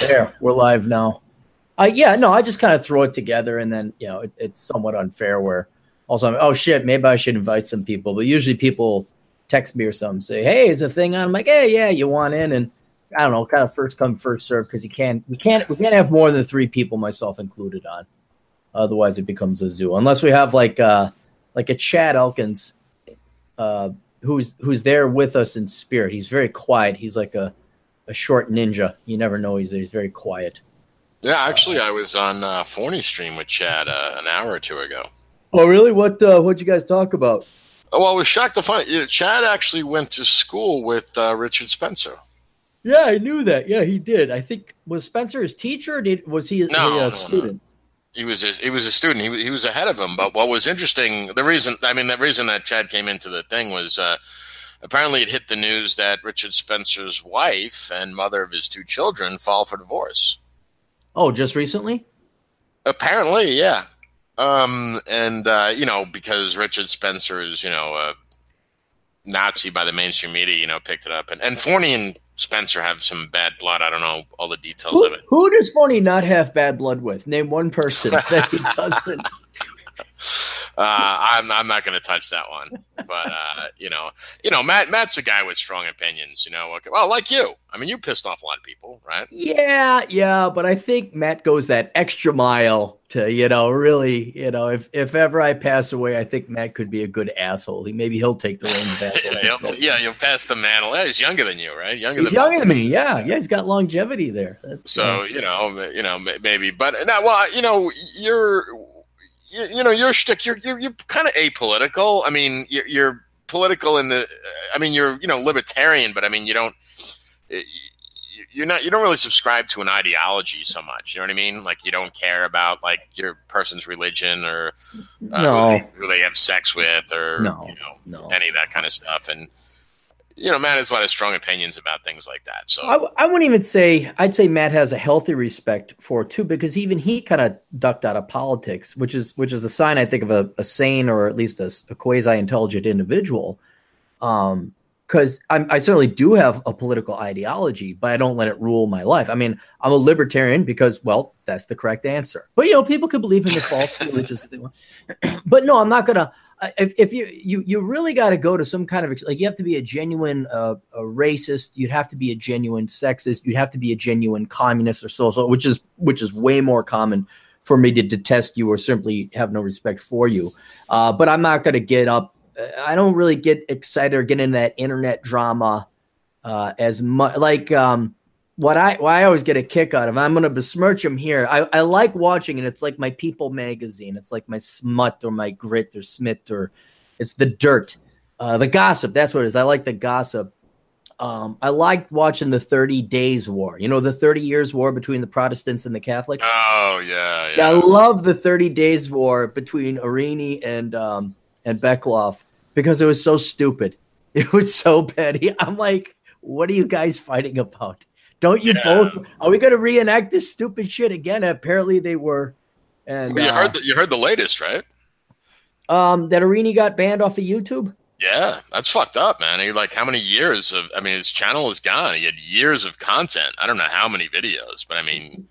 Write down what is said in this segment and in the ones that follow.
There, we're live now. Uh, yeah, no, I just kind of throw it together, and then you know it, it's somewhat unfair. Where also, I'm, oh shit, maybe I should invite some people. But usually, people text me or something, say, "Hey, is a thing on?" I'm like, "Hey, yeah, you want in?" And I don't know, kind of first come first serve because you can't, we can't, we can't have more than three people, myself included, on. Otherwise, it becomes a zoo. Unless we have like uh like a Chad Elkins, uh, who's who's there with us in spirit. He's very quiet. He's like a a short ninja. You never know. He's he's very quiet. Yeah, actually, I was on uh, Forney stream with Chad uh, an hour or two ago. Oh, really? What uh, what'd you guys talk about? Oh, well, I was shocked to find you know, Chad actually went to school with uh, Richard Spencer. Yeah, I knew that. Yeah, he did. I think was Spencer his teacher, or did was he No, a, no, uh, student? no. He was a, he was a student. He, was- he was ahead of him. But what was interesting, the reason I mean, the reason that Chad came into the thing was uh, apparently it hit the news that Richard Spencer's wife and mother of his two children filed for divorce. Oh, just recently? Apparently, yeah. Um, and uh, you know, because Richard Spencer is, you know, a Nazi by the mainstream media, you know, picked it up, and and Forney and Spencer have some bad blood. I don't know all the details Who, of it. who does Forney not have bad blood with? Name one person that he doesn't. Uh, I'm I'm not going to touch that one, but uh, you know, you know, Matt Matt's a guy with strong opinions. You know, well, like you. I mean, you pissed off a lot of people, right? Yeah, yeah, but I think Matt goes that extra mile to, you know, really, you know, if if ever I pass away, I think Matt could be a good asshole. He maybe he'll take the reins. Yeah, he'll yeah, you'll pass the mantle. Yeah, he's younger than you, right? Younger He's than younger than me. Yeah, yeah, he's got longevity there. That's, So uh, you know, you know, maybe, but now, well, you know, you're, you, you know, your shtick, you're, you're, you're kind of apolitical. I mean, you're, you're political in the, I mean, you're, you know, libertarian, but I mean, you don't, you- you're not, you don't really subscribe to an ideology so much. You know what I mean? Like, you don't care about like your person's religion or uh, No. who, they, who they have sex with or No, you know, no. any of that kind of stuff. And you know, Matt has a lot of strong opinions about things like that. So I wouldn't even say I'd say Matt has a healthy respect for it too because even he kind of ducked out of politics, which is which is a sign I think of a, a sane or at least a quasi intelligent individual. Um, because I certainly do have a political ideology, but I don't let it rule my life. I mean, I'm a libertarian because, well, that's the correct answer. But you know, people could believe in the false religions if they want. but no, I'm not gonna. If, if you you you really got to go to some kind of like you have to be a genuine uh, a racist, you'd have to be a genuine sexist, you'd have to be a genuine communist or social, which is which is way more common for me to detest you or simply have no respect for you. Uh, but I'm not going to get up. uh, I don't really get excited or get into that internet drama uh, as much. Like um, what I what I always get a kick out of. I'm going to besmirch him here. I, I like watching it. It's like my People magazine. It's like my smut or my grit or smit or it's the dirt, uh, the gossip. That's what it is. I like the gossip. Um, I liked watching the 30 Days War. You know, the 30 Years War between the Protestants and the Catholics. oh yeah, Yeah, I love the 30 Days War between Aurini and um, and Bechtloff because it was so stupid. It was so petty. I'm like, what are you guys fighting about? Don't you Yeah. both? Are we going to reenact this stupid shit again? Apparently they were. And you uh, heard the, you heard the latest, right? um, that Aurini got banned off of YouTube. Yeah, that's fucked up, man. He, like, how many years of? I mean, his channel is gone. He had years of content. I don't know how many videos, but I mean,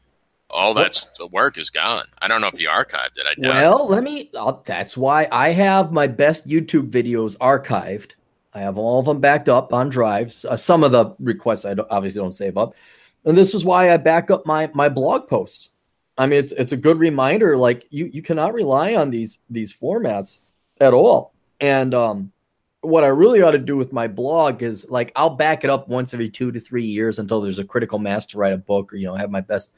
all that work is gone. I don't know if he archived it. I doubt. Well, let me. Uh, that's why I have my best YouTube videos archived. I have all of them backed up on drives. Uh, some of the requests I don't, obviously don't save up, and this is why I back up my my blog posts. I mean, it's it's a good reminder. Like you you cannot rely on these these formats at all. And um, what I really ought to do with my blog is like I'll back it up once every two to three years until there's a critical mass to write a book or you know have my best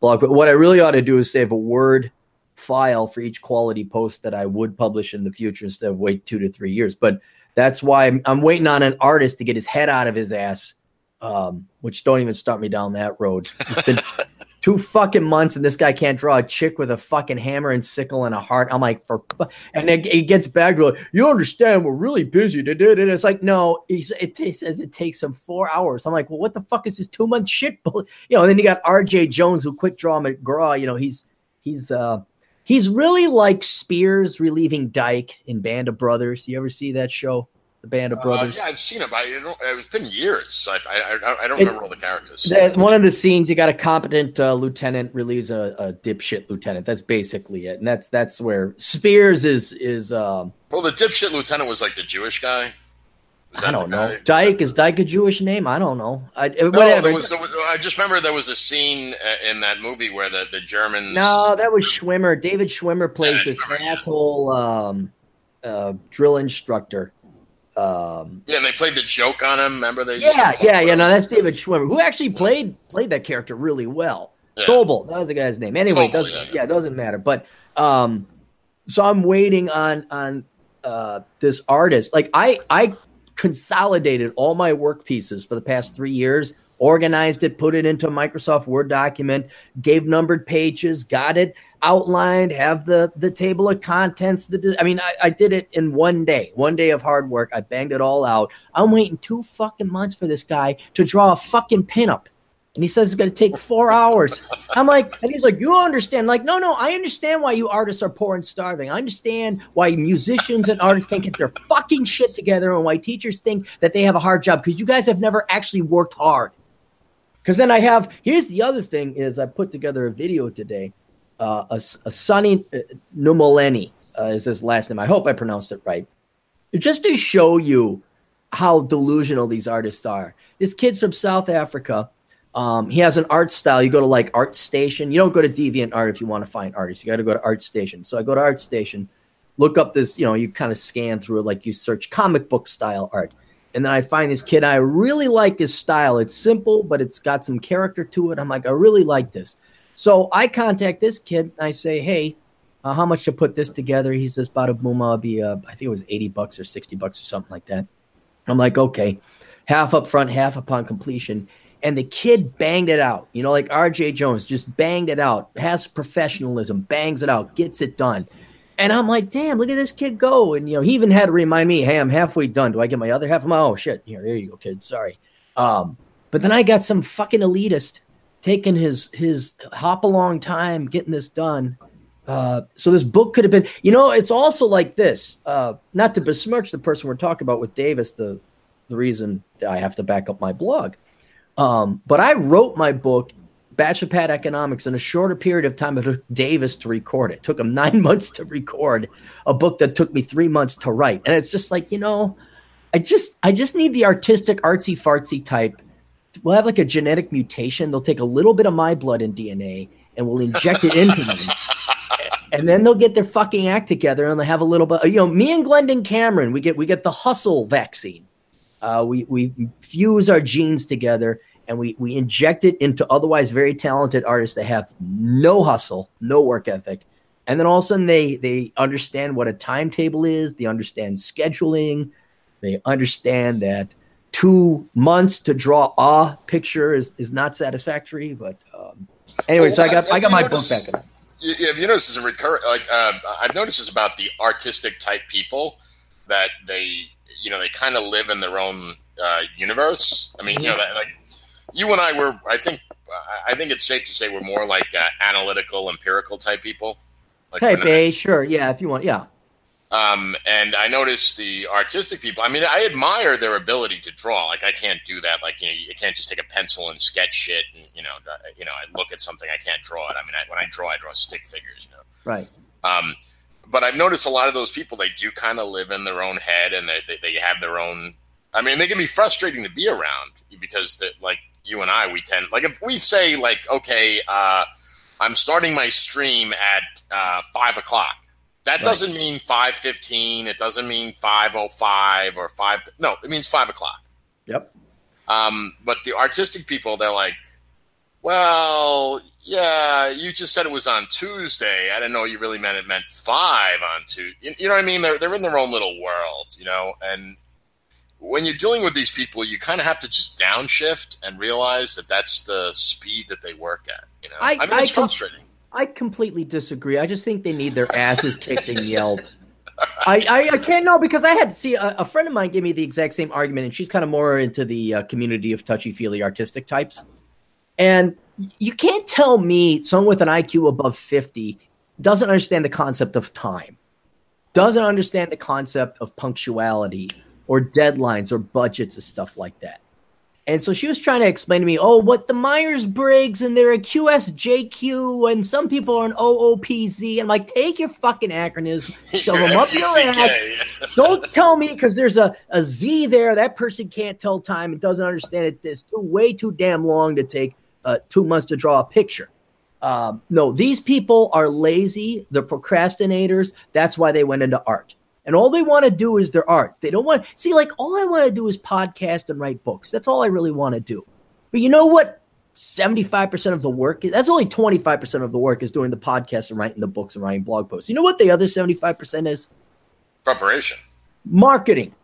blog. But what I really ought to do is save a word file for each quality post that I would publish in the future instead of wait two to three years. But that's why I'm, I'm waiting on an artist to get his head out of his ass, um, which don't even start me down that road. It's been two fucking months and this guy can't draw a chick with a fucking hammer and sickle and a heart. I'm like, for fu-. and then he gets back to like, you understand, we're really busy. da." It's like, no, he's, it ta- says it takes him four hours. I'm like, well, what the fuck is this two month shit? You know, and then you got RJ Jones who quick draw McGraw. You know, he's, he's, uh, He's really like Speirs relieving Dike in Band of Brothers. You ever see that show? the band of brothers? Uh, yeah, I've seen it. But I don't, it's been years. I, I, I don't remember it, all the characters. The, one of the scenes, you got a competent uh, lieutenant relieves a, a, dipshit lieutenant. That's basically it, and that's that's where Speirs is is. Um, well, the dipshit lieutenant was like the Jewish guy. I don't know. Dike is Dike a Jewish name? I don't know. I, no, whatever. Was, was, I just remember there was a scene uh, in that movie where the, the Germans. No, that was Schwimmer. David Schwimmer plays yeah, this Schwimmer, asshole um, uh, drill instructor. Um, yeah, and they played the joke on him. Remember they? Yeah, yeah, yeah. No, that's David Schwimmer, who actually played played that character really well. Yeah. Sobel, that was the guy's name. Anyway, Sobel, doesn't yeah, yeah. doesn't matter. But um, so I'm waiting on on uh, this artist. Like I I consolidated all my work pieces for the past three years, organized it, put it into a Microsoft Word document, gave numbered pages, got it outlined, have the the table of contents. The I mean, I, I did it in one day, one day of hard work. I banged it all out. I'm waiting two fucking months for this guy to draw a fucking pinup and he says it's going to take four hours. I'm like, and he's like, you understand? Like, no, no, I understand why you artists are poor and starving. I understand why musicians and artists can't get their fucking shit together and why teachers think that they have a hard job because you guys have never actually worked hard. Because then I have, here's the other thing is I put together a video today. Uh, a, a Sonny uh, uh, is his last name. I hope I pronounced it right. Just to show you how delusional these artists are. This kid's from South Africa um, he has an art style. You go to like Art Station. You don't go to Deviant Art if you want to find artists. You got to go to Art Station. So I go to Art Station, look up this. You know, you kind of scan through it like you search comic book style art, and then I find this kid. I really like his style. It's simple, but it's got some character to it. I'm like, I really like this. So I contact this kid. And I say, hey, uh, how much to put this together? He says, bada boom, I'll be, uh, I think it was 80 bucks or 60 bucks or something like that. I'm like, okay, half up front, half upon completion and the kid banged it out. You know, like RJ Jones just banged it out, has professionalism, bangs it out, gets it done. And I'm like, damn, look at this kid go. And, you know, he even had to remind me, hey, I'm halfway done. Do I get my other half? I'm, oh, shit. Here, there you go, kid. Sorry. Um, but then I got some fucking elitist taking his his hop along time getting this done. Uh, so this book could have been, you know, it's also like this. Uh, not to besmirch the person we're talking about with Davis, the the reason that I have to back up my blog. Um, but I wrote my book, Bachelor Pad Economics, in a shorter period of time. It took Davis to record it. it. Took him nine months to record a book that took me three months to write. And it's just like, you know, I just I just need the artistic, artsy fartsy type. We'll have like a genetic mutation. They'll take a little bit of my blood and DNA and we'll inject it into them. and then they'll get their fucking act together and they have a little bit. You know, me and Glendon Cameron, we get we get the hustle vaccine. Uh, we we fuse our genes together and we we inject it into otherwise very talented artists that have no hustle, no work ethic, and then all of a sudden they they understand what a timetable is. They understand scheduling. They understand that two months to draw a picture is is not satisfactory. But um, anyway, so I got I got my book back. Yeah, have you noticed as a recurrent like uh, I've noticed is about the artistic type people that they you know they kind of live in their own uh, universe. I mean, you know, that, like you and I were. I think I think it's safe to say we're more like uh, analytical, empirical type people. Like type A, sure, yeah, if you want, yeah. Um, and I noticed the artistic people. I mean, I admire their ability to draw. Like I can't do that. Like you know, you can't just take a pencil and sketch shit. And you know, you know, I look at something, I can't draw it. I mean, I, when I draw, I draw stick figures. You know, right. Um, but I've noticed a lot of those people they do kind of live in their own head and they, they, they have their own. I mean, they can be frustrating to be around because like you and I, we tend like if we say like, okay, uh, I'm starting my stream at uh, five o'clock. That right. doesn't mean five fifteen. It doesn't mean five oh five or five. No, it means five o'clock. Yep. Um, but the artistic people, they're like, well, yeah, you just said it was on Tuesday. I didn't know you really meant it meant five on Tuesday. You, you know what I mean? They're they're in their own little world, you know. And when you're dealing with these people, you kind of have to just downshift and realize that that's the speed that they work at. You know, I, I mean, it's I frustrating. Com- I completely disagree. I just think they need their asses kicked and yelled. I, I, I, can't know because I had to see a, a, friend of mine give me the exact same argument, and she's kind of more into the uh, community of touchy feely artistic types. And you can't tell me someone with an IQ above 50 doesn't understand the concept of time, doesn't understand the concept of punctuality or deadlines or budgets and stuff like that. And so she was trying to explain to me, oh, what the Myers Briggs and they're a QSJQ and some people are an OOPZ. I'm like, take your fucking acronyms, shove them up your ass. Don't tell me because there's a, a Z there. That person can't tell time and doesn't understand it. It's too, way too damn long to take uh, two months to draw a picture. Um, no, these people are lazy. They're procrastinators. That's why they went into art and all they want to do is their art. They don't want see like all I want to do is podcast and write books. That's all I really want to do. But you know what? 75% of the work is that's only 25% of the work is doing the podcast and writing the books and writing blog posts. You know what the other 75% is? Preparation. Marketing.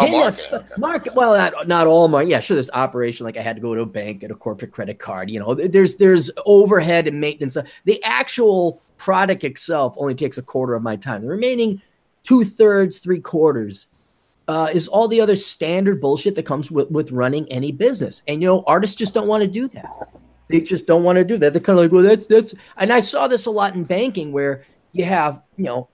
Oh, marketing. Okay. Market. Well, not not all my. Yeah, sure. There's operation. Like I had to go to a bank, get a corporate credit card. You know, there's there's overhead and maintenance. The actual product itself only takes a quarter of my time. The remaining two thirds, three quarters uh, is all the other standard bullshit that comes with, with running any business. And, you know, artists just don't want to do that. They just don't want to do that. They're kind of like, well, that's, that's, and I saw this a lot in banking where you have, you know,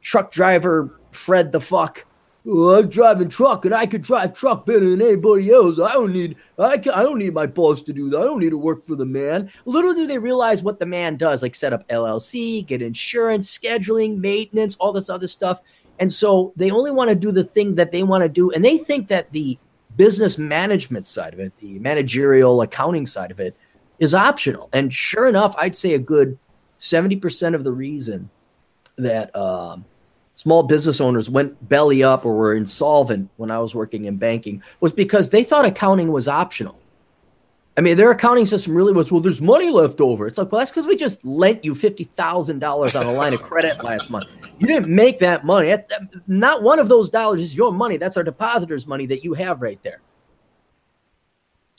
truck driver Fred the fuck. Well, I'm driving truck and I could drive truck better than anybody else. I don't need I, can, I don't need my boss to do that. I don't need to work for the man. Little do they realize what the man does, like set up LLC, get insurance, scheduling, maintenance, all this other stuff. And so they only want to do the thing that they want to do. And they think that the business management side of it, the managerial accounting side of it, is optional. And sure enough, I'd say a good 70% of the reason that um, small business owners went belly up or were insolvent when I was working in banking was because they thought accounting was optional. I mean, their accounting system really was, well, there's money left over. It's like, well, that's because we just lent you $50,000 on a line of credit last month. You didn't make that money. That's, not one of those dollars is your money. That's our depositor's money that you have right there.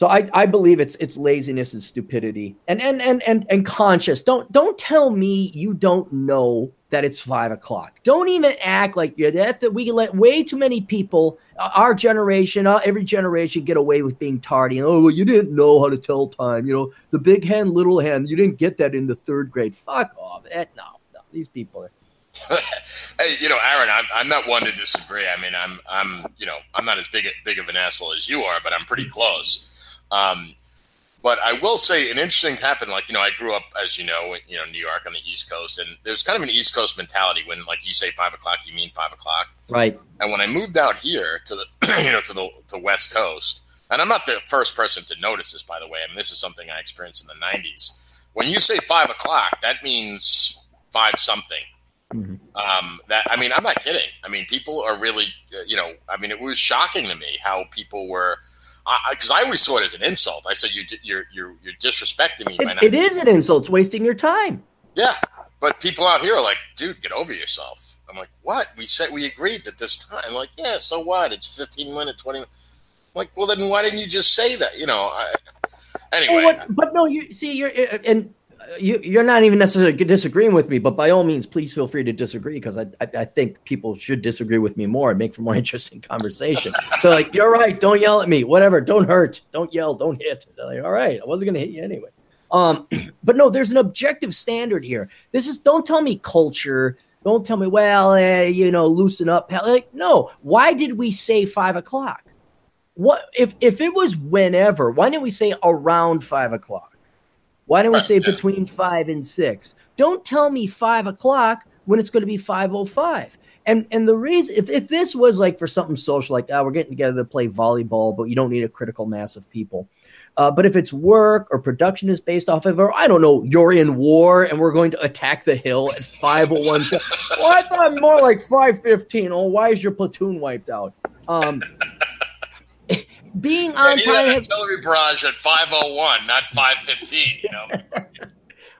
So I, I believe it's it's laziness and stupidity and and and and and conscious. Don't don't tell me you don't know that it's five o'clock. Don't even act like you're that. That we let way too many people, uh, our generation, uh, every generation, get away with being tardy. Oh, well, you didn't know how to tell time. You know, the big hand, little hand. You didn't get that in the third grade. Fuck off. That, no, no, these people are. hey, you know, Aaron, I'm, I'm not one to disagree. I mean, I'm I'm you know I'm not as big big of an asshole as you are, but I'm pretty close. Um, but I will say an interesting happened. Like you know, I grew up, as you know, in, you know, New York on the East Coast, and there's kind of an East Coast mentality when, like, you say five o'clock, you mean five o'clock, right? And when I moved out here to the, you know, to the to West Coast, and I'm not the first person to notice this, by the way. I mean, this is something I experienced in the '90s. When you say five o'clock, that means five something. Mm-hmm. Um, that I mean, I'm not kidding. I mean, people are really, uh, you know, I mean, it was shocking to me how people were because I, I, always saw it as an insult. I said you, you're you're you're disrespecting me. It, it is an insult. It's wasting your time. Yeah, but people out here are like, dude, get over yourself. I'm like, what? We said we agreed that this time. I'm like, yeah, so what? It's 15 minutes, 20. Minutes. I'm like, well, then why didn't you just say that? You know. I, anyway, what, but no, you see, you're uh, and you, you're not even necessarily disagreeing with me, but by all means, please feel free to disagree because I, I, I, think people should disagree with me more and make for more interesting conversation. so, like, you're right. Don't yell at me. Whatever. Don't hurt. Don't yell. Don't hit. Like, all right. I wasn't going to hit you anyway. Um, but no, there's an objective standard here. This is don't tell me culture. Don't tell me, well, eh, you know, loosen up. Like, no. Why did we say five o'clock? What if if it was whenever? Why didn't we say around five o'clock? Why don't we say between five and six? Don't tell me five o'clock when it's going to be five oh five. And and the reason if, if this was like for something social, like oh, we're getting together to play volleyball, but you don't need a critical mass of people. Uh, but if it's work or production is based off of, or I don't know, you're in war and we're going to attack the hill at 501. well, I thought more like 515. Oh, why is your platoon wiped out? Um, being on time. Has, Artillery barrage at five oh one, not five fifteen. You know.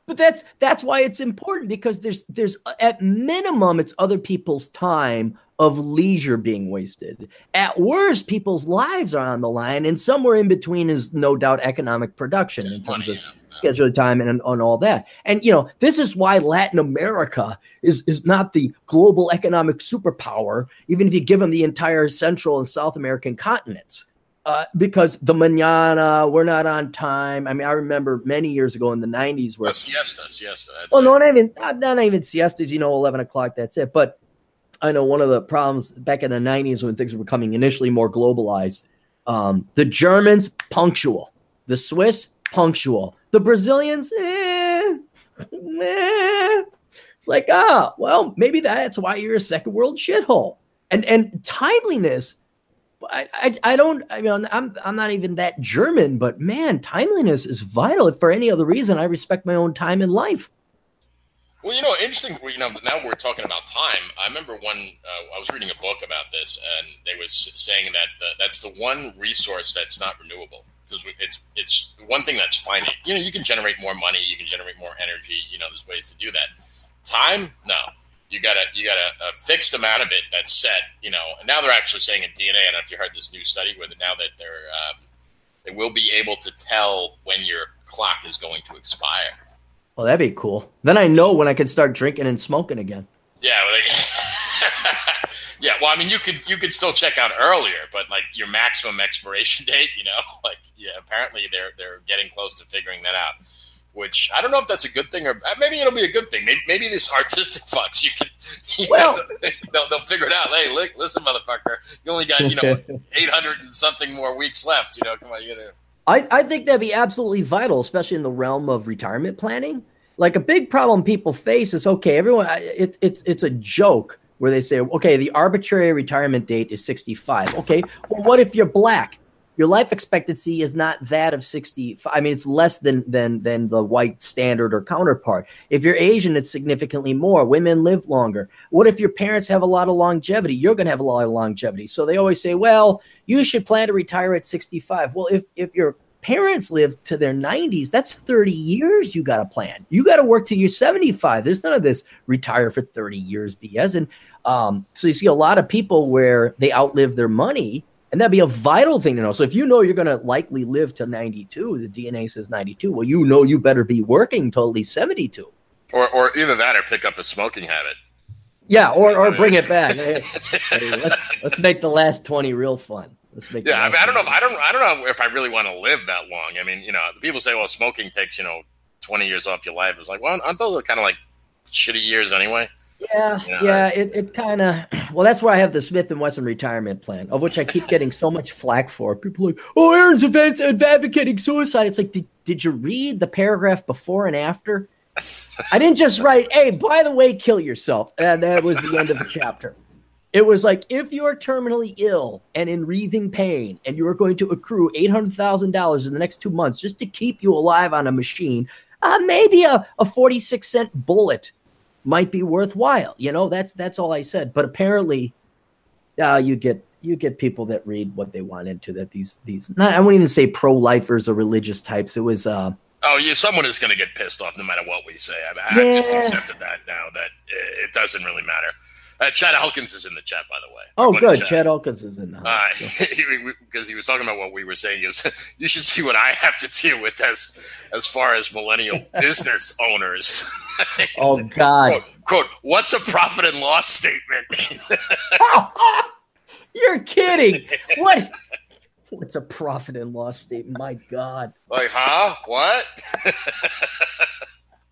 but that's that's why it's important because there's there's at minimum it's other people's time of leisure being wasted. At worst, people's lives are on the line, and somewhere in between is no doubt economic production in terms of scheduled time and, on all that. And you know, this is why Latin America is is not the global economic superpower, even if you give them the entire Central and South American continents uh, because the manana, we're not on time. I mean, I remember many years ago in the '90s where siesta, siesta. Well, no, not even not, not even siestas. You know, eleven o'clock. That's it. But I know one of the problems back in the 90s when things were becoming initially more globalized. Um, the Germans, punctual. The Swiss, punctual. The Brazilians, eh, eh. It's like, ah, well, maybe that's why you're a second world shithole. And and timeliness, I, I, I don't I mean I'm I'm not even that German, but man, timeliness is vital. If for any other reason, I respect my own time in life. Well, you know, interesting. You know, now we're talking about time. I remember one. Uh, I was reading a book about this, and they was saying that the, that's the one resource that's not renewable because it's it's one thing that's finite. You know, you can generate more money, you can generate more energy. You know, there's ways to do that. Time, no. You got a you got a, a fixed amount of it that's set. You know, and now they're actually saying in DNA. I don't know if you heard this new study where now that they're um, they will be able to tell when your clock is going to expire. Well, that'd be cool. Then I know when I can start drinking and smoking again. Yeah, well, they, yeah. Well, I mean, you could you could still check out earlier, but like your maximum expiration date, you know, like yeah, apparently they're they're getting close to figuring that out. Which I don't know if that's a good thing or uh, maybe it'll be a good thing. Maybe, maybe this artistic fucks you can. You well, know, they'll, they'll figure it out. Hey, listen, motherfucker, you only got you know eight hundred and something more weeks left. You know, come on, you know. I, I think that'd be absolutely vital, especially in the realm of retirement planning. Like a big problem people face is okay, everyone, it's it's it's a joke where they say, okay, the arbitrary retirement date is 65. Okay, well, what if you're black? Your life expectancy is not that of 60. I mean, it's less than than than the white standard or counterpart. If you're Asian, it's significantly more. Women live longer. What if your parents have a lot of longevity? You're going to have a lot of longevity. So they always say, well, you should plan to retire at 65. Well, if if your parents live to their 90s, that's 30 years you got to plan. You got to work till you're 75. There's none of this retire for 30 years BS. And um, so you see a lot of people where they outlive their money, and that'd be a vital thing to know. So if you know you're going to likely live to 92, the DNA says 92, well, you know you better be working till at least 72. Or, or either that or pick up a smoking habit. Yeah, or, or bring it back. hey, hey, let's, let's make the last 20 real fun. Let's make. Yeah, I, mean, I don't know. If, I don't. I don't know if I really want to live that long. I mean, you know, people say, "Well, smoking takes you know twenty years off your life." It's like, well, aren't those kind of like shitty years anyway? Yeah, you know, yeah. It, it kind of. Well, that's why I have the Smith and Wesson retirement plan, of which I keep getting so much flack for. People like, "Oh, Aaron's advocating suicide." It's like, did, did you read the paragraph before and after? I didn't just write, "Hey, by the way, kill yourself," and that was the end of the chapter. It was like if you are terminally ill and in wreathing pain, and you are going to accrue eight hundred thousand dollars in the next two months just to keep you alive on a machine, uh, maybe a, a forty six cent bullet might be worthwhile. You know, that's that's all I said. But apparently, uh, you get you get people that read what they want into that these these. Not, I wouldn't even say pro lifers or religious types. It was. Uh, Oh, yeah, someone is going to get pissed off no matter what we say. I mean, yeah. I've just accepted that now that it doesn't really matter. Uh, Chad Elkins is in the chat, by the way. Oh, good. Chad. Chad Elkins is in the house. Uh, because he was talking about what we were saying. Is you should see what I have to deal with as as far as millennial business owners. oh God! Quote, quote, What's a profit and loss statement? You're kidding! What? What's a profit and loss statement? My God! Like, huh? What?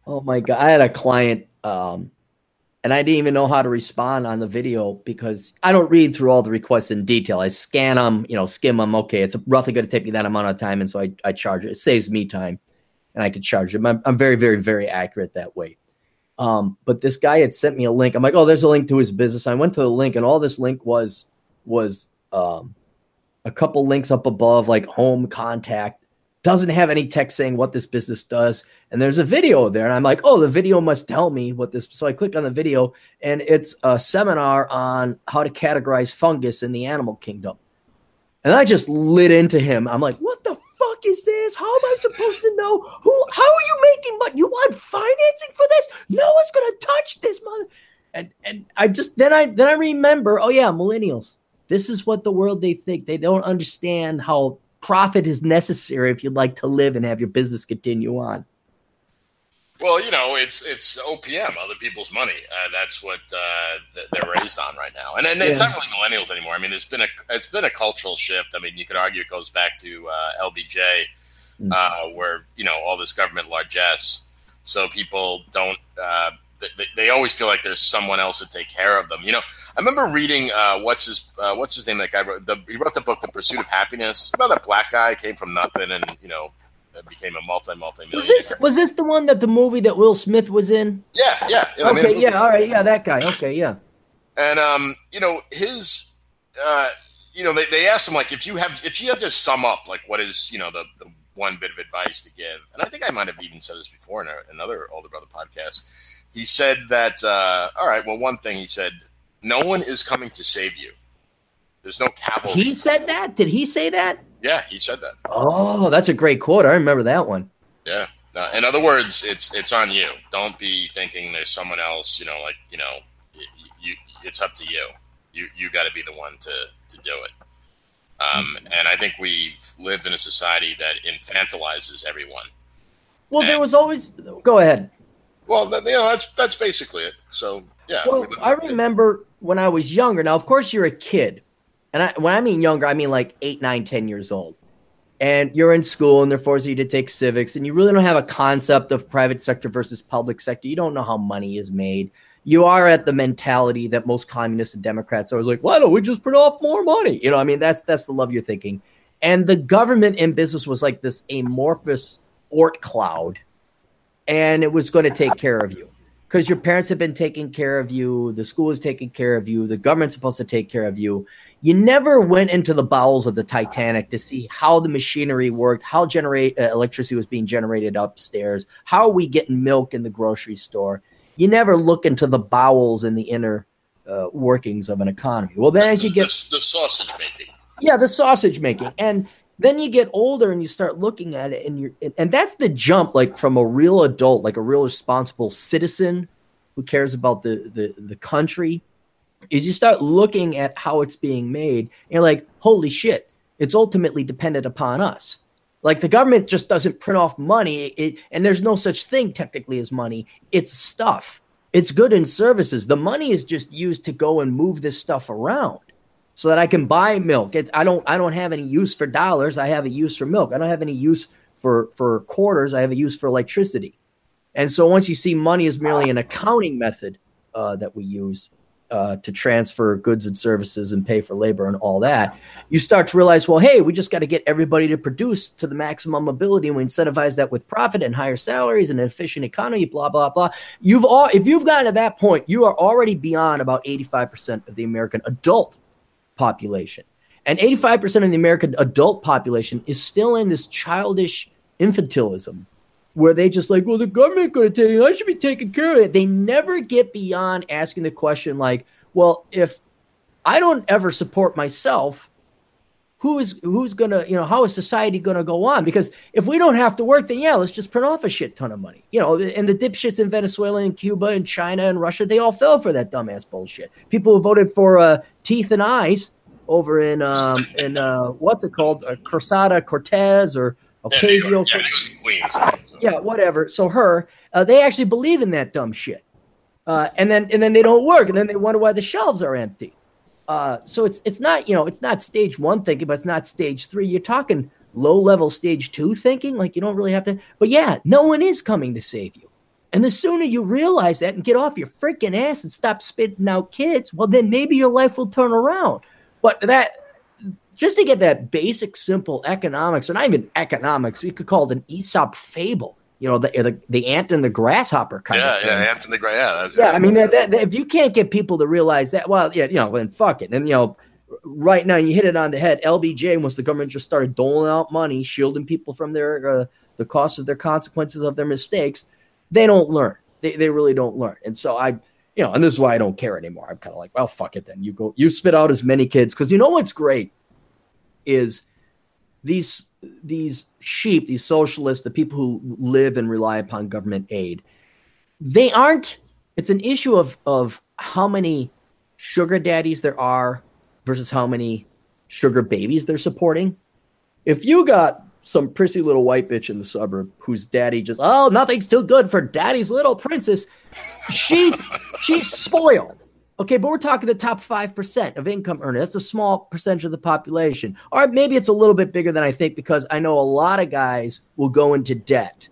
oh my God! I had a client. Um, and I didn't even know how to respond on the video because I don't read through all the requests in detail. I scan them, you know, skim them. Okay, it's roughly going to take me that amount of time, and so I, I charge it. It saves me time, and I can charge it. I'm, I'm very, very, very accurate that way. Um, but this guy had sent me a link. I'm like, oh, there's a link to his business. I went to the link, and all this link was was um, a couple links up above, like home contact. Doesn't have any text saying what this business does. And there's a video there and i'm like oh the video must tell me what this so i click on the video and it's a seminar on how to categorize fungus in the animal kingdom. And i just lit into him. I'm like what the fuck is this? How am i supposed to know? Who how are you making money? You want financing for this? No one's gonna touch this mother and and i just then i then i remember oh yeah millennials. This is what the world they think. They don't understand how profit is necessary if you'd like to live and have your business continue on well, you know, it's it's OPM, other people's money. Uh, that's what uh, they're raised on right now, and, and it's yeah. not really millennials anymore. I mean, it's been a it's been a cultural shift. I mean, you could argue it goes back to uh, LBJ, mm-hmm. Uh, where you know all this government largesse, so people don't uh, they, they always feel like there's someone else to take care of them. You know, I remember reading uh, what's his uh, what's his name? That guy wrote the, he wrote the book The Pursuit of Happiness about that black guy came from nothing and you know became a multi multi millionaire. Was this was this the one that the movie that Will Smith was in? Yeah, yeah. okay, yeah, all right, yeah, that guy. Okay, yeah. And um, you know his, uh, you know they, they asked him like if you have if you have to sum up like what is you know the the one bit of advice to give, and I think I might have even said this before in a, another older brother podcast he said that, uh, all right, well, one thing he said, no one is coming to save you. There's no cavalry. He said that? Did he say that? Yeah, he said that. Oh, that's a great quote. I remember that one. Yeah. Uh, in other words, it's it's on you. Don't be thinking there's someone else. You know, like you know, you, you it's up to you. You you got to be the one to to do it. Um, and I think we've lived in a society that infantilizes everyone. Well, and, there was always. Go ahead. Well, you know, that's that's basically it. So yeah. Well, I remember when I was younger. Now, of course, you're a kid, and I, when I mean younger, I mean like eight, nine, ten years old. And you're in school, and they're forcing you to take civics, and you really don't have a concept of private sector versus public sector. You don't know how money is made. You are at the mentality that most communists and Democrats are like, why don't we just print off more money? You know, I mean, that's that's the love you're thinking. And the government in business was like this amorphous Oort cloud and it was going to take care of you because your parents have been taking care of you, the school is taking care of you, the government's supposed to take care of you. You never went into the bowels of the Titanic to see how the machinery worked, how generate uh, electricity was being generated upstairs, how are we getting milk in the grocery store. You never look into the bowels and the inner uh, workings of an economy. Well, then as you get the, the sausage making, yeah, the sausage making, and then you get older and you start looking at it and you're and that's the jump like from a real adult like a real responsible citizen who cares about the the, the country is you start looking at how it's being made. And you're like holy shit it's ultimately dependent upon us. Like the government just doesn't print off money. It, and there's no such thing technically as money. It's stuff. It's good in services. The money is just used to go and move this stuff around so that I can buy milk. It, I don't I don't have any use for dollars. I have a use for milk. I don't have any use for for quarters. I have a use for electricity. And so once you see money is merely an accounting method uh, that we use uh, to transfer goods and services and pay for labor and all that, you start to realize, well, hey, we just got to get everybody to produce to the maximum ability, and we incentivize that with profit and higher salaries and an efficient economy, blah blah blah. You've all, if you've gotten to that point, you are already beyond about eighty five percent of the American adult population. And 85% of the American adult population is still in this childish infantilism where they just like, well, the government going to take it. I should be taking care of it. They never get beyond asking the question like, well, if I don't ever support myself, who is who's gonna you know how is society gonna go on because if we don't have to work then yeah let's just print off a shit ton of money you know and the dipshits in venezuela and cuba and china and russia they all fell for that dumbass bullshit people who voted for uh, teeth and eyes over in um in uh what's it called? Uh, Cruzada Cortez or Ocasio yeah, yeah, whatever. So her uh, they actually believe in that dumb shit. Uh, and then and then they don't work and then they wonder why the shelves are empty. Uh, so it's it's not you know it's not stage one thinking, but it's not stage three. You're talking low level stage two thinking, like you don't really have to. But yeah, no one is coming to save you. And the sooner you realize that and get off your freaking ass and stop spitting out kids, well, then maybe your life will turn around. But that just to get that basic, simple economics, or not even economics, you could call it an Aesop fable you know the, the the ant and the grasshopper kind yeah, of thing. Yeah, yeah, ant and the grass. Yeah, yeah, I mean that, that, that, if you can't get people to realize that, well, yeah, you know, then fuck it. And you know, right now you hit it on the head. LBJ, once the government just started doling out money, shielding people from their uh, the cost of their consequences of their mistakes, they don't learn. They they really don't learn. And so I, you know, and this is why I don't care anymore. I'm kind of like, well, fuck it. Then you go, you spit out as many kids because you know what's great is these these sheep, these socialists, the people who live and rely upon government aid, they aren't. It's an issue of of how many sugar daddies there are versus how many sugar babies they're supporting. If you got some prissy little white bitch in the suburb whose daddy just oh nothing's too good for daddy's little princess, she's she's spoiled. Okay, but we're talking the top 5% of income earners. That's a small percentage of the population. Or maybe it's a little bit bigger than I think because I know a lot of guys will go into debt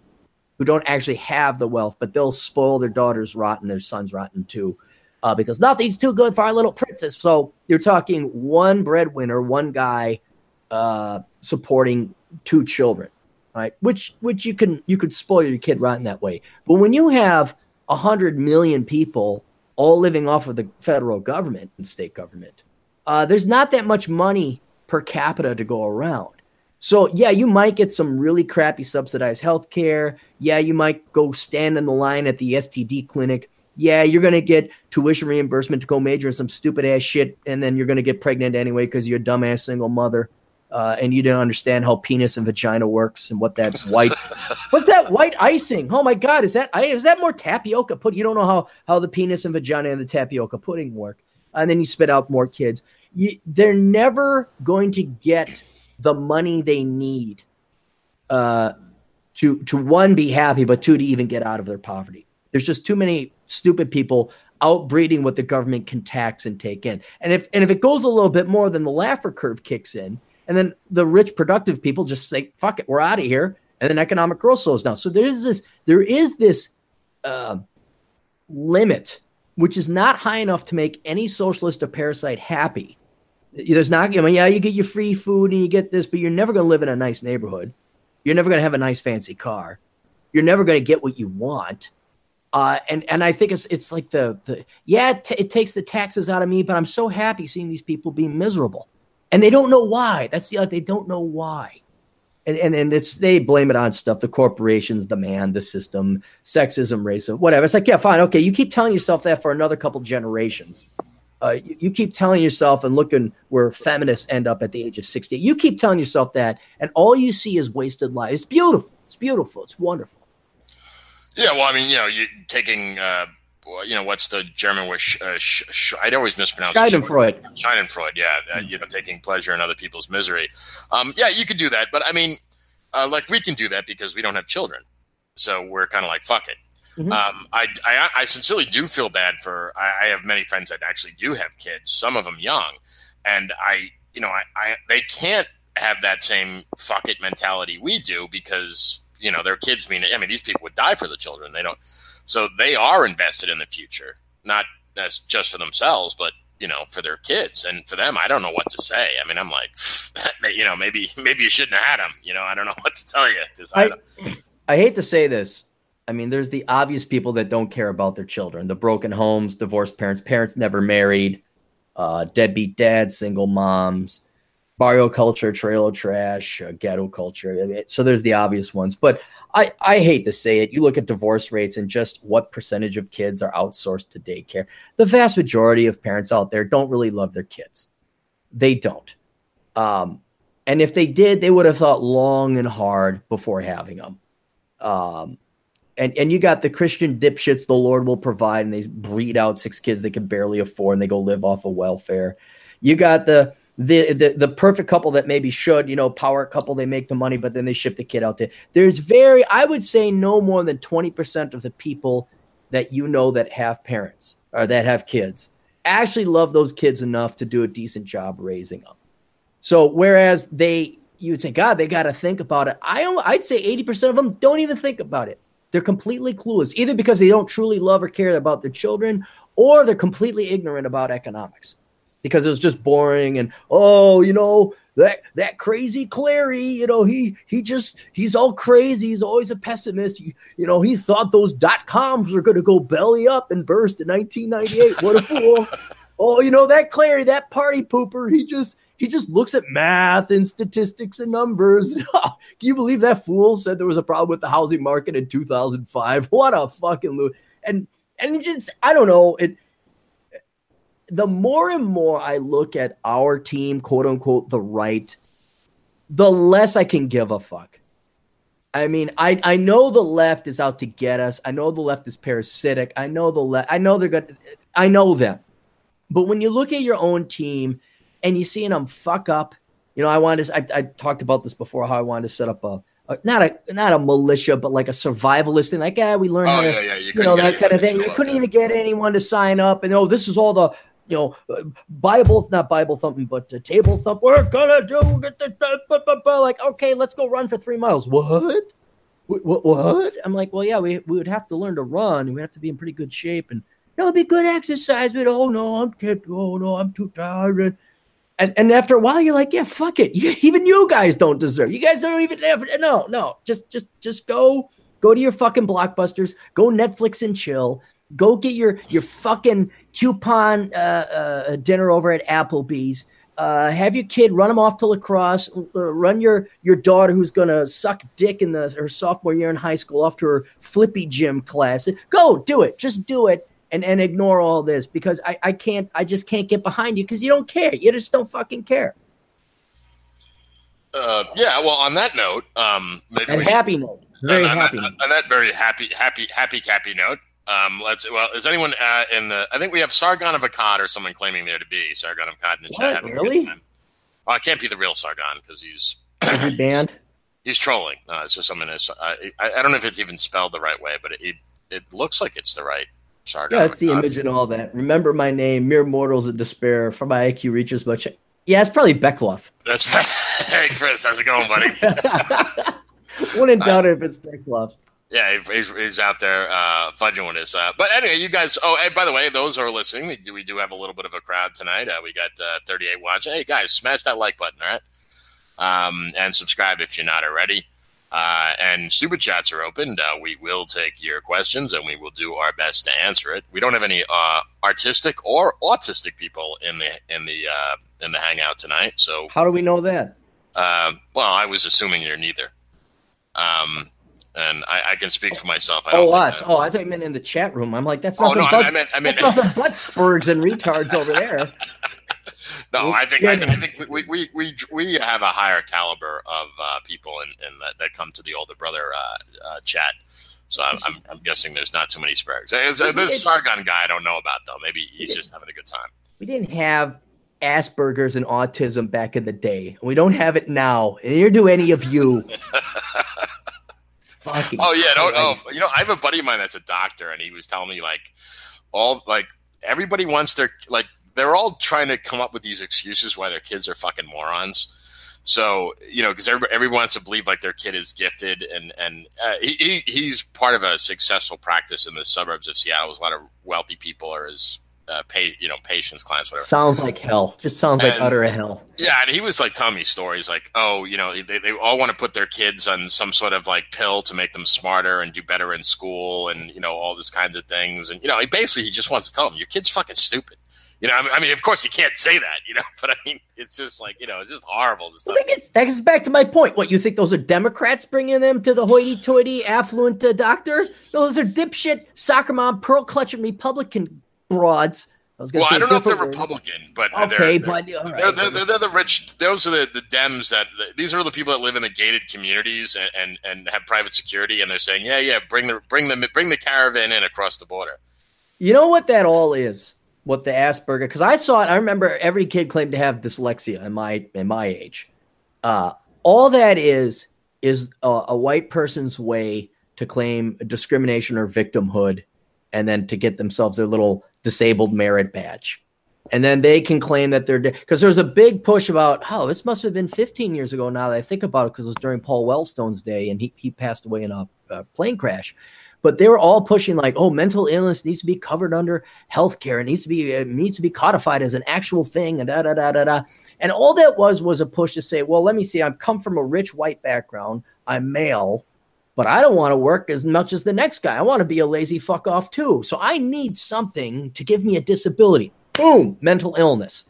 who don't actually have the wealth, but they'll spoil their daughters rotten, their sons rotten too, uh, because nothing's too good for our little princess. So you're talking one breadwinner, one guy uh, supporting two children, right? Which which you can you could spoil your kid rotten that way. But when you have hundred million people all living off of the federal government and state government, uh, there's not that much money per capita to go around. So yeah, you might get some really crappy subsidized health care. Yeah, you might go stand in the line at the STD clinic. Yeah, you're gonna get tuition reimbursement to go major in some stupid ass shit, and then you're gonna get pregnant anyway because you're a dumbass single mother. Uh, and you don't understand how penis and vagina works and what that's white. What's that white icing? Oh my god, is that is that more tapioca pudding? You don't know how how the penis and vagina and the tapioca pudding work, and then you spit out more kids. You, they're never going to get the money they need uh, to to one be happy, but two to even get out of their poverty. There's just too many stupid people outbreeding what the government can tax and take in. And if and if it goes a little bit more, then the Laffer curve kicks in, and then the rich, productive people just say, "Fuck it, we're out of here," and then economic growth slows down. So there is this there is this uh, limit, which is not high enough to make any socialist or parasite happy there's not, I mean, yeah, you get your free food and you get this, but you're never going to live in a nice neighborhood. You're never going to have a nice fancy car. You're never going to get what you want. Uh, and and I think it's it's like the the yeah t- it takes the taxes out of me, but I'm so happy seeing these people be miserable, and they don't know why. That's the other. they don't know why, and and and it's they blame it on stuff the corporations, the man, the system, sexism, racism, whatever. It's like yeah, fine, okay, you keep telling yourself that for another couple generations uh, you, you, keep telling yourself and looking where feminists end up at the age of 60. You keep telling yourself that, and all you see is wasted life. It's beautiful. It's beautiful. It's wonderful. Yeah, well, I mean, you know, you taking, uh, you know, what's the German word? Uh, sh- sh- I'd always mispronounce Schadenfreude. Schadenfreude, yeah. Uh, you know, taking pleasure in other people's misery. Um, yeah, you could do that, but I mean, uh, like we can do that because we don't have children, so we're kind of like fuck it. Mm-hmm. Um, I, I, I, sincerely do feel bad for. I, I, have many friends that actually do have kids, some of them young, and I, you know, I, I they can't have that same fuck it mentality we do because you know their kids mean. I mean, these people would die for the children. They don't, so they are invested in the future, not as just for themselves, but you know, for their kids and for them. I don't know what to say. I mean, I'm like, you know, maybe maybe you shouldn't have had them. You know, I don't know what to tell you because I, I, I hate to say this I mean, there's the obvious people that don't care about their children, the broken homes, divorced parents, parents never married, uh, deadbeat dads, single moms, barrio culture, trailer trash, uh, ghetto culture. So there's the obvious ones. But I, I hate to say it. You look at divorce rates and just what percentage of kids are outsourced to daycare. The vast majority of parents out there don't really love their kids. They don't. Um, and if they did, they would have thought long and hard before having them. Um, and and you got the Christian dipshits the Lord will provide, and they breed out six kids they can barely afford, and they go live off of welfare. You got the the, the the perfect couple that maybe should, you know, power couple, they make the money, but then they ship the kid out there. There's very, I would say, no more than 20% of the people that you know that have parents or that have kids actually love those kids enough to do a decent job raising them. So, whereas they, you would say, God, they got to think about it. I, I'd say 80% of them don't even think about it. They're completely clueless, either because they don't truly love or care about their children, or they're completely ignorant about economics because it was just boring and oh, you know that that crazy Clarey, you know he he just he's all crazy. He's always a pessimist. You, you know he thought those dot coms were going to go belly up and burst in 1998. What a fool! oh, you know that Clarey, that party pooper. He just he just looks at math and statistics and numbers. Can you believe that fool said there was a problem with the housing market in 2005? What a fucking lo- and and just I don't know it. The more and more I look at our team, quote unquote, the right, the less I can give a fuck. I mean, I I know the left is out to get us. I know the left is parasitic. I know the left. I know they're good. I know them. But when you look at your own team and you seeing them fuck up. You know, I wanted to, I, I talked about this before how I wanted to set up a, a, not a not a militia, but like a survivalist thing. Like, yeah, we learned oh, how to, yeah, yeah. You, you know, that kind of thing. You couldn't even get anyone to sign up, and oh, this is all the you know, Bible, not Bible thumping, but uh, table thump. We're gonna do get the like, okay, let's go run for three miles. What? what, what? I'm like, well, yeah, we, we would have to learn to run. And We'd have to be in pretty good shape. And no, it'd be good exercise. But oh no, I'm too, oh no, I'm too tired. And, and after a while, you're like, yeah, fuck it. You, even you guys don't deserve. You guys don't even have. No, no, just just just go go to your fucking blockbusters. Go Netflix and chill. Go get your your fucking coupon uh, uh, dinner over at Applebee's uh, have your kid run him off to lacrosse. Uh, run your your daughter who's gonna suck dick in the her sophomore year in high school off to her flippy gym class. Go do it. Just do it and and ignore all this because I I can't I just can't get behind you because you don't care. You just don't fucking care. Uh, yeah. Well, on that note, um, maybe and happy should, note, very on, happy. On, on, that very happy, happy, happy, happy note. Um, let's. Well, is anyone uh, in the? I think we have Sargon of Akkad or someone claiming there to be Sargon of Akkad in the what, chat. Really? Well, it can't be the real Sargon because he's banned. He's trolling. Uh, it's just something. Uh, I, I don't know if it's even spelled the right way, but it, it, it looks like it's the right Sargon. Yeah, it's the image and all that. Remember my name, mere mortals in despair. For my IQ reaches much. Yeah, it's probably Bechtloff. That's right. Hey, Chris, how's it going, buddy? Wouldn't doubt it if it's Bechtloff. Yeah, he's, he's out there uh, fudging with us. Uh, but anyway, you guys. Oh, hey, by the way, those are listening. We do, we do have a little bit of a crowd tonight. Uh, we got uh, 38 watching. Hey, guys, smash that like button, all right? Um, and subscribe if you're not already. Uh, and super chats are opened. Uh, we will take your questions and we will do our best to answer it. We don't have any uh, artistic or autistic people in the in the uh, in the hangout tonight. So how do we know that? Uh, well, I was assuming you're neither. Um, and I, I, can speak for myself. I oh, us. Oh, I thought you meant in the chat room. I'm like, that's nothing. Oh no, but, I meant, I meant that's nothing but spurgs and retards over there. no, I think I, I, think we, we we we have a higher caliber of uh, people in, in that, that, come to the older brother uh, uh, chat. So I'm, I'm, I'm, guessing there's not too many spurgs. This Sargon guy I don't know about though. Maybe he's just having a good time. We didn't have Asperger's and autism back in the day. We don't have it now. Neither do any of you. Fucking oh yeah, no, oh, you know, I have a buddy of mine that's a doctor, and he was telling me like all like everybody wants their like they're all trying to come up with these excuses why their kids are fucking morons. So you know, because everybody, everyone wants to believe like their kid is gifted, and and uh, he, he, he's part of a successful practice in the suburbs of Seattle. There's a lot of wealthy people are his uh, pay, you know, patients, clients, whatever. Sounds like hell. Just sounds and, like utter hell. Yeah, and he was like telling me stories like, oh, you know, they, they all want to put their kids on some sort of like pill to make them smarter and do better in school, and you know, all these kinds of things. And you know, he basically he just wants to tell them, your kid's fucking stupid. You know, I mean, of course you can't say that, you know, but I mean, it's just like, you know, it's just horrible. I think it's, that gets back to my point. What, you think those are Democrats bringing them to the hoity toity affluent uh, doctor? Those are dipshit soccer mom, pearl clutching Republican broads I was well, I don't know if they're Republican, but okay, they're, but they're, right. they're, they're, they're, the rich. Those are the, the Dems that these are the people that live in the gated communities and, and, and have private security, and they're saying, yeah, yeah, bring the bring the bring the caravan in across the border. You know what that all is? What the Asperger? Because I saw it. I remember every kid claimed to have dyslexia in my in my age. Uh, all that is is a, a white person's way to claim discrimination or victimhood, and then to get themselves their little disabled merit badge. And then they can claim that they're because there's a big push about oh this must have been 15 years ago now that I think about it because it was during Paul Wellstone's day and he he passed away in a, a plane crash. But they were all pushing like, oh, mental illness needs to be covered under healthcare. It needs to be it needs to be codified as an actual thing, and da da da da da. And all that was was a push to say, well, let me see. I've come from a rich white background. I'm male but I don't want to work as much as the next guy. I want to be a lazy fuck off too. So I need something to give me a disability. Boom, mental illness.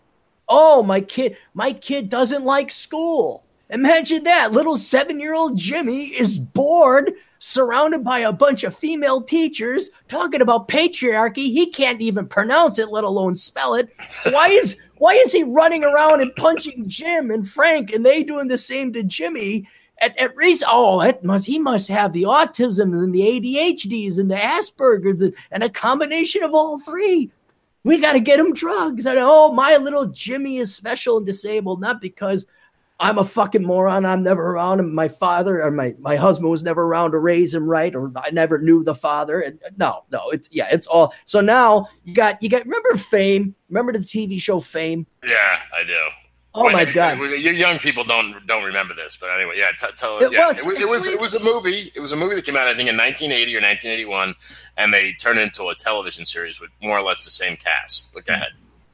Oh, my kid, my kid doesn't like school. Imagine that. Little seven year old Jimmy is bored, surrounded by a bunch of female teachers talking about patriarchy. He can't even pronounce it, let alone spell it. Why is why is he running around and punching Jim and Frank and they doing the same to Jimmy? At, at least, oh, it must he must have the autism and the ADHDs and the Asperger's and, and a combination of all three. We got to get him drugs. And oh, my little Jimmy is special and disabled, not because I'm a fucking moron. I'm never around him. My father or my, my husband was never around to raise him right, or I never knew the father. And uh, no, no, it's yeah, it's all. So now you got you got remember Fame? Remember the TV show Fame? Yeah, I do. Oh my god! You young people don't don't remember this, but anyway, yeah. T- tell it, yeah. It, it, was it was a movie. It was a movie that came out, I think, in 1980 or 1981, and they turned it into a television series with more or less the same cast. But go ahead.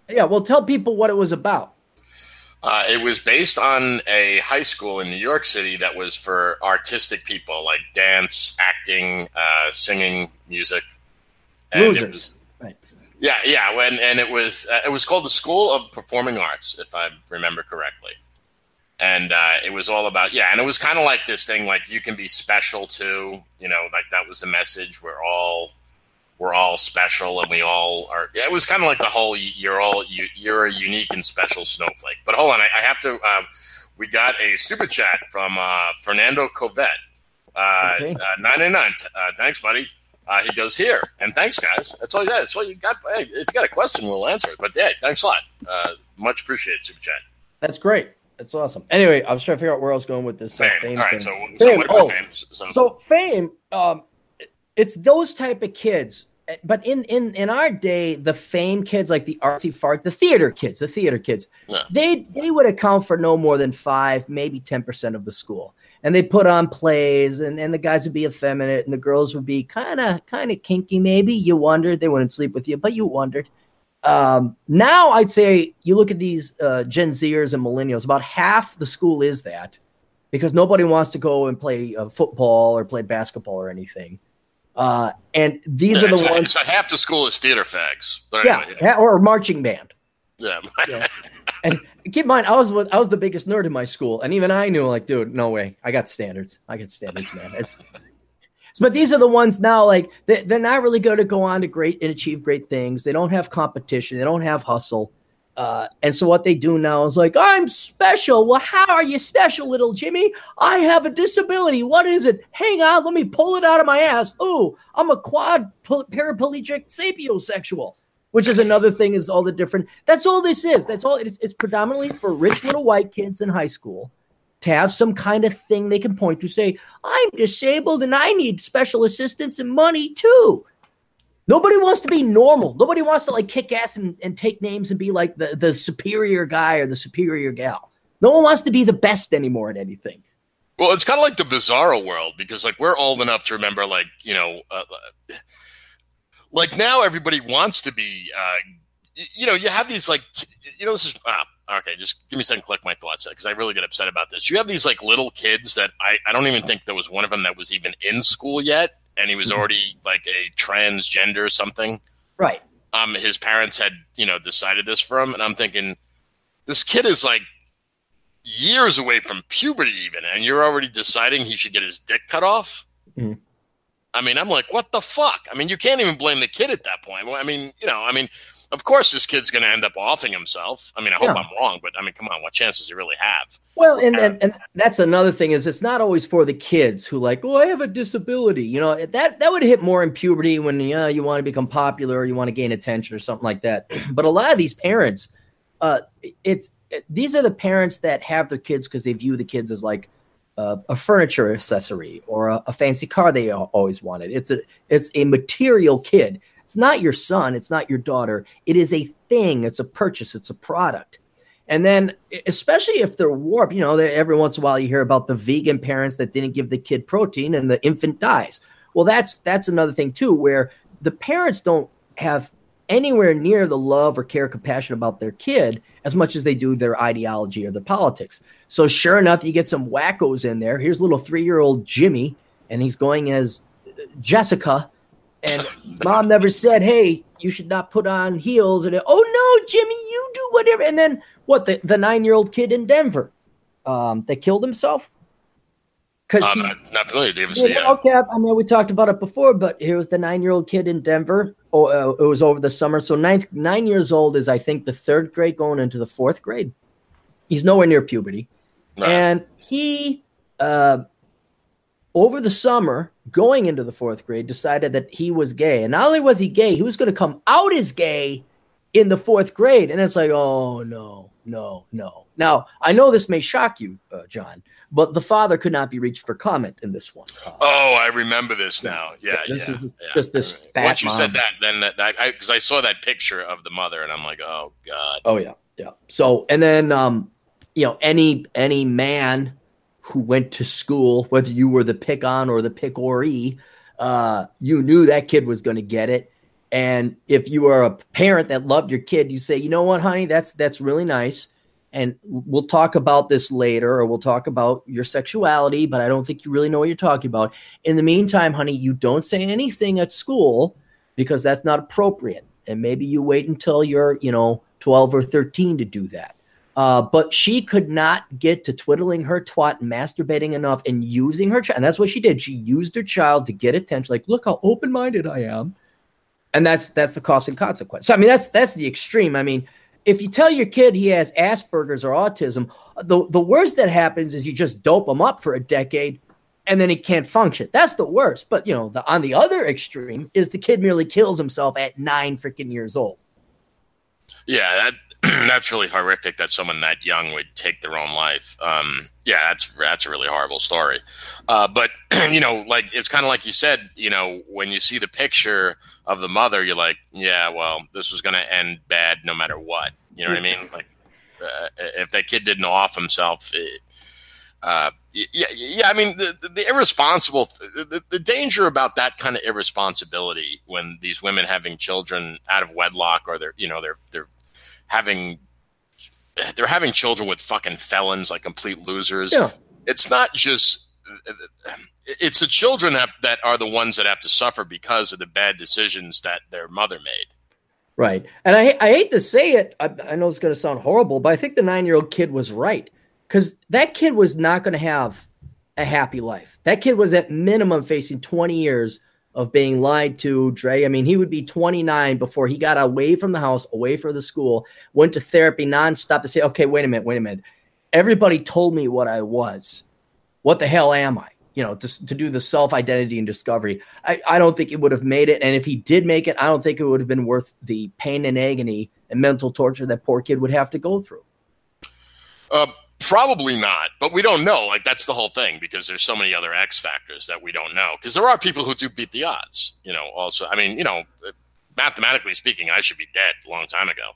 Yeah, well, tell people what it was about. Uh, it was based on a high school in New York City that was for artistic people like dance, acting, uh, singing, music. And Losers. Yeah, yeah. When and it was uh, it was called the School of Performing Arts, if I remember correctly. And uh, it was all about yeah, and it was kind of like this thing like you can be special too. You know, like that was the message. We're all we're all special and we all are. It was kind of like the whole you're all you, you're a unique and special snowflake. But hold on, I, I have to. Uh, we got a super chat from uh, Fernando Covet. Uh, okay. uh, 99. Uh, thanks, buddy. Uh, he goes here, and thanks, guys. That's all you got. That's all you got. Hey, if you got a question, we'll answer it. But yeah, thanks a lot. Uh, much appreciated, super chat. That's great. That's awesome. Anyway, I was trying to figure out where I was going with this uh, fame. fame all right, thing. so, fame. So, oh, fame? So, so fame. Um, it's those type of kids but in in in our day, the fame kids, like the artsy fart, the theater kids, the theater kids, yeah. they they would account for no more than five, maybe ten percent of the school. And they put on plays, and, and the guys would be effeminate, and the girls would be kind of kind of kinky. Maybe you wondered they wouldn't sleep with you, but you wondered. Um, now I'd say you look at these uh, Gen Zers and millennials. About half the school is that because nobody wants to go and play uh, football or play basketball or anything. Uh, and these yeah, are the so, ones. So half the school is theater fags. But yeah, anyway, yeah. or marching band. Yeah. yeah. And keep in mind, I was I was the biggest nerd in my school, and even I knew, like, dude, no way, I got standards. I got standards, man. But these are the ones now, like they, they're not really going to go on to great and achieve great things. They don't have competition. They don't have hustle. Uh, and so what they do now is like, I'm special. Well, how are you special, little Jimmy? I have a disability. What is it? Hang on, let me pull it out of my ass. Oh, I'm a quad paraplegic sapiosexual, which is another thing. Is all the different. That's all this is. That's all. It's, it's predominantly for rich little white kids in high school to have some kind of thing they can point to. Say, I'm disabled and I need special assistance and money too. Nobody wants to be normal. Nobody wants to like kick ass and, and take names and be like the, the superior guy or the superior gal. No one wants to be the best anymore at anything. Well, it's kind of like the bizarro world because like we're old enough to remember like, you know, uh, uh like now everybody wants to be, uh, you, know, you have these like, you know, this is, uh, okay, just give me a second to collect my thoughts because I really get upset about this. You have these like little kids that I, I don't even think there was one of them that was even in school yet and he was mm-hmm. already like a transgender or something. Right. Um, his parents had you know decided this for him, and I'm thinking, this kid is like years away from puberty, even, and you're already deciding he should get his dick cut off. Mm-hmm. I mean, I'm like, what the fuck? I mean, you can't even blame the kid at that point. I mean, you know, I mean, of course, this kid's going to end up offing himself. I mean, I hope yeah. I'm wrong, but I mean, come on, what chances he really have? Well, and, and and that's another thing is it's not always for the kids who like, oh, I have a disability. You know, that that would hit more in puberty when you know, you want to become popular or you want to gain attention or something like that. But a lot of these parents, uh, it's it, these are the parents that have their kids because they view the kids as like uh, a furniture accessory or a, a fancy car they always wanted. It's a it's a material kid it's not your son, it's not your daughter. It is a thing, it's a purchase, it's a product. And then, especially if they're warped, you know, every once in a while you hear about the vegan parents that didn't give the kid protein and the infant dies. Well, that's that's another thing too, where the parents don't have anywhere near the love or care, compassion about their kid as much as they do their ideology or their politics. So, sure enough, you get some wackos in there. Here's little three year old Jimmy, and he's going as Jessica and mom never said, "Hey, you should not put on heels." And oh no, Jimmy, you do whatever. And then what? The the nine year old kid in Denver um, that killed himself. Because uh, not, not familiar, David. Yeah, okay, I mean we talked about it before, but here was the nine year old kid in Denver. Oh, uh, it was over the summer. So nine nine years old is I think the third grade going into the fourth grade. He's nowhere near puberty, right. and he uh, over the summer, going into the fourth grade, decided that he was gay. And not only was he gay, he was going to come out as gay in the fourth grade. And it's like, oh, no, no, no. Now, I know this may shock you, uh, John, but the father could not be reached for comment in this one. Uh, oh, I remember this now. Yeah, this yeah, is yeah. just this fat Once you mom. said that, then that, because I, I, saw that picture of the mother, and I'm like, oh god. Oh yeah, yeah. So and then um, you know, any any man who went to school, whether you were the pick on or the pick or e, uh, you knew that kid was going to get it. And if you are a parent that loved your kid, you say, you know what, honey, that's that's really nice. And we'll talk about this later, or we'll talk about your sexuality, but I don't think you really know what you're talking about. In the meantime, honey, you don't say anything at school because that's not appropriate. And maybe you wait until you're, you know, 12 or 13 to do that. Uh, but she could not get to twiddling her twat masturbating enough and using her child. And that's what she did. She used her child to get attention. Like, look how open minded I am. And that's that's the cost and consequence. So I mean, that's that's the extreme. I mean, if you tell your kid he has Asperger's or autism, the the worst that happens is you just dope him up for a decade, and then he can't function. That's the worst. But you know, the on the other extreme is the kid merely kills himself at nine freaking years old. Yeah, that that's really horrific that someone that young would take their own life. Um, yeah, that's that's a really horrible story. Uh, but you know, like it's kind of like you said. You know, when you see the picture of the mother, you're like, yeah, well, this was going to end bad no matter what. You know what I mean? Like, uh, if that kid didn't off himself. It, uh, yeah, yeah. I mean, the, the irresponsible, the, the danger about that kind of irresponsibility when these women having children out of wedlock or they're, you know, they're they're having they're having children with fucking felons like complete losers. Yeah. It's not just it's the children that, that are the ones that have to suffer because of the bad decisions that their mother made. Right. And I, I hate to say it. I, I know it's going to sound horrible, but I think the nine year old kid was right because that kid was not going to have a happy life. That kid was at minimum facing 20 years of being lied to, Dre. I mean, he would be 29 before he got away from the house, away from the school, went to therapy nonstop to say, okay, wait a minute, wait a minute. Everybody told me what I was. What the hell am I? You know, to, to do the self identity and discovery. I, I don't think it would have made it. And if he did make it, I don't think it would have been worth the pain and agony and mental torture that poor kid would have to go through. Uh, Probably not, but we don't know. Like that's the whole thing because there's so many other X factors that we don't know. Because there are people who do beat the odds. You know, also, I mean, you know, mathematically speaking, I should be dead a long time ago.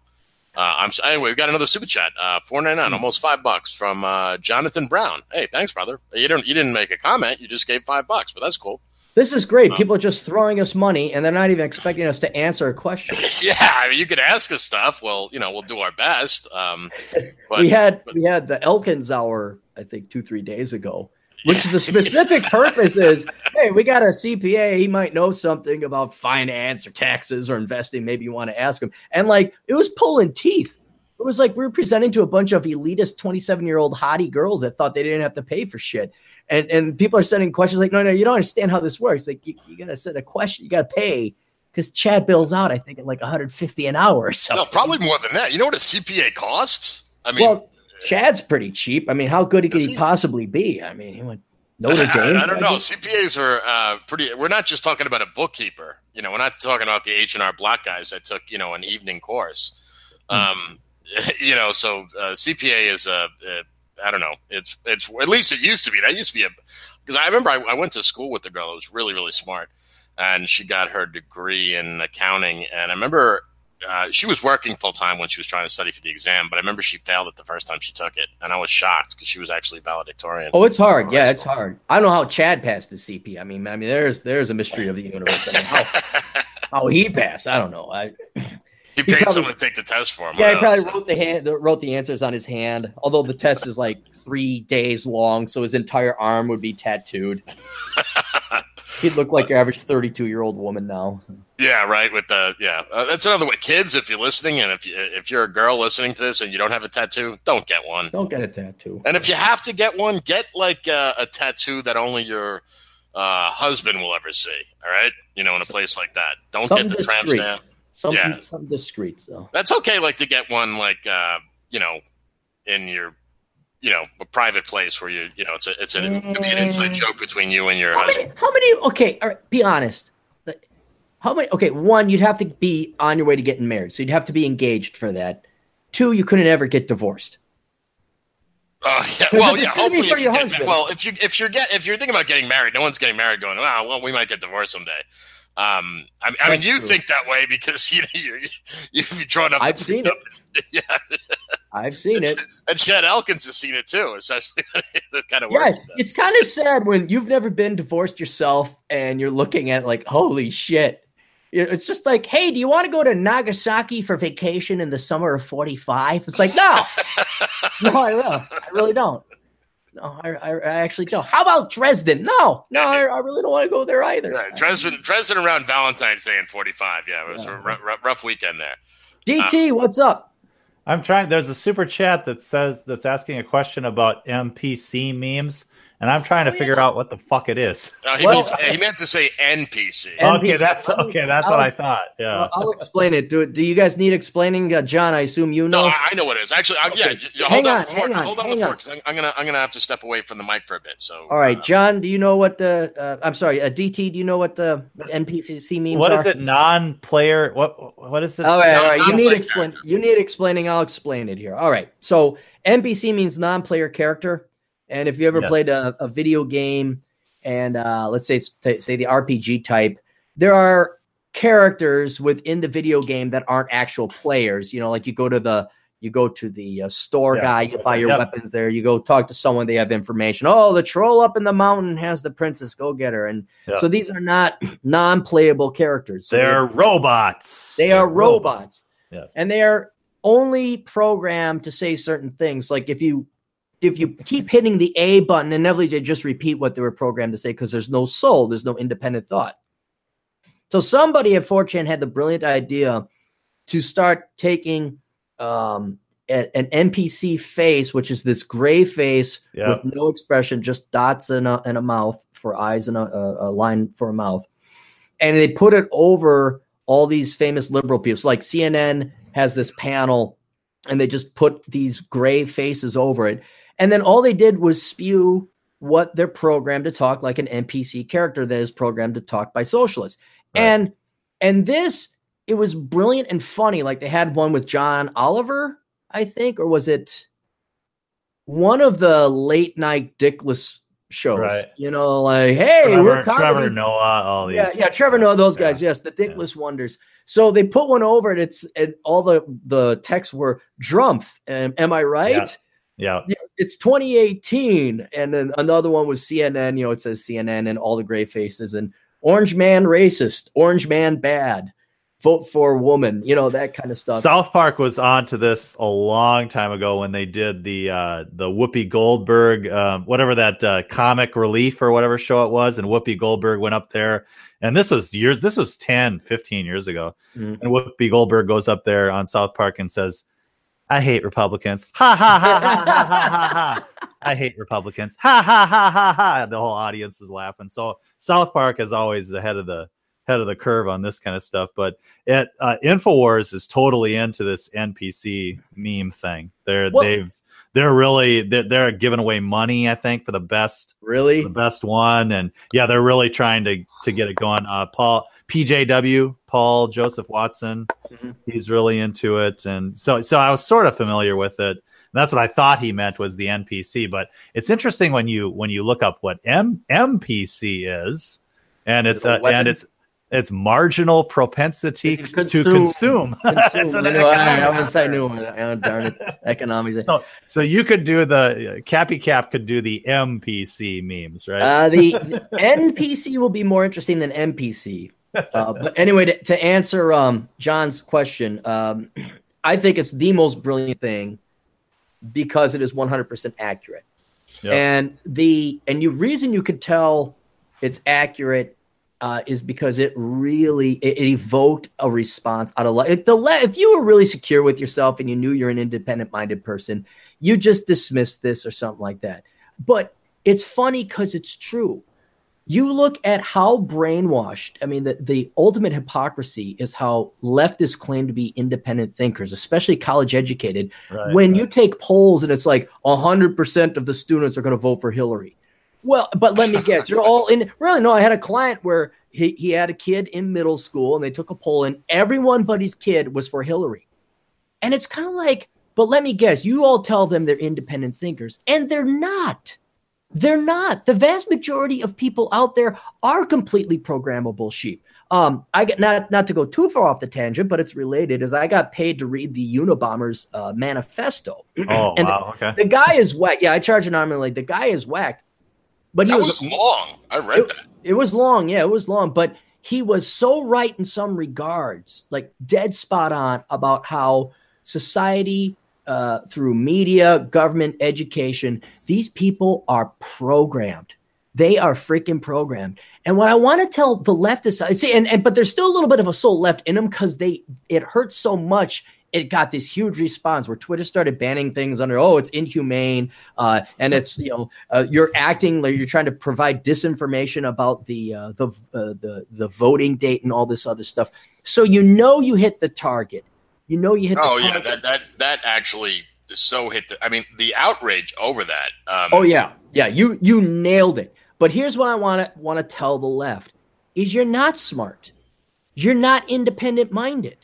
Uh, I'm anyway. We got another super chat, uh, four ninety nine, almost five bucks from uh, Jonathan Brown. Hey, thanks, brother. You don't you didn't make a comment. You just gave five bucks, but that's cool. This is great. People are just throwing us money, and they're not even expecting us to answer a question. yeah, I mean, you could ask us stuff. Well, you know, we'll do our best. Um, but, we had but, we had the Elkins hour, I think, two three days ago, which the specific purpose is, hey, we got a CPA. He might know something about finance or taxes or investing. Maybe you want to ask him. And like, it was pulling teeth. It was like we were presenting to a bunch of elitist 27 year old hottie girls that thought they didn't have to pay for shit and and people are sending questions like, no, no, you don't understand how this works. Like you, you gotta send a question, you gotta pay because Chad bills out, I think, at like 150 an hour or something. No, probably more than that. You know what a CPA costs? I mean, well, Chad's pretty cheap. I mean, how good could he, he possibly be? I mean, he went Notre Dame. I, I don't know. CPAs are uh, pretty. We're not just talking about a bookkeeper. You know, we're not talking about the H and R Block guys that took you know an evening course. Hmm. Um, you know, so uh, CPA is a, a I don't know. It's it's at least it used to be. That used to be a because I remember I, I, went to school with the girl. It was really really smart, and she got her degree in accounting. And I remember uh, she was working full time when she was trying to study for the exam. But I remember she failed it the first time she took it, and I was shocked because she was actually valedictorian. Oh, it's hard. Yeah, it's hard. I don't know how Chad passed the CP. I mean, I mean, there's there's a mystery of the universe. I mean, how, how he passed, I don't know. I he paid he probably, someone to take the test for him. Yeah, he probably wrote the hand, wrote the answers on his hand. Although the test is like three days long, so his entire arm would be tattooed. He'd look like your average thirty-two-year-old woman now. Yeah, right. With the yeah, uh, that's another way. Kids, if you're listening, and if you, if you're a girl listening to this and you don't have a tattoo, don't get one. Don't get a tattoo. And if you have to get one, get like uh, a tattoo that only your uh, husband will ever see. All right, you know, in a place like that. Don't Something get the tramp stamp. Something, yeah. something discreet. So that's okay. Like to get one, like uh, you know, in your, you know, a private place where you, you know, it's a, it's an, it be an inside mm. joke between you and your how husband. Many, how many? Okay, all right. Be honest. How many? Okay, one, you'd have to be on your way to getting married, so you'd have to be engaged for that. Two, you couldn't ever get divorced. Uh, yeah, well, yeah. Hopefully, if you get, well, if you if you're get if you're thinking about getting married, no one's getting married. Going, wow, well, we might get divorced someday. Um, I, I mean, you true. think that way because you you you've drawn up. I've seen it. yeah. I've seen it. And Chet Elkins has seen it too, especially the kind of yeah, it's kind of sad when you've never been divorced yourself and you're looking at it like, holy shit. It's just like, hey, do you want to go to Nagasaki for vacation in the summer of 45? It's like, no, no, I, will. I really don't. No, I, I, actually don't. How about Dresden? No, no, I, I really don't want to go there either. Yeah, Dresden, Dresden around Valentine's Day in 45. Yeah, it was yeah. a rough, rough weekend there. DT, uh, what's up? I'm trying. There's a super chat that says that's asking a question about MPC memes and I'm trying to oh, figure yeah. out what the fuck it is. he, well, means, he, meant to say NPC. NPC. Okay, that's okay. That's I'll, what I thought. Yeah, I'll explain it. Do Do you guys need explaining, uh, John? I assume you know. No, I know what it is. Actually, I, okay. yeah. Hold hang on, before, hang on, hold on before, because I'm, I'm, gonna I'm gonna have to step away from the mic for a bit. So, all right, uh, John. Do you know what the? Uh, I'm sorry, uh, DT. Do you know what the NPC means? What are? is it? Non-player. What What is it? All right, all right. You need explain. You need explaining. I'll explain it here. All right. So NPC means non-player character. And if you ever yes. played a, a, video game, and uh, let's say say the RPG type, there are characters within the video game that aren't actual players. You know, like you go to the you go to the uh, store yeah. guy, you buy your yep. weapons there. You go talk to someone, they have information. Oh, the troll up in the mountain has the princess. Go get her. And yep. so these are not non-playable characters. So they're, they're robots. They are robots, robots. and they are only programmed to say certain things. Like if you if you keep hitting the A button, inevitably they just repeat what they were programmed to say because there's no soul, there's no independent thought. So somebody at 4chan had the brilliant idea to start taking um, a, an NPC face, which is this gray face yep. with no expression, just dots and a, and a mouth for eyes and a, a, line for a mouth. And they put it over all these famous liberal people. So like CNN has this panel and they just put these gray faces over it. And then all they did was spew what they're programmed to talk like an NPC character that is programmed to talk by socialists. Right. And and this it was brilliant and funny. Like they had one with John Oliver, I think, or was it one of the late night dickless shows? Right. You know, like hey, Trevor, we're comedy. Trevor Noah, all these. Yeah, yeah, Trevor Noah, those guys. Yeah. Yes, the dickless yeah. wonders. So they put one over, and it's and all the the texts were Drumpf. Um, am I right? Yeah. Yeah. It's 2018. And then another one was CNN. You know, it says CNN and all the gray faces and Orange Man racist, Orange Man bad, vote for woman, you know, that kind of stuff. South Park was on to this a long time ago when they did the uh the Whoopi Goldberg, um, whatever that uh, comic relief or whatever show it was. And Whoopi Goldberg went up there. And this was years, this was 10, 15 years ago. Mm-hmm. And Whoopi Goldberg goes up there on South Park and says, I hate Republicans. Ha ha ha ha ha ha ha. I hate Republicans. Ha ha ha ha ha. The whole audience is laughing. So South Park is always ahead of the head of the curve on this kind of stuff. But it uh, Infowars is totally into this NPC meme thing. They're what? they've they're really they're, they're giving away money. I think for the best really the best one, and yeah, they're really trying to to get it going. Uh, Paul PJW, Paul Joseph Watson, mm-hmm. he's really into it, and so so I was sort of familiar with it. And that's what I thought he meant was the NPC. But it's interesting when you when you look up what M- MPC is, and it's uh, and it's it's marginal propensity to consume. To consume. consume. I, know, I, I was I knew oh, darn it, economics. So, so you could do the Cappy Cap could do the MPC memes, right? Uh, the NPC will be more interesting than MPC uh, but anyway, to, to answer um, John's question, um, I think it's the most brilliant thing because it is 100% accurate. Yep. And the and you reason you could tell it's accurate uh, is because it really it, it, evoked a response out of life. The le- if you were really secure with yourself and you knew you're an independent minded person, you just dismiss this or something like that. But it's funny because it's true you look at how brainwashed i mean the, the ultimate hypocrisy is how leftists claim to be independent thinkers especially college educated. Right, when right. you take polls and it's like 100% of the students are going to vote for hillary. Well but let me guess you're all in really no i had a client where he, he had a kid in middle school and they took a poll and everyone but his kid was for hillary. And it's kind of like but let me guess you all tell them they're independent thinkers and they're not They're not. The vast majority of people out there are completely programmable sheep. Um, I get not not to go too far off the tangent, but it's related. Is I got paid to read the Unabomber's uh, manifesto. Oh And wow, okay. The guy is whack. Yeah, I charge an arm and leg. The guy is whack. But he That was, was long. I read it, that. it was long. Yeah, it was long. But he was so right in some regards, like dead spot on about how society, uh, through media, government, education, these people are programmed. They are freaking programmed. And what I want to tell the leftists, see, and, and but there's still a little bit of a soul left in them because they it hurts so much. It got this huge response where Twitter started banning things under, oh, it's inhumane, uh, and it's you know uh, you're acting like you're trying to provide disinformation about the uh, the uh, the the voting date and all this other stuff. So you know you hit the target. You know you hit. Oh the yeah, that that that actually so hit. The, I mean, the outrage over that. Um, Oh yeah, yeah. You you nailed it. But here's what I want to want to tell the left: is you're not smart. You're not independent minded.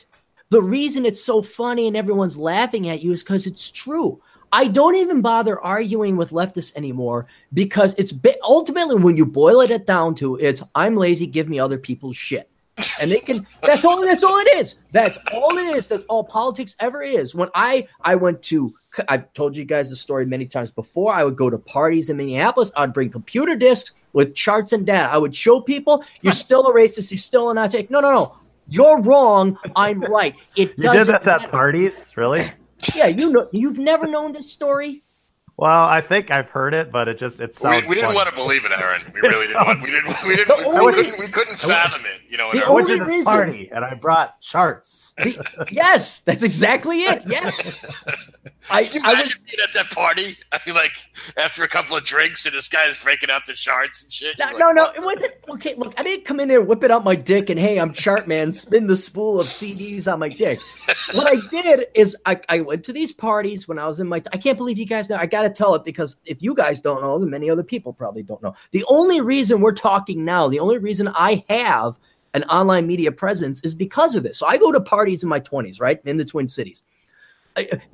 The reason it's so funny and everyone's laughing at you is because it's true. I don't even bother arguing with leftists anymore because it's ultimately when you boil it down to it's I'm lazy, give me other people's shit. And they can that's all that's all it is. That's all it is. That's all politics ever is. When I I went to I've told you guys the story many times before. I would go to parties in Minneapolis. I'd bring computer discs with charts and data. I would show people you're still a racist, you're still a Nazi. No, no, no. You're wrong. I'm right. It You doesn't did this at parties, really? Yeah, you know you've never known this story. Well, I think I've heard it, but it just it we, sounds. we dn't funny. want to believe it, Aaron. We really didn't. Want, we didn't. We didn't. We, The we only- couldn't. We couldn't fathom it. You know. The our- I went to only this reason- party and I brought charts. Yes, that's exactly it. Yes. I, Can you I imagine was being at that party? I mean, like after a couple of drinks, and this guy's breaking out the charts and shit. no, You're no, no. It wasn't okay. Look, I didn't come in there whipping out my dick and hey, I'm chart man, spin the spool of CDs on my dick. What I did is I, I went to these parties when I was in my. I can't believe you guys know. I got to tell it because if you guys don't know, then many other people probably don't know. The only reason we're talking now, the only reason I have an online media presence is because of this. So I go to parties in my 20s, right, in the Twin Cities,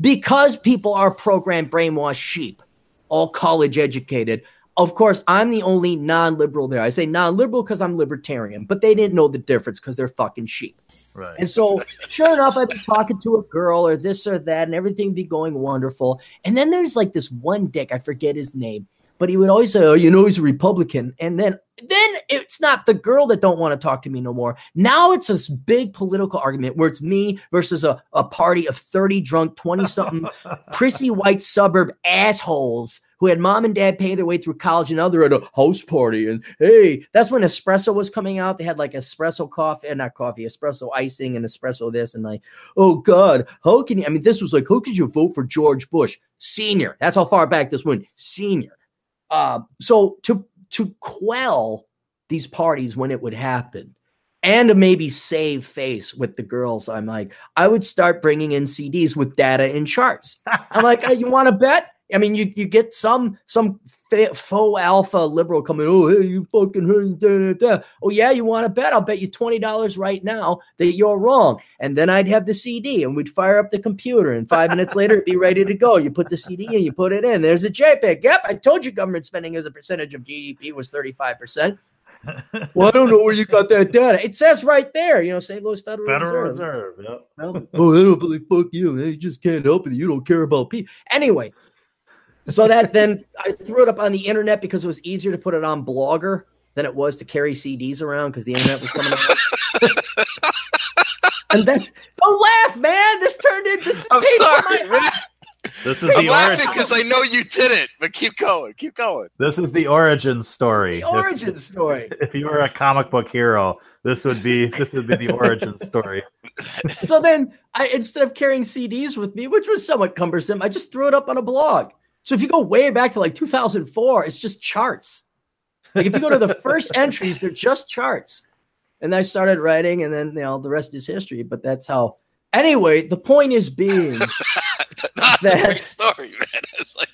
because people are programmed brainwashed sheep, all college educated. Of course, I'm the only non-liberal there. I say non-liberal because I'm libertarian, but they didn't know the difference because they're fucking sheep. Right. And so, sure enough, I'd be talking to a girl or this or that, and everything be going wonderful. And then there's like this one dick, I forget his name, but he would always say, "Oh, you know, he's a Republican." And then, then it's not the girl that don't want to talk to me no more. Now it's this big political argument where it's me versus a, a party of thirty drunk, twenty something prissy white suburb assholes who had mom and dad pay their way through college and now they're at a house party. And hey, that's when espresso was coming out. They had like espresso coffee, and not coffee, espresso icing and espresso this. And like, oh God, how can you? I mean, this was like, how could you vote for George Bush Senior? That's how far back this went, Senior. Uh, so to to quell these parties when it would happen and to maybe save face with the girls, I'm like, I would start bringing in CDs with data and charts. I'm like, "Hey, you want to bet? I mean, you you get some some faux alpha liberal coming. Oh, hey, you fucking heard da, da, da. Oh yeah, you want to bet? I'll bet you twenty dollars right now that you're wrong. And then I'd have the CD, and we'd fire up the computer, and five minutes later, it'd be ready to go. You put the CD in, you put it in. There's a JPEG. Yep, I told you government spending as a percentage of GDP was thirty five percent. Well, I don't know where you got that data. It says right there, you know, St. Louis Federal, Federal Reserve. Reserve. Yep. Well, oh, I don't believe fuck you. They just can't help it. You don't care about people. Anyway, so that then I threw it up on the internet because it was easier to put it on Blogger than it was to carry CDs around because the internet was coming out. and that's don't laugh, man. This turned into this I'm sorry, my- man. This is I'm the laughing origin. because I know you did it. But keep going. Keep going. This is the origin story. The origin story. If, if you were a comic book hero, this would be this would be the origin story. so then I instead of carrying CDs with me, which was somewhat cumbersome, I just threw it up on a blog. So if you go way back to like 2004, it's just charts. Like if you go to the first entries, they're just charts. And I started writing, and then you know the rest is history. But that's how. Anyway, the point is being That's that, a great story, man. It's like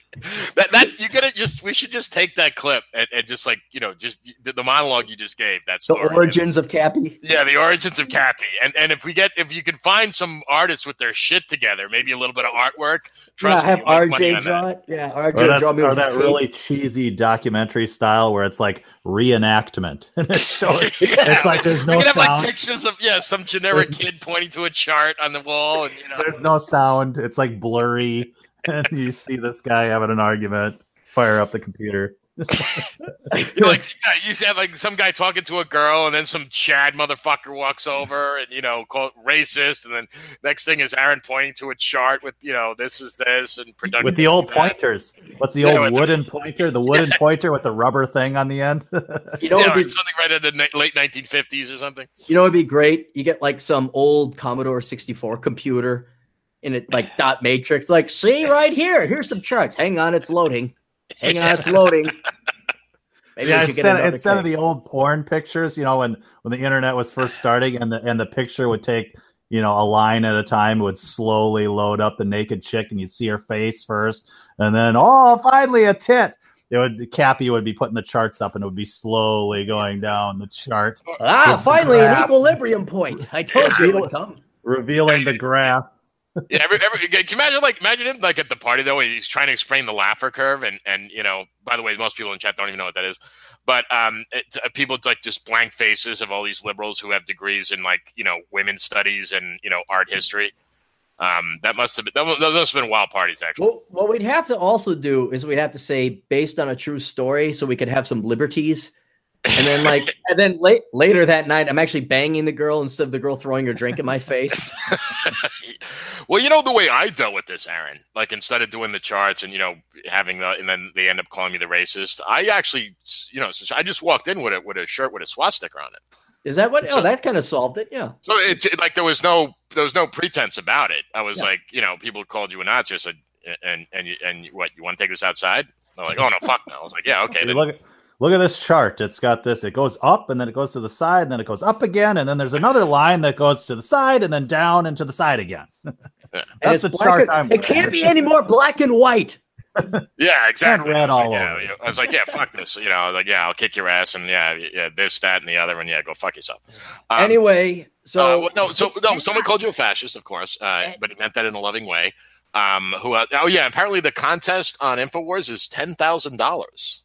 that. That you gotta just. We should just take that clip and, and just like you know, just the, the, monologue you just gave. That story. The origins of Cappy. Yeah, the origins of Cappy. And and if we get if you can find some artists with their shit together, maybe a little bit of artwork. Trust yeah, have RJ draw it. Yeah, RJ or draw me or that really cheesy documentary style where it's like reenactment. it's, yeah. it's like there's no sound. Have, like, pictures of yeah, some generic there's, kid pointing to a chart on the wall, and you know, there's no sound. It's like blurry, and you see this guy having an argument. Fire up the computer. You're like, yeah, you have like some guy talking to a girl, and then some Chad motherfucker walks over and you know, call racist, and then next thing is Aaron pointing to a chart with you know, this is this and production with the old pointers. What's the yeah, old wooden a, pointer? The wooden yeah. pointer with the rubber thing on the end. you know, yeah, be, something right in the late 1950s or something. You know, it'd be great. You get like some old Commodore 64 computer in it, like dot matrix. Like, see right here. Here's some charts. Hang on, it's loading. Hang on, it's loading. Maybe yeah, instead, instead of the old porn pictures, you know, when when the internet was first starting, and the and the picture would take you know a line at a time, would slowly load up the naked chick, and you'd see her face first, and then oh, finally a tit. It would Cappy would be putting the charts up, and it would be slowly going down the chart. Ah, finally an equilibrium point. I told you it would come. Revealing the graph yeah, every, every, can you imagine like imagine him like at the party though he's trying to explain the Laffer curve and and you know by the way most people in chat don't even know what that is, but um it, uh, people like just blank faces of all these liberals who have degrees in like you know women's studies and you know art history. Um, that must have been that must have been wild parties actually. Well, what we'd have to also do is we'd have to say based on a true story, so we could have some liberties and then like and then late later that night i'm actually banging the girl instead of the girl throwing her drink in my face. Well you know the way i dealt with this aaron. Like instead of doing the charts and you know having the and then they end up calling me the racist i actually you know i just walked in with it with a shirt with a swastika on it. Is that what oh, so, oh that kind of solved it? Yeah. So it's it, like there was no there was no pretense about it. I was yeah. like you know people called you a nazi. I said and and you, and what you want to take this outside? They're like oh no fuck no. I was like yeah okay then, look at look at this chart. It's got this, it goes up and then it goes to the side, and then it goes up again, and then there's another line that goes to the side and then down and to the side again. That's the chart. And, it can't be any more black and white. yeah, exactly. Red all like, over. Yeah, I was like, yeah, fuck this. You know, I was like, yeah, I'll kick your ass, and yeah, yeah, this, that, and the other, and yeah, go fuck yourself. Um, anyway, so uh, no, so no, someone called you a fascist, of course, uh, but he meant that in a loving way. Um, who? Uh, oh yeah, apparently the contest on Infowars is ten thousand dollars.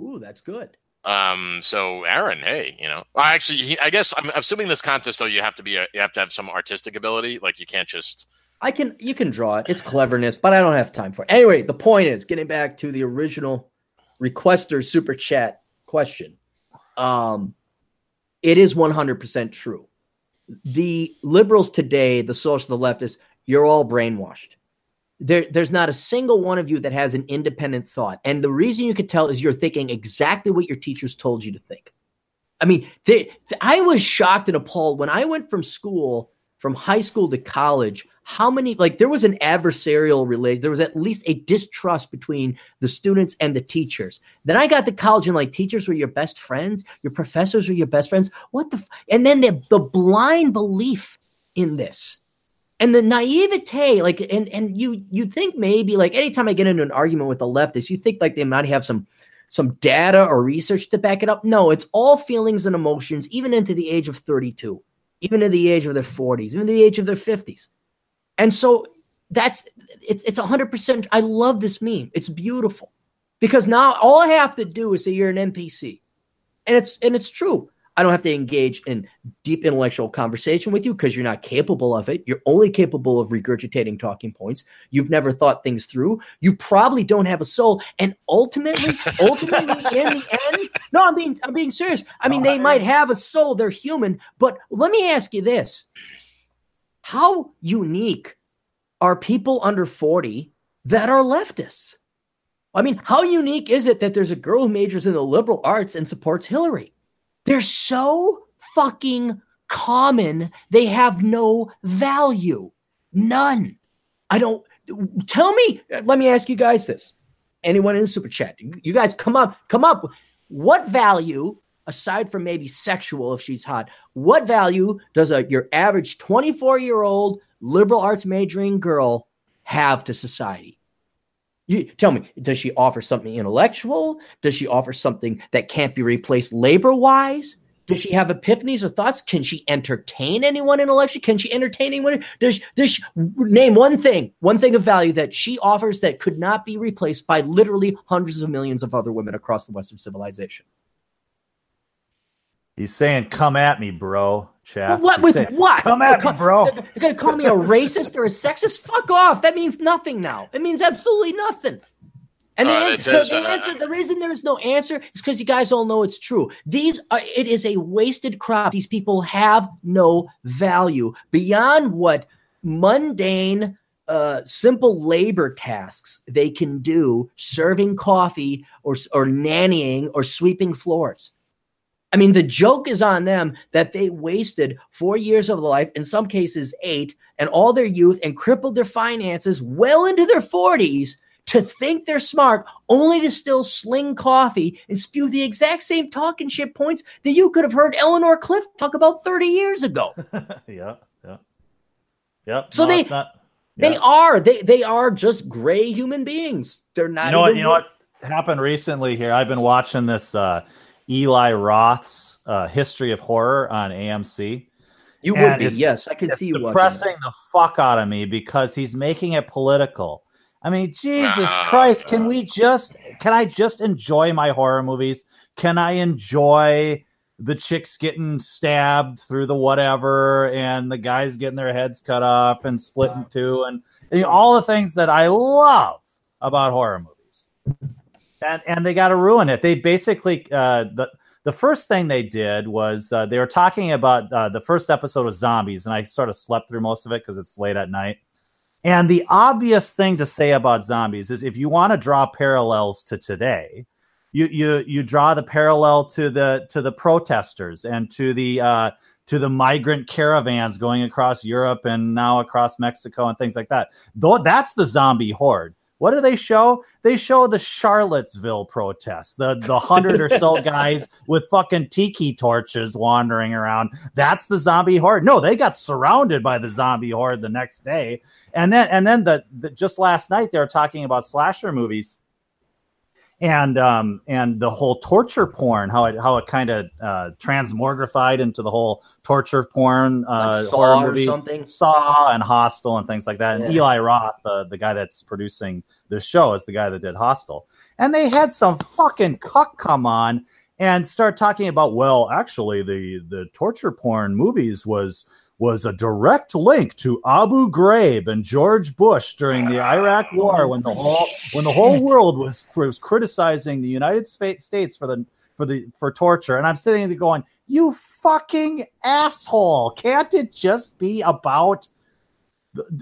Ooh, that's good. Um, so Aaron, hey, you know, I actually, he, I guess I'm assuming this contest though, you have to be, a, you have to have some artistic ability. Like you can't just. I can, you can draw it. It's cleverness, but I don't have time for it. Anyway, the point is getting back to the original requester super chat question. Um, it is 100% true. The liberals today, the social, the leftists, you're all brainwashed there, there's not a single one of you that has an independent thought. And the reason you could tell is you're thinking exactly what your teachers told you to think. I mean, they, I was shocked and appalled when I went from school, from high school to college. How many, like, there was an adversarial relation. There was at least a distrust between the students and the teachers. Then I got to college and, like, teachers were your best friends, your professors were your best friends. What the, f-? and then the, the blind belief in this and the naivete like and and you you think maybe like anytime i get into an argument with the leftist you think like they might have some some data or research to back it up. No it's all feelings and emotions even into the age of 32 even in the age of their 40s even the age of their 50s and so that's it's it's 100% i love this meme. It's beautiful. Because now all i have to do is say you're an npc and it's and it's true I don't have to engage in deep intellectual conversation with you because you're not capable of it. You're only capable of regurgitating talking points. You've never thought things through. You probably don't have a soul. And ultimately, ultimately, in the end, no, I'm being I'm being serious. I mean, they might have a soul. They're human. But let me ask you this: How unique are people under 40 that are leftists? I mean, how unique is it that there's a girl who majors in the liberal arts and supports Hillary? They're so fucking common, they have no value. None. I don't tell me. Let me ask you guys this. Anyone in the super chat, you guys come up, come up. What value, aside from maybe sexual if she's hot, what value does a your average 24 year old liberal arts majoring girl have to society? You tell me, does she offer something intellectual? Does she offer something that can't be replaced labor wise? Does she have epiphanies or thoughts? Can she entertain anyone intellectually? Can she entertain anyone? Does, does she name one thing, one thing of value that she offers that could not be replaced by literally hundreds of millions of other women across the Western civilization? He's saying, "Come at me, bro." Chap. What with saying, what? Come at me, bro. You're gonna call me a racist or a sexist? Fuck off. That means nothing now. It means absolutely nothing. And the, uh, answer, the, the, answer, the reason there is no answer is because you guys all know it's true. These are, it is a wasted crop. These people have no value beyond what mundane, uh, simple labor tasks they can do, serving coffee or or nannying or sweeping floors. I mean, the joke is on them that they wasted four years of life, in some cases eight, and all their youth and crippled their finances well into their 40s to think they're smart, only to still sling coffee and spew the exact same talking shit points that you could have heard Eleanor Clift talk about 30 years ago. yeah, yeah. Yep. So no, they not, yeah. they are they they are just gray human beings. They're not. You know what? You know what happened recently here? I've been watching this uh, Eli Roth's uh, History of Horror on AMC. You would be, yes. I can see you depressing the fuck out of me because he's making it political. I mean, Jesus Christ, can we just can I just enjoy my horror movies? Can I enjoy the chicks getting stabbed through the whatever and the guys getting their heads cut off and split in two and, and all the things that I love about horror movies? And and they got to ruin it. They basically uh, the the first thing they did was uh, they were talking about uh, the first episode of zombies, and I sort of slept through most of it because it's late at night. And the obvious thing to say about zombies is if you want to draw parallels to today, you you you draw the parallel to the to the protesters and to the uh, to the migrant caravans going across Europe and now across Mexico and things like that. Though that's the zombie horde. What do they show? They show the Charlottesville protests, the the hundred or so guys with fucking tiki torches wandering around. That's the zombie horde. No, they got surrounded by the zombie horde the next day, and then and then the, the just last night they were talking about slasher movies and um and the whole torture porn how it how it kind of uh transmogrified into the whole torture porn uh like Saw horror movie, something? Saw and Hostel and things like that. And yeah. Eli Roth the the guy that's producing the show is the guy that did Hostel. And they had some fucking cuck come on and start talking about well actually the the torture porn movies was was a direct link to Abu Ghraib and George Bush during the Iraq War when the whole when the whole world was was criticizing the United States for the for the for torture. And I'm sitting there going you fucking asshole. Can't it just be about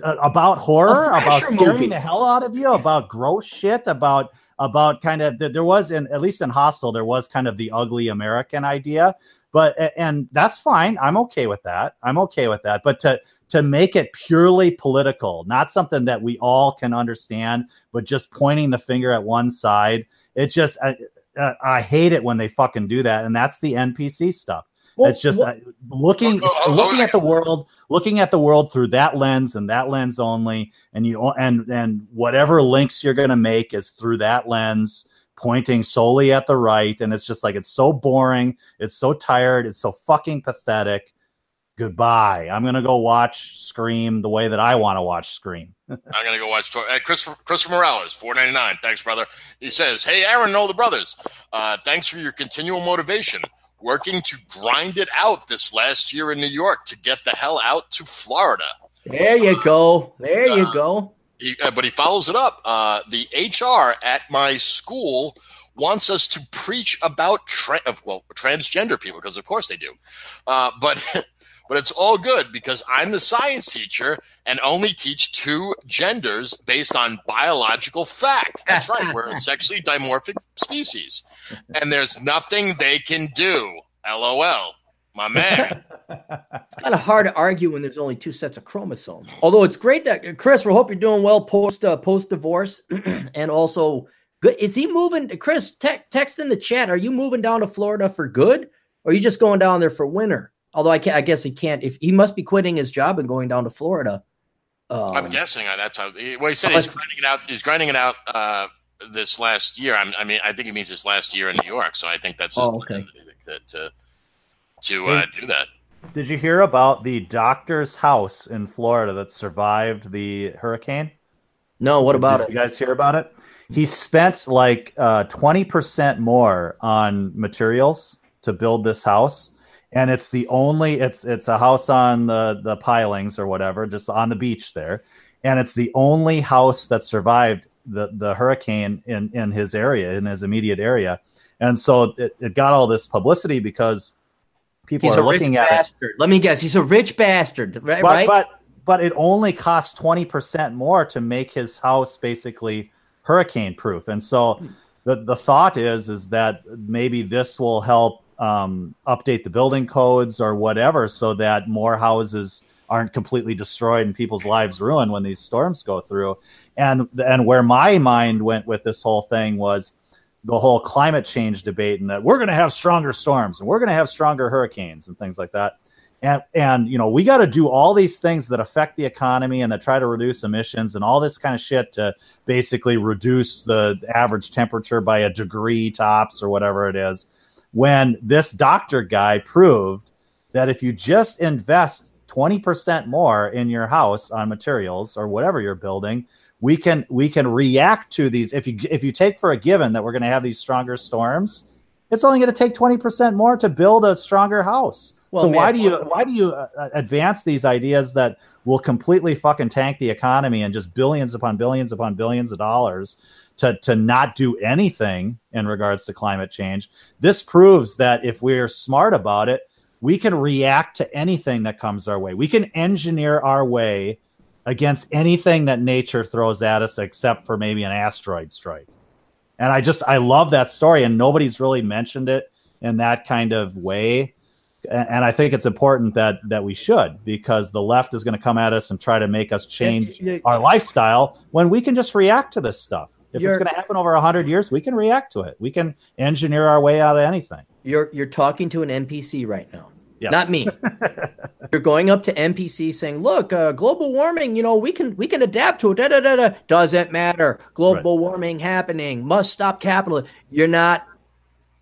uh, about horror about scaring movie. the hell out of you about gross shit about about kind of there was in at least in Hostel there was kind of the ugly American idea but and that's fine. I'm okay with that. I'm okay with that. But to to make it purely political, not something that we all can understand, but just pointing the finger at one side, it just I, uh, I hate it when they fucking do that, and that's the NPC stuff. Well, it's just well, uh, looking oh, oh, looking at the world, looking at the world through that lens and that lens only, and you and and whatever links you're going to make is through that lens pointing solely at the right. And it's just like, it's so boring. It's so tired. It's so fucking pathetic. Goodbye. I'm going to go watch Scream the way that I want to watch Scream. I'm going to go watch uh, Christopher, Christopher Morales, 499. Thanks, brother. He says, Hey, Aaron know the brothers. Uh, thanks for your continual motivation. Working to grind it out this last year in New York to get the hell out to Florida. There you go. There uh, you go. He, uh, but he follows it up. Uh, the HR at my school wants us to preach about tra- well transgender people because of course they do. Uh, but but it's all good because I'm the science teacher and only teach two genders based on biological fact. That's right. We're a sexually dimorphic species, and there's nothing they can do. LOL, my man. it's kind of hard to argue when there's only two sets of chromosomes. Although it's great that Chris, we hope you're doing well post uh, post divorce, and also good. Is he moving? Chris, te- text in the chat. Are you moving down to Florida for good, or are you just going down there for winter? Although I, I guess he can't. If he must be quitting his job and going down to Florida. Um, I'm guessing uh, that's how. Well, he said he's grinding it out. He's grinding it out uh, this last year. I'm, i mean, I think he means this last year in New York. So I think that's oh, okay. to to, to uh, do that. Did you hear about the doctor's house in Florida that survived the hurricane? No. What about Did it? You guys hear about it? He spent like uh, twenty percent more on materials to build this house and it's the only it's it's a house on the the pilings or whatever just on the beach there and it's the only house that survived the the hurricane in in his area in his immediate area and so it, it got all this publicity because people he's are looking at bastard. it let me guess he's a rich bastard right but, right? but but it only costs 20% more to make his house basically hurricane proof and so the the thought is is that maybe this will help um, update the building codes or whatever so that more houses aren't completely destroyed and people's lives ruined when these storms go through. And and where my mind went with this whole thing was the whole climate change debate and that we're going to have stronger storms and we're going to have stronger hurricanes and things like that. And and you know, we got to do all these things that affect the economy and that try to reduce emissions and all this kind of shit to basically reduce the average temperature by a degree tops or whatever it is when this doctor guy proved that if you just invest 20% more in your house on materials or whatever you're building we can we can react to these if you if you take for a given that we're going to have these stronger storms it's only going to take 20% more to build a stronger house well, so man, why do you why do you uh, advance these ideas that will completely fucking tank the economy and just billions upon billions upon billions of dollars to, to not do anything in regards to climate change. This proves that if we're smart about it, we can react to anything that comes our way. We can engineer our way against anything that nature throws at us, except for maybe an asteroid strike. And I just, I love that story, and nobody's really mentioned it in that kind of way. And I think it's important that that we should because the left is going to come at us and try to make us change our lifestyle when we can just react to this stuff. If it's going to happen over 100 years, we can react to it. We can engineer our way out of anything. You're you're talking to an NPC right now. Yes. Not me. you're going up to NPC saying, "Look, uh, global warming. You know, we can we can adapt to it. Da, da, da, da. Doesn't matter. Global right. warming happening. Must stop capital." You're not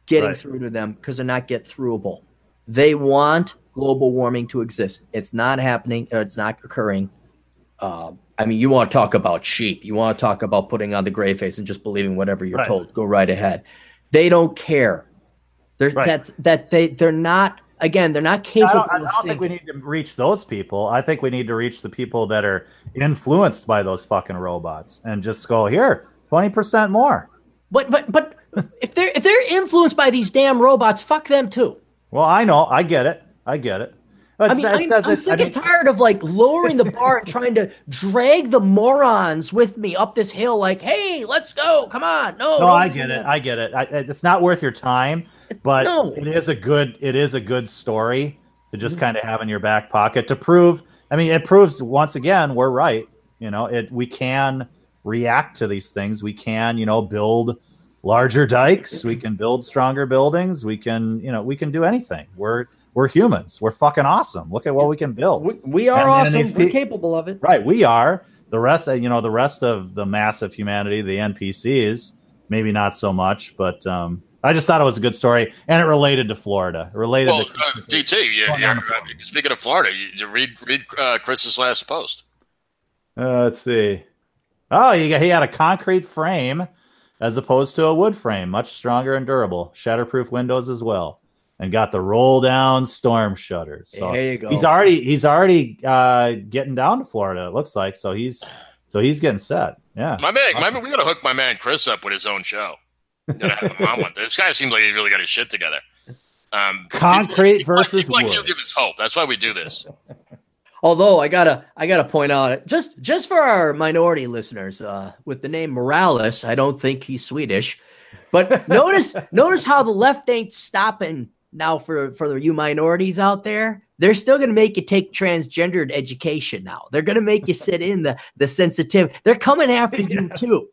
getting right. through to them because they're not get throughable. They want global warming to exist. It's not happening. it's not occurring. Uh, I mean, you want to talk about sheep. You want to talk about putting on the gray face and just believing whatever you're right. told. Go right ahead. They don't care. They're that that they they're not again. They're not capable. I don't, I don't think we need to reach those people. I think we need to reach the people that are influenced by those fucking robots and just go here twenty percent more. But but but if they're if they're influenced by these damn robots, fuck them too. Well, I know. I get it. I get it. I mean, I'm, I'm sick I mean, and tired of like lowering the bar and trying to drag the morons with me up this hill. Like, hey, let's go! Come on, no. No, I get it. I get it. I, it's not worth your time, but no. it is a good. It is a good story to just mm-hmm. kind of have in your back pocket to prove. I mean, it proves once again we're right. You know, it we can react to these things. We can, you know, build larger dikes. We can build stronger buildings. We can, you know, we can do anything. We're we're humans. We're fucking awesome. Look at what we can build. We, we are and, awesome. And we're capable of it. Right. We are. The rest, you know, the rest of the mass of humanity, the NPCs, maybe not so much, but um, I just thought it was a good story, and it related to Florida. It related well, to uh, DT. You, uh, speaking of Florida, you, you read read uh, Chris's last post. Uh, let's see. Oh, he, he had a concrete frame as opposed to a wood frame, much stronger and durable. Shatterproof windows as well and got the roll down storm shutters. So there you go. He's already he's already uh, getting down to Florida. It looks like so he's so he's getting set. Yeah, my man, my man we gotta hook my man Chris up with his own show. this guy seems like he's really got his shit together. Um, Concrete people, versus people like, people like give us hope. That's why we do this. Although I gotta I gotta point out just just for our minority listeners, uh, with the name Morales, I don't think he's Swedish. But notice notice how the left ain't stopping now for for you minorities out there they're still going to make you take transgendered education now they're going to make you sit in the the sensitive they're coming after you too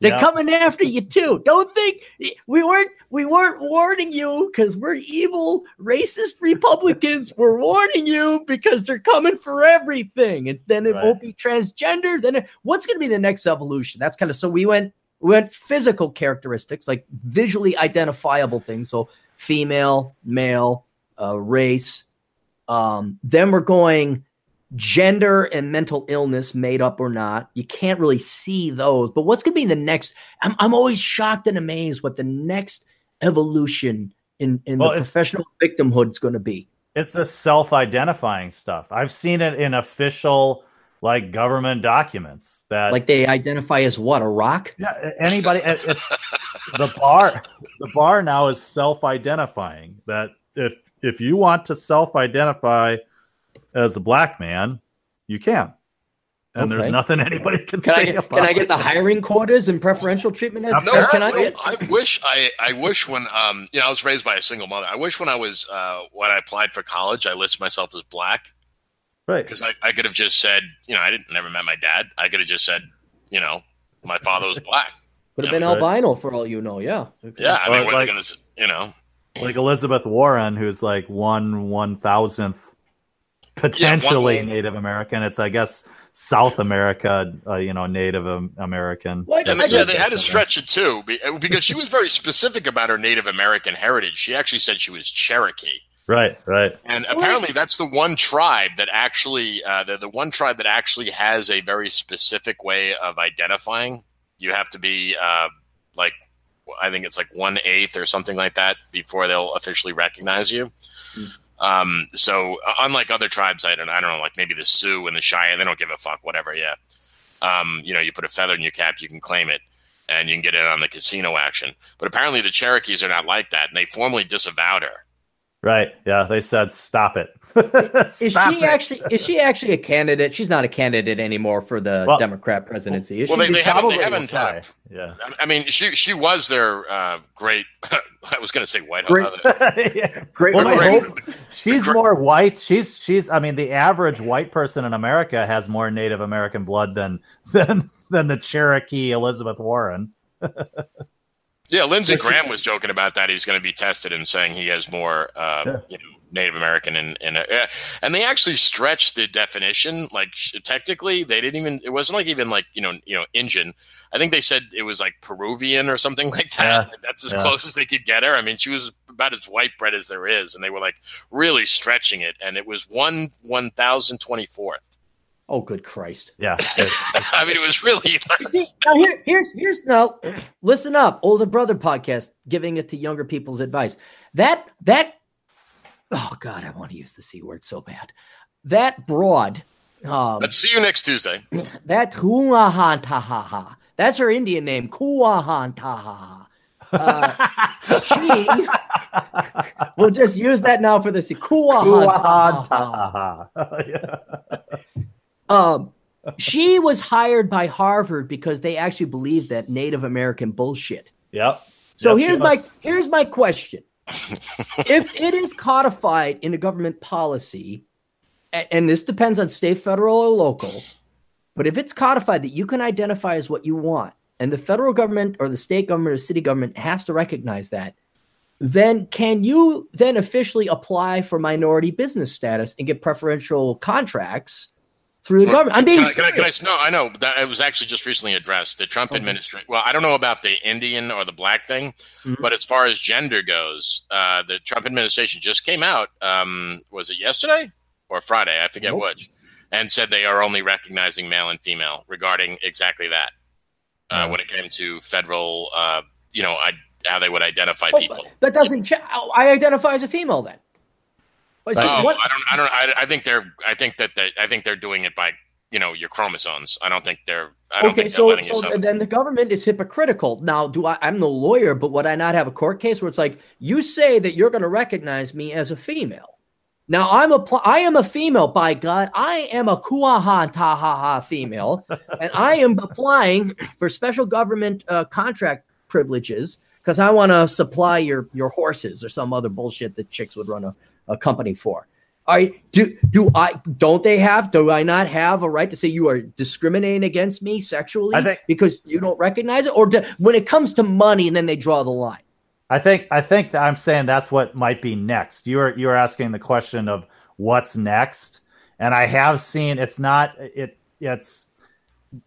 They're Yeah. coming after you too. Don't think we weren't we weren't warning you because we're evil, racist Republicans. we're warning you because they're coming for everything, and then it Right. won't be transgender. Then it, what's going to be the next evolution? That's kind of so we went we went physical characteristics like visually identifiable things. So female, male, uh, race. Um, then we're going gender and mental illness made up or not you can't really see those but what's going to be the next I'm, I'm always shocked and amazed what the next evolution in, in Well, the professional victimhood is going to be It's the self-identifying stuff. I've seen it in official like government documents that like they identify as what a rock yeah, anybody it's the bar the bar now is self-identifying that if if you want to self-identify as a black man, you can. And there's nothing anybody can, can say I, get, about can I get the hiring quotas and preferential treatment as- No, can I no, get I wish I, I wish when um you know I was raised by a single mother. I wish when I was uh when I applied for college I listed myself as black right. because I, I could have just said you know I didn't never met my dad. I could have just said you know my father was black. could have been Right. albino for all you know yeah Yeah, I mean what are like- gonna you know Like Elizabeth Warren, who's like one one thousandth potentially one- Native American. It's I guess South America, uh, you know, Native American. Like, And they, yeah, they had to stretch it too uh, because she was very specific about her Native American heritage. She actually said she was Cherokee. Right, right. And apparently, that's the one tribe that actually, uh, the, the one tribe that actually has a very specific way of identifying. You have to be uh, like, I think it's like one eighth or something like that before they'll officially recognize you. Um, so, uh, unlike other tribes, I don't, I don't know, like maybe the Sioux and the Cheyenne, they don't give a fuck, whatever. Yeah, um, you know, you put a feather in your cap, you can claim it, and you can get it on the casino action. But apparently, the Cherokees are not like that, and they formally disavowed her. Right. Yeah, they said stop it. Is Stop she it. actually is she actually a candidate? She's not a candidate anymore for the Well- Democrat presidency. Is well, she? they, they haven't, they haven't will uh, try. Yeah. I mean, she she was their uh, great. I was going to say White Great- yeah. Great. Well, my great- hope- she's great- more white. She's she's. I mean, the average white person in America has more Native American blood than than than the Cherokee Elizabeth Warren. Yeah, Lindsey Graham was joking about that. He's going to be tested and saying he has more, uh, Yeah. you know, Native American and and, uh, and they actually stretched the definition. Like technically, they didn't even. It wasn't like even like you know you know Indian. I think they said it was like Peruvian or something like that. Yeah. That's as Yeah. close as they could get her. I mean, she was about as white bread as there is, and they were like really stretching it. And it was one one thousand twenty fourth. Oh, good Christ! Yeah. It's- I mean, it was really like now here, here's here's now. Listen up, older brother podcast, giving it to younger people's advice. That that. Oh God, I want to use the c word so bad. That broad. Um, Let's see you next Tuesday. that Kuahan Tahaha. That's her Indian name, Kuahantahaha. Uh, she. we'll just use that now for this. Kuahan Tahaha. Um, she was hired by Harvard because they actually believe that Native American bullshit. Yep. So Yep, here's my here's my question: If it is codified in a government policy, and this depends on state, federal, or local, but if it's codified that you can identify as what you want, and the federal government or the state government or city government has to recognize that, then can you then officially apply for minority business status and get preferential contracts through the government? I'm being Can I, can I, can I, no, I know that it was actually just recently addressed. The Trump Okay. administration. Well, I don't know about the Indian or the black thing, Mhm. but as far as gender goes, uh, the Trump administration just came out. Um, was it yesterday or Friday? I forget Nope. which, and said they are only recognizing male and female regarding exactly that. Uh. When it came to federal, uh, you know, I, how they would identify Oh, people. That doesn't. Ch- I identify as a female then. But Oh, what- I don't. I don't. I, I think they're. I think that. They, I think they're doing it by you know your chromosomes. I don't think they're. I don't okay, think they're so, letting so then the government is hypocritical. Now, do I? I'm no lawyer, but would I not have a court case where it's like you say that you're going to recognize me as a female? Now I'm a pl- I am a female. By God, I am a kuahan tahaha female, and I am applying for special government uh, contract privileges because I want to supply your your horses or some other bullshit that chicks would run a, a company for. I do do I don't they have do I not have a right to say you are discriminating against me sexually think, because you don't recognize it or do, when it comes to money and then they draw the line? I think I think I'm saying that's what might be next. You are you are asking the question of what's next, and I have seen it's not it it's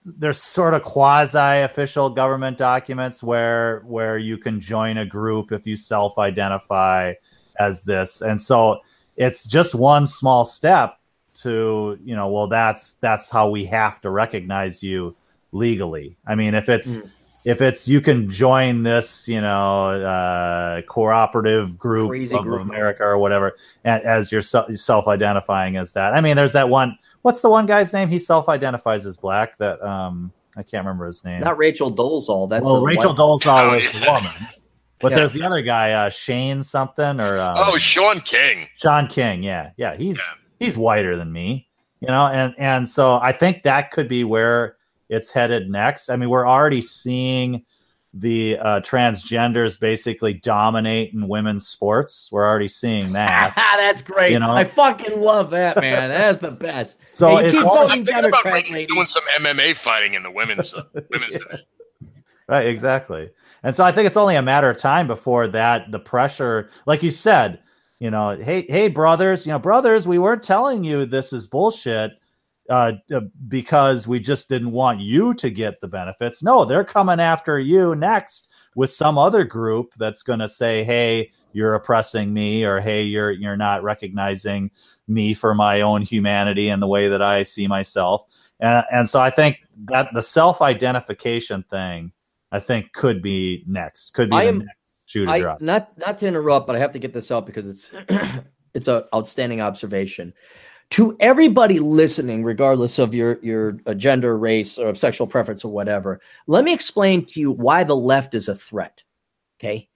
there's sort of quasi official government documents where where you can join a group if you self identify as this, and so it's just one small step to you know well that's that's how we have to recognize you legally. I mean if it's mm. if it's you can join this you know uh, cooperative group Crazy of group. america or whatever as you're self-identifying as that. I mean there's that one what's the one guy's name? He self-identifies as black that um i can't remember his name. Not rachel dolezal. That's well rachel white- dolezal is a woman but yeah. there's the other guy, uh, Shane something or um, oh, Shaun King. Shaun King, yeah, yeah, he's yeah. he's whiter than me, you know, and and so I think that could be where it's headed next. I mean, we're already seeing the uh, transgenders basically dominate in women's sports. We're already seeing that. That's great. You know? I fucking love that, man. That's the best. So hey, keep all, voting Democrat, doing some MMA fighting in the women's uh, women's division. Right, exactly. And so I think it's only a matter of time before that the pressure, like you said, you know, hey, hey, brothers, you know, brothers, we weren't telling you this is bullshit uh, uh, because we just didn't want you to get the benefits. No, they're coming after you next with some other group that's going to say, hey, you're oppressing me, or hey, you're you're not recognizing me for my own humanity and the way that I see myself. And, and so I think that the self identification thing I think could be next. Could be I am, I, drop. Not not to interrupt, but I have to get this out because it's it's an outstanding observation. To everybody listening, regardless of your your gender, race, or sexual preference, or whatever, let me explain to you why the left is a threat. Okay,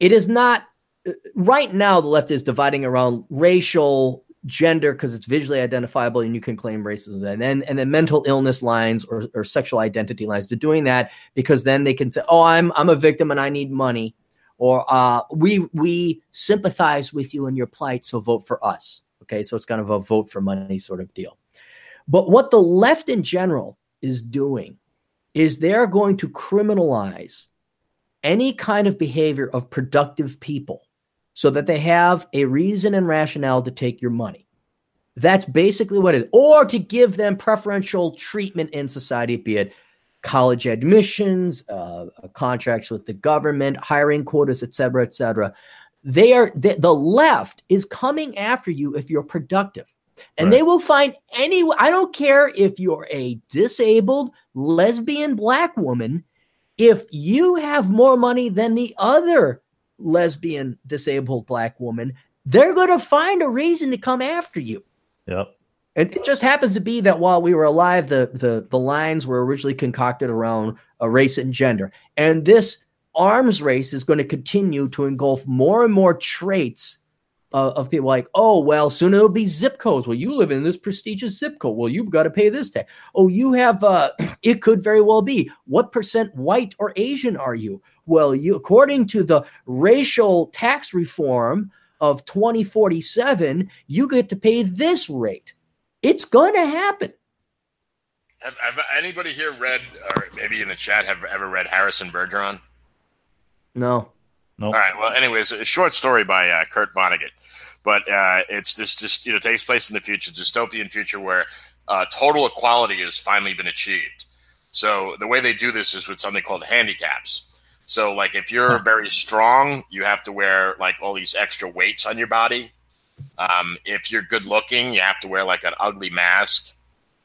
it is not uh, right now. The left is dividing around racial, gender because it's visually identifiable and you can claim racism. And then and then mental illness lines or, or sexual identity lines to doing that because then they can say oh i'm i'm a victim and i need money or uh, we we sympathize with you in your plight so vote for us. Okay so it's kind of a vote for money sort of deal. But what the left in general is doing is they're going to criminalize any kind of behavior of productive people so that they have a reason and rationale to take your money. That's basically what it is. Or to give them preferential treatment in society, be it college admissions, uh, contracts with the government, hiring quotas, et cetera, et cetera. They are the, the left is coming after you if you're productive. And right. they will find any I don't care if you're a disabled lesbian black woman if you have more money than the other lesbian, disabled black woman, they're going to find a reason to come after you. Yep. And it just happens to be that while we were alive, the the the lines were originally concocted around a race and gender, and this arms race is going to continue to engulf more and more traits uh, of people like, oh, well, soon it'll be zip codes. Well, you live in this prestigious zip code. Well, you've got to pay this tax. Oh, you have, uh, it could very well be. What percent white or Asian are you? Well, you, according to the racial tax reform of 2047, you get to pay this rate. It's going to happen. Have, have, anybody here read, or maybe in the chat, have ever read Harrison Bergeron? No. Nope. All right. Well, anyways, a short story by uh, Kurt Vonnegut, but uh, it's this just you know takes place in the future, dystopian future where uh, total equality has finally been achieved. So the way they do this is with something called handicaps. So, like, if you're very strong, you have to wear like all these extra weights on your body. Um, if you're good looking, you have to wear like an ugly mask.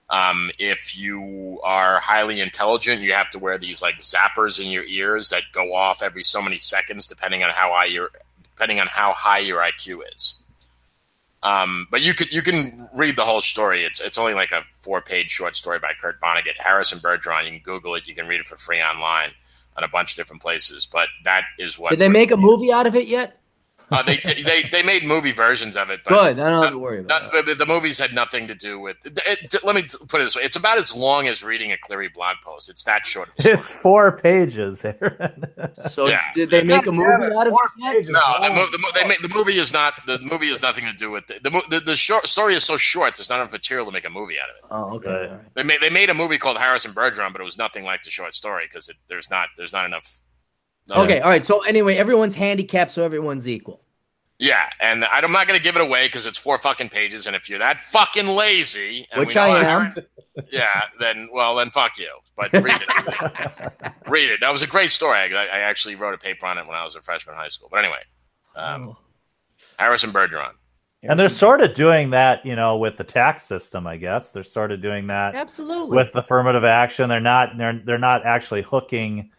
Um, if you are highly intelligent, you have to wear these like zappers in your ears that go off every so many seconds, depending on how high your depending on how high your IQ is. Um, but you could you can read the whole story. It's it's only like a four page short story by Kurt Vonnegut, Harrison Bergeron. You can Google it. You can read it for free online on a bunch of different places. But that is what. Did they make a movie out of it yet? Uh, they, they they made movie versions of it. But Good. I don't have to worry about not, but the movies had nothing to do with. It, it- let me put it this way: it's about as long as reading a Clarey blog post. It's that short. Of. It's four pages, Aaron. So Yeah. did they make a movie damn out of four it? yet? pages. No, the, mo- the, mo- they made, the movie is not. The movie has nothing to do with the the, mo- the, the short story is so short. There's not enough material to make a movie out of it. Oh, okay. Right. They made they made a movie called Harrison Bergeron, but it was nothing like the short story because there's not there's not enough. No- Okay, all right. So anyway, everyone's handicapped, so everyone's equal. Yeah, and I- I'm not going to give it away because it's four fucking pages, and if you're that fucking lazy, and Which we I am. Yeah, then well, then fuck you. But read it, read it. That was a great story. I, I actually wrote a paper on it when I was a freshman in high school. But anyway, um, Oh. Harrison Bergeron. And they're sort of doing that, you know, with the tax system. I guess they're sort of doing that Absolutely. with affirmative action. They're not they're they're not actually hooking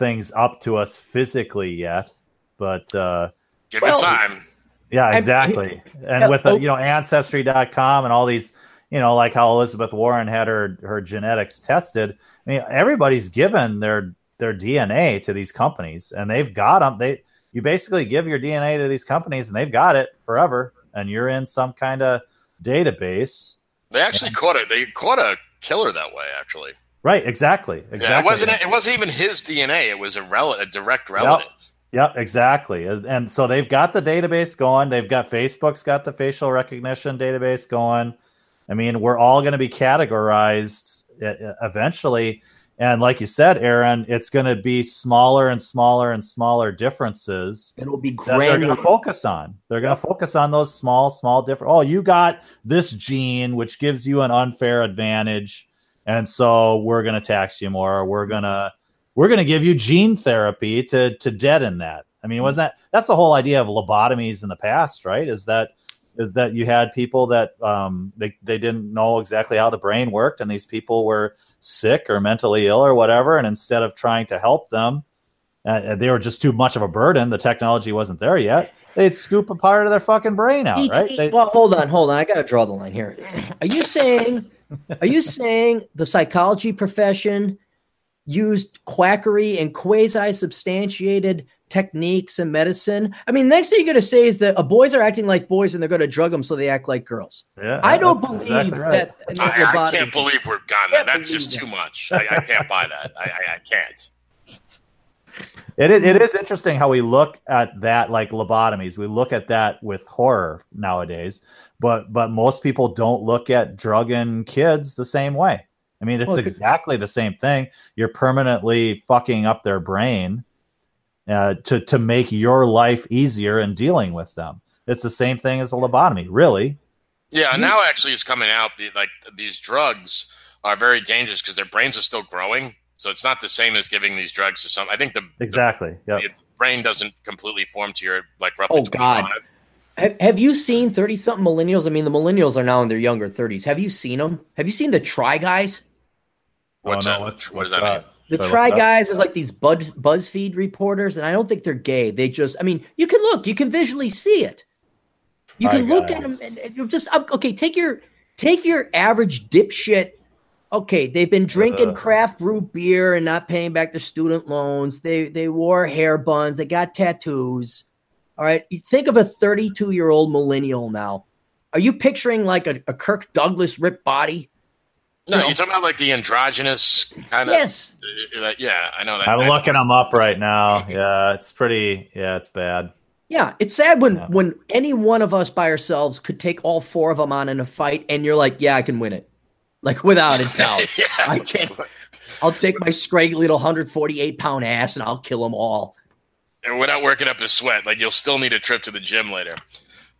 things up to us physically yet, but uh, Give Well, it time. yeah, I- exactly. And Yeah, with oh- uh, you know ancestry.com and all these, you know, like how Elizabeth Warren had her her genetics tested. I mean, everybody's given their their DNA to these companies, and they've got them. They you basically give your DNA to these companies, and they've got it forever, and you're in some kind of database. They actually caught it. They caught a killer that way. Actually, Right? Exactly. Exactly. yeah, it wasn't. It wasn't even his DNA. It was a rel- a direct relative. Yep, exactly. And and so they've got the database going. They've got Facebook's got the facial recognition database going. I mean, we're all going to be categorized uh, eventually. And like you said, Aaron, it's going to be smaller and smaller and smaller differences It'll be that they're going to focus on. They're going to focus on those small, small different. Oh, you got this gene, which gives you an unfair advantage, and so we're going to tax you more. We're gonna we're going to give you gene therapy to to deaden that. I mean, wasn't that that's the whole idea of lobotomies in the past, right? Is that is that you had people that um, they they didn't know exactly how the brain worked, and these people were sick or mentally ill or whatever, and instead of trying to help them, uh, they were just too much of a burden. The technology wasn't there yet. They'd scoop a part of their fucking brain out, right? They- well, hold on, hold on. I got to draw the line here. Are you saying, are you saying the psychology profession used quackery and quasi-substantiated techniques in medicine? I mean, next thing you're going to say is that uh, boys are acting like boys and they're going to drug them so they act like girls. yeah, I don't believe exactly right. that. that I, I can't believe we're gone Can't. That's just that. too much. I, I can't buy that. I, I, I can't. It is, it is interesting how we look at that like lobotomies. We look at that with horror nowadays, but but most people don't look at drugging kids the same way. I mean, it's Well, 'cause- exactly the same thing. You're permanently fucking up their brain uh, to to make your life easier in dealing with them. It's the same thing as a lobotomy, really. Yeah, now actually it's coming out. Like these drugs are very dangerous because their brains are still growing. So it's not the same as giving these drugs to some. I think the, Exactly. the, Yep. the brain doesn't completely form to your like roughly Oh, God. 25. Have, have you seen 30 something millennials? I mean, the millennials are now in their younger 30s. Have you seen them? Have you seen the Try Guys? What's Oh, no, that? what's- what does that mean? The Should Try look it up? Guys is like these Buzz, BuzzFeed reporters, and I don't think they're gay. They just, I mean, you can look, you can visually see it. You Try can look at them, and, and you're just okay. Take your take your average dipshit. Okay, they've been drinking Uh. craft brew beer and not paying back their student loans. They they wore hair buns. They got tattoos. All right, you think of a 32 year old millennial now. Are you picturing like a, a Kirk Douglas ripped body? No, No. you're talking about like the androgynous kind of. Yes. Uh, uh, yeah, I know that. I'm that- looking them up right now. Yeah, it's pretty. Yeah, it's bad. Yeah, it's sad when Yeah. when any one of us by ourselves could take all four of them on in a fight, and you're like, "Yeah, I can win it," like without a doubt. yeah. I can. I'll take my scraggly little 148 pound ass, and I'll kill them all. And without working up a sweat, like you'll still need a trip to the gym later.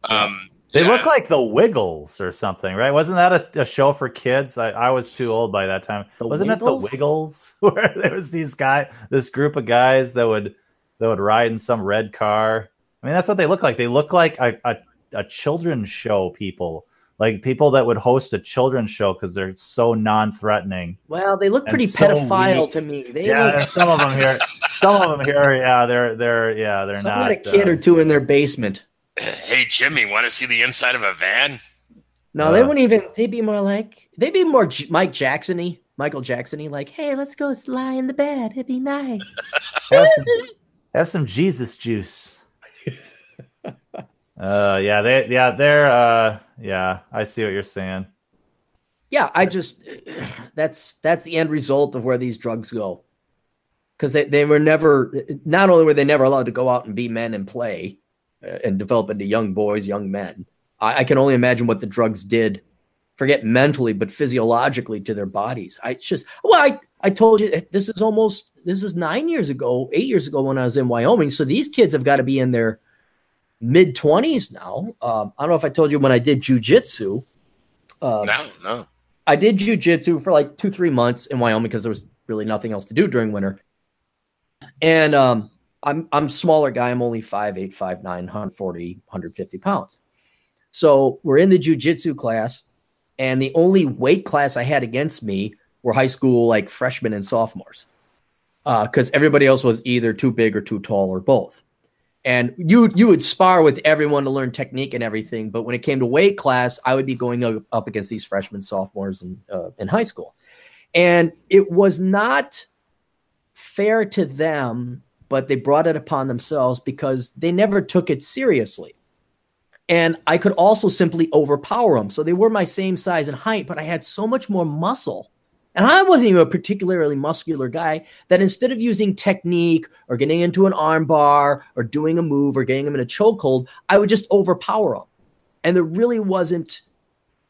Um, They yeah. look like the Wiggles or something, right? Wasn't that a, a show for kids? I, I was too old by that time. The Wasn't Wiggles? it the Wiggles where there was these guy, this group of guys that would that would ride in some red car? I mean, that's what they look like. They look like a a, a children's show people, like people that would host a children's show because they're so non-threatening. Well, they look pretty so pedophile weak. to me. They Yeah, look there's some of them here. Some of them here, yeah, they're they're yeah, they're some not. had a kid uh, or two in their basement. Hey Jimmy, want to see the inside of a van? No, they Uh. wouldn't even. They'd be more like they'd be more J- Mike Jackson-y, Michael Jackson-y. Like, hey, let's go lie in the bed. It'd be nice. have, some, have some Jesus juice. Uh, yeah, they, yeah, they're, uh, yeah, I see what you're saying. Yeah, I just that's that's the end result of where these drugs go. Because they, they were never not only were they never allowed to go out and be men and play uh, and develop into young boys, young men. I, I can only imagine what the drugs did, forget mentally, but physiologically to their bodies. I just well, I I told you this is almost this is nine years ago, eight years ago when I was in Wyoming. So these kids have got to be in their mid twenties now. Um, I don't know if I told you when I did jujitsu. Uh, no, no. I did jujitsu for like two, three months in Wyoming because there was really nothing else to do during winter. And um, I'm I'm smaller guy. I'm only 5'8", 5'9", 140, 150 pounds. So we're in the jujitsu class, and the only weight class I had against me were high school like freshmen and sophomores, because uh, everybody else was either too big or too tall or both and you you would spar with everyone to learn technique and everything. But when it came to weight class, I would be going up against these freshmen, sophomores, in uh, in high school, and it was not fair to them. But they brought it upon themselves because they never took it seriously. And I could also simply overpower them. So they were my same size and height, but I had so much more muscle and I wasn't even a particularly muscular guy that instead of using technique or getting into an armbar or doing a move or getting him in a chokehold, I would just overpower him. And there really wasn't,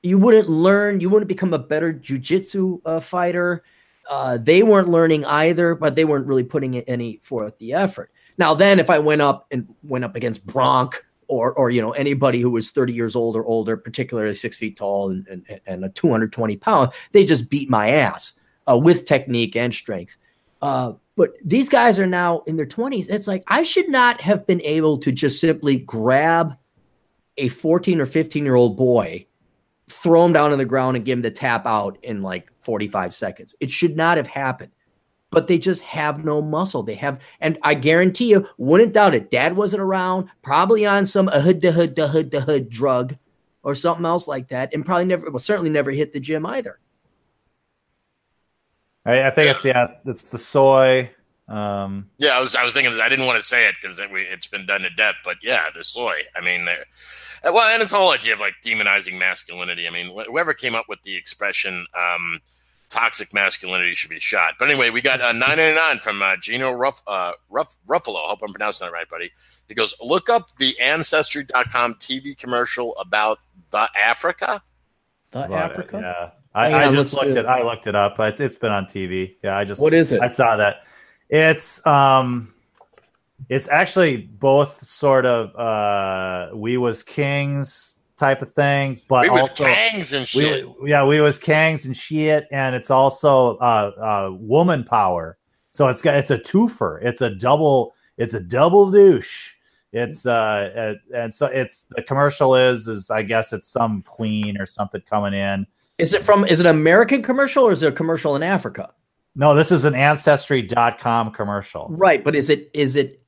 you wouldn't learn, you wouldn't become a better jujitsu uh, fighter. Uh, they weren't learning either, but they weren't really putting any forth the effort. Now, then, if I went up and went up against Bronk or or you know anybody who was 30 years old or older, particularly six feet tall and and, and a 220 pound, they just beat my ass uh, with technique and strength. Uh, but these guys are now in their 20s. It's like I should not have been able to just simply grab a 14 or 15 year old boy, throw him down on the ground, and give him the tap out in like 45 seconds. It should not have happened but they just have no muscle. They have, and I guarantee you, wouldn't doubt it. Dad wasn't around, probably on some a hood to hood to hood to hood drug or something else like that, and probably never, well, certainly never hit the gym either. I, I think it's yeah, it's the soy. Um, yeah, I was I was thinking I didn't want to say it because it, has been done to death, but yeah, the soy. I mean, well, and it's all idea of like demonizing masculinity. I mean, whoever came up with the expression. Um, toxic masculinity should be shot. But anyway, we got uh, 999 from uh, Gino Ruff, uh, Ruff, Ruffalo. I hope I'm pronouncing that right, buddy. He goes, look up the Ancestry.com TV commercial about the Africa. The Africa? It, yeah. I, I just looked it. I looked it up. It's it's been on TV. Yeah, I just what is it? I saw that. It's um, it's actually both sort of uh, we was kings type of thing, but we also Kangs and shit. We, yeah, we was Kangs and shit, and it's also uh, uh, woman power. So it's got it's a twofer. It's a double. It's a double douche. It's uh, and so it's the commercial is is I guess it's some queen or something coming in. Is it from? Is it an American commercial or is it a commercial in Africa? No, this is an ancestry.com commercial. Right, but is it is it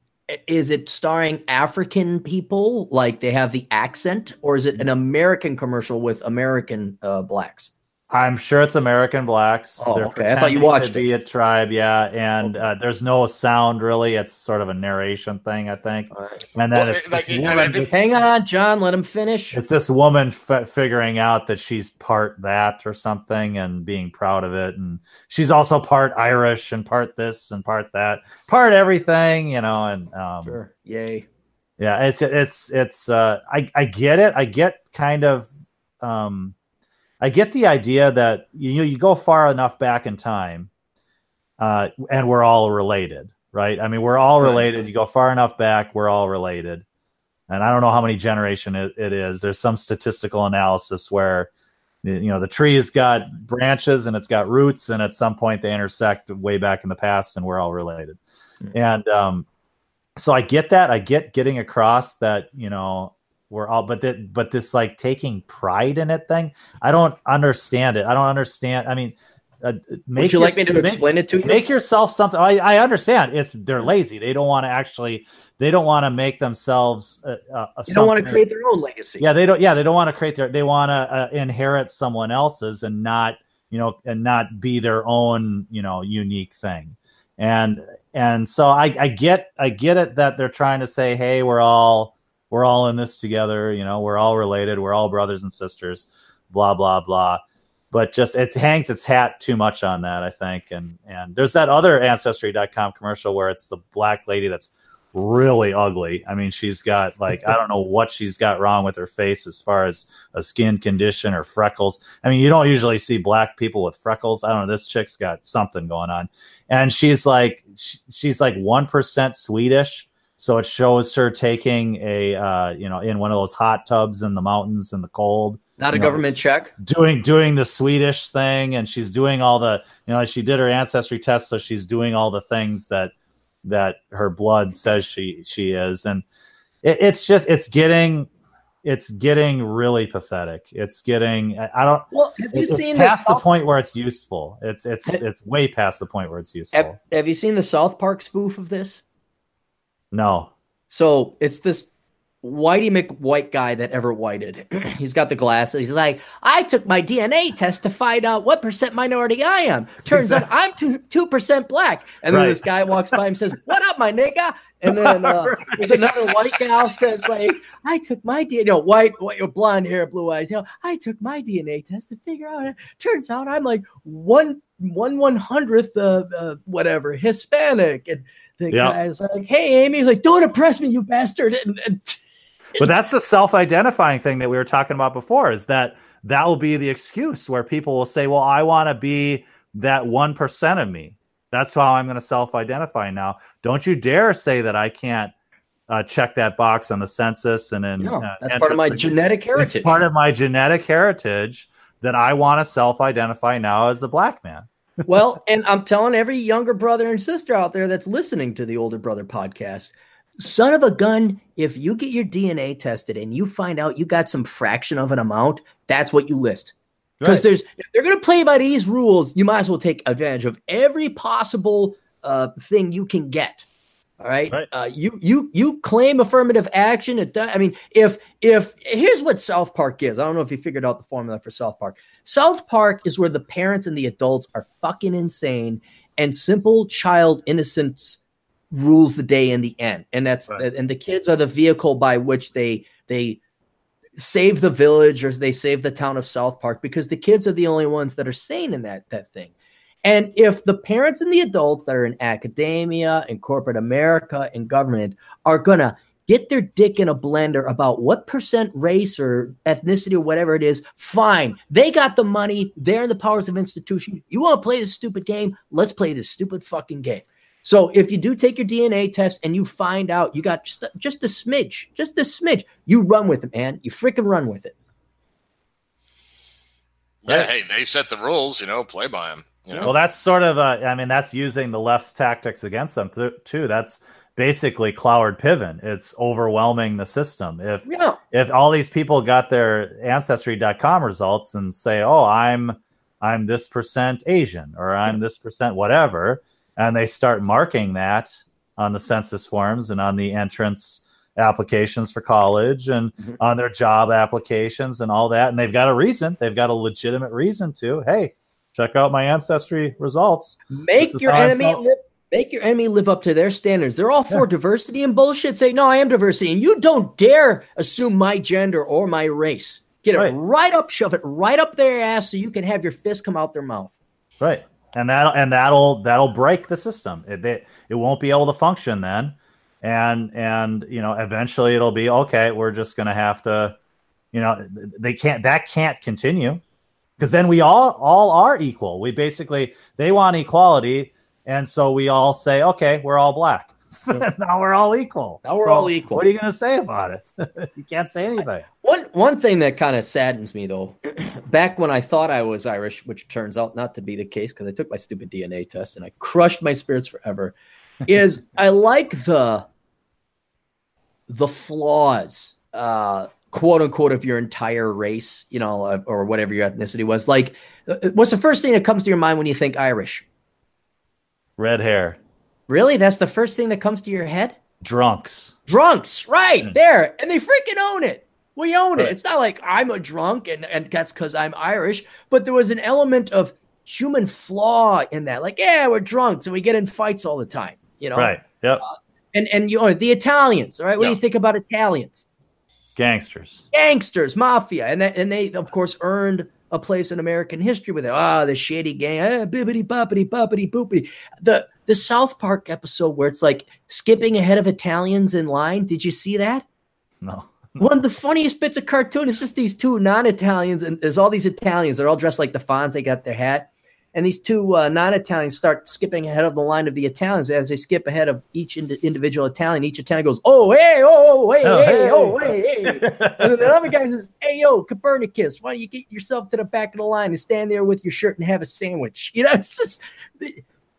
is it starring African people, like they have the accent, or is it an American commercial with American uh, blacks? I'm sure it's American blacks. Oh, They're okay. I thought you watched to be a tribe, yeah. And uh, there's no sound really. It's sort of a narration thing, I think. Right. And then well, it's like, woman, hang on, John. Let him finish. It's this woman f- figuring out that she's part that or something, and being proud of it. And she's also part Irish and part this and part that, part everything, you know. And um, sure, yay. Yeah, it's it's it's. Uh, I I get it. I get kind of. Um, I get the idea that you know you go far enough back in time, uh, and we're all related, right? I mean, we're all related. You go far enough back, we're all related. And I don't know how many generation it, it is. There's some statistical analysis where you know the tree has got branches and it's got roots, and at some point they intersect way back in the past, and we're all related. Mm-hmm. And um, so I get that. I get getting across that you know we're all but that but this like taking pride in it thing i don't understand it i don't understand i mean uh, make Would you your, like me to make, explain it to you? Make yourself something. I, I understand. It's they're lazy. They don't want to actually. They don't want to make themselves. Uh, uh, they don't want to create their own legacy. Yeah, they don't. Yeah, they don't want to create their. They want to uh, inherit someone else's and not you know and not be their own you know unique thing. And and so I, I get I get it that they're trying to say, hey, we're all we're all in this together. You know, we're all related. We're all brothers and sisters. Blah blah blah. But just it hangs its hat too much on that, I think. And and there's that other ancestry.com commercial where it's the black lady that's really ugly. I mean, she's got like I don't know what she's got wrong with her face as far as a skin condition or freckles. I mean, you don't usually see black people with freckles. I don't know. This chick's got something going on, and she's like she's like one percent Swedish. So it shows her taking a uh, you know in one of those hot tubs in the mountains in the cold. Not a know, government check. Doing doing the Swedish thing, and she's doing all the you know she did her ancestry test, so she's doing all the things that that her blood says she she is, and it, it's just it's getting it's getting really pathetic. It's getting I don't. Well, have you it's seen past the, the point where it's useful. It's it's it's way past the point where it's useful. Have, have you seen the South Park spoof of this? No. So it's this Whitey McWhite guy that ever whited. He's got the glasses. He's like, I took my DNA test to find out what percent minority I am. Turns out I'm two percent black. And then right. this guy walks by and says, "What up, my nigga?" And then uh, right. there's another white gal says, "Like, I took my DNA, you know, white, white, blonde hair, blue eyes. You know, I took my DNA test to figure out. It. Turns out I'm like one one one hundredth of uh, whatever Hispanic." And the yep. guy's like, "Hey, Amy," he's like, "Don't oppress me, you bastard!" And, and but that's the self-identifying thing that we were talking about before is that that will be the excuse where people will say well i want to be that 1% of me. That's how i'm going to self-identify now. Don't you dare say that i can't uh, check that box on the census and then no, uh, that's part of my genetic heritage. it's part of my genetic heritage that i want to self-identify now as a black man well and i'm telling every younger brother and sister out there that's listening to the older brother podcast son of a gun, if you get your DNA tested and you find out you got some fraction of an amount, that's what you list. Because right. there's if they're going to play by these rules, you might as well take advantage of every possible uh, thing you can get. All right, right. Uh, you you you claim affirmative action. It does. I mean, if if here's what South Park is. I don't know if you figured out the formula for South Park. South Park is where the parents and the adults are fucking insane, and simple child innocence rules the day in the end and that's right. and the kids are the vehicle by which they they save the village or they save the town of south park because the kids are the only ones that are sane in that that thing and if the parents and the adults that are in academia and corporate america and government are gonna get their dick in a blender about what percent race or ethnicity or whatever it is fine they got the money they're in the powers of institution you want to play this stupid game let's play this stupid fucking game so if you do take your DNA test and you find out you got just, just a smidge, just a smidge, you run with it, man. You freaking run with it. Yeah, hey, they set the rules, you know, play by them. You know? Well, that's sort of, a, I mean, that's using the left's tactics against them too. That's basically Cloward Piven. It's overwhelming the system. If yeah. if all these people got their ancestry.com results and say, "Oh, I'm I'm this percent Asian or I'm this percent whatever," and they start marking that on the census forms and on the entrance applications for college and mm-hmm. on their job applications and all that and they've got a reason they've got a legitimate reason to hey check out my ancestry results make your enemy live make your enemy live up to their standards they're all for yeah. diversity and bullshit say no i am diversity and you don't dare assume my gender or my race get it right, right up shove it right up their ass so you can have your fist come out their mouth right and that and that'll that'll break the system. It, it it won't be able to function then, and and you know eventually it'll be okay. We're just going to have to, you know, they can't that can't continue because then we all all are equal. We basically they want equality, and so we all say okay, we're all black. now we're all equal. Now we're so all equal. What are you going to say about it? you can't say anything. One one thing that kind of saddens me though, back when I thought I was Irish, which turns out not to be the case because I took my stupid DNA test and I crushed my spirits forever, is I like the the flaws, uh, quote unquote, of your entire race, you know, or whatever your ethnicity was. Like, uh, what's the first thing that comes to your mind when you think Irish? Red hair. Really? That's the first thing that comes to your head? Drunks. Drunks, right mm. there. And they freaking own it. We own right. it. It's not like I'm a drunk and, and that's because I'm Irish, but there was an element of human flaw in that. Like, yeah, we're drunk, so we get in fights all the time, you know? Right. Yep. Uh, and and you know the Italians, all right? What do you think about Italians? Gangsters. Gangsters, mafia. And, that, and they, of course, earned a place in American history with it. Ah, the shady gang, ah, bibbity boppity boppity boopity. The the South Park episode where it's like skipping ahead of Italians in line. Did you see that? No. One of the funniest bits of cartoon is just these two non-Italians, and there's all these Italians. They're all dressed like the Fonz. They got their hat, and these two uh, non-Italians start skipping ahead of the line of the Italians. As they skip ahead of each ind- individual Italian, each Italian goes, "Oh hey, oh hey, Oh, hey, hey. oh hey, hey," and then the other guy says, "Hey yo, Copernicus, why don't you get yourself to the back of the line and stand there with your shirt and have a sandwich?" You know, it's just,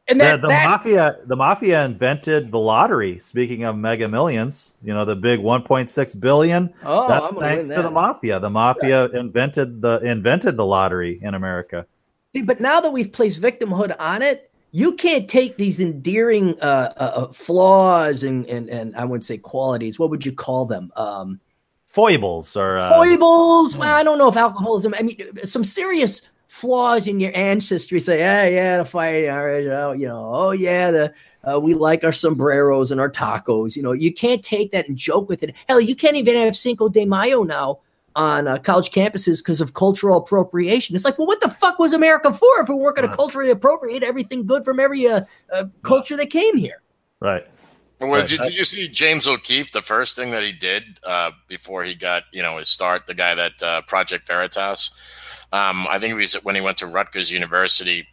and The, that, the that mafia, the mafia invented the lottery. Speaking of mega millions, you know the big 1.6 billion. oh, That's thanks win to the mafia. The mafia invented the invented the lottery in America. But now that we've placed victimhood on it, you can't take these endearing uh, uh, uh, flaws and, and and I wouldn't say qualities. What would you call them? Um, Foibles or uh, foibles. Well, I don't know if alcoholism. I mean, some serious flaws in your ancestry. Say, yeah, yeah, the fight. All right, you know, oh yeah, the uh, we like our sombreros and our tacos. You know, you can't take that and joke with it. Hell, you can't even have Cinco de Mayo now on uh, college campuses because of cultural appropriation. It's like, well, what the fuck was America for if we weren't going to culturally appropriate everything good from every uh, uh, culture that came here? right. Well, Right. did, did you see James O'Keefe? The first thing that he did uh, before he got, you know, his start, the guy that uh, Project Veritas. Um, I think it was when he went to Rutgers University.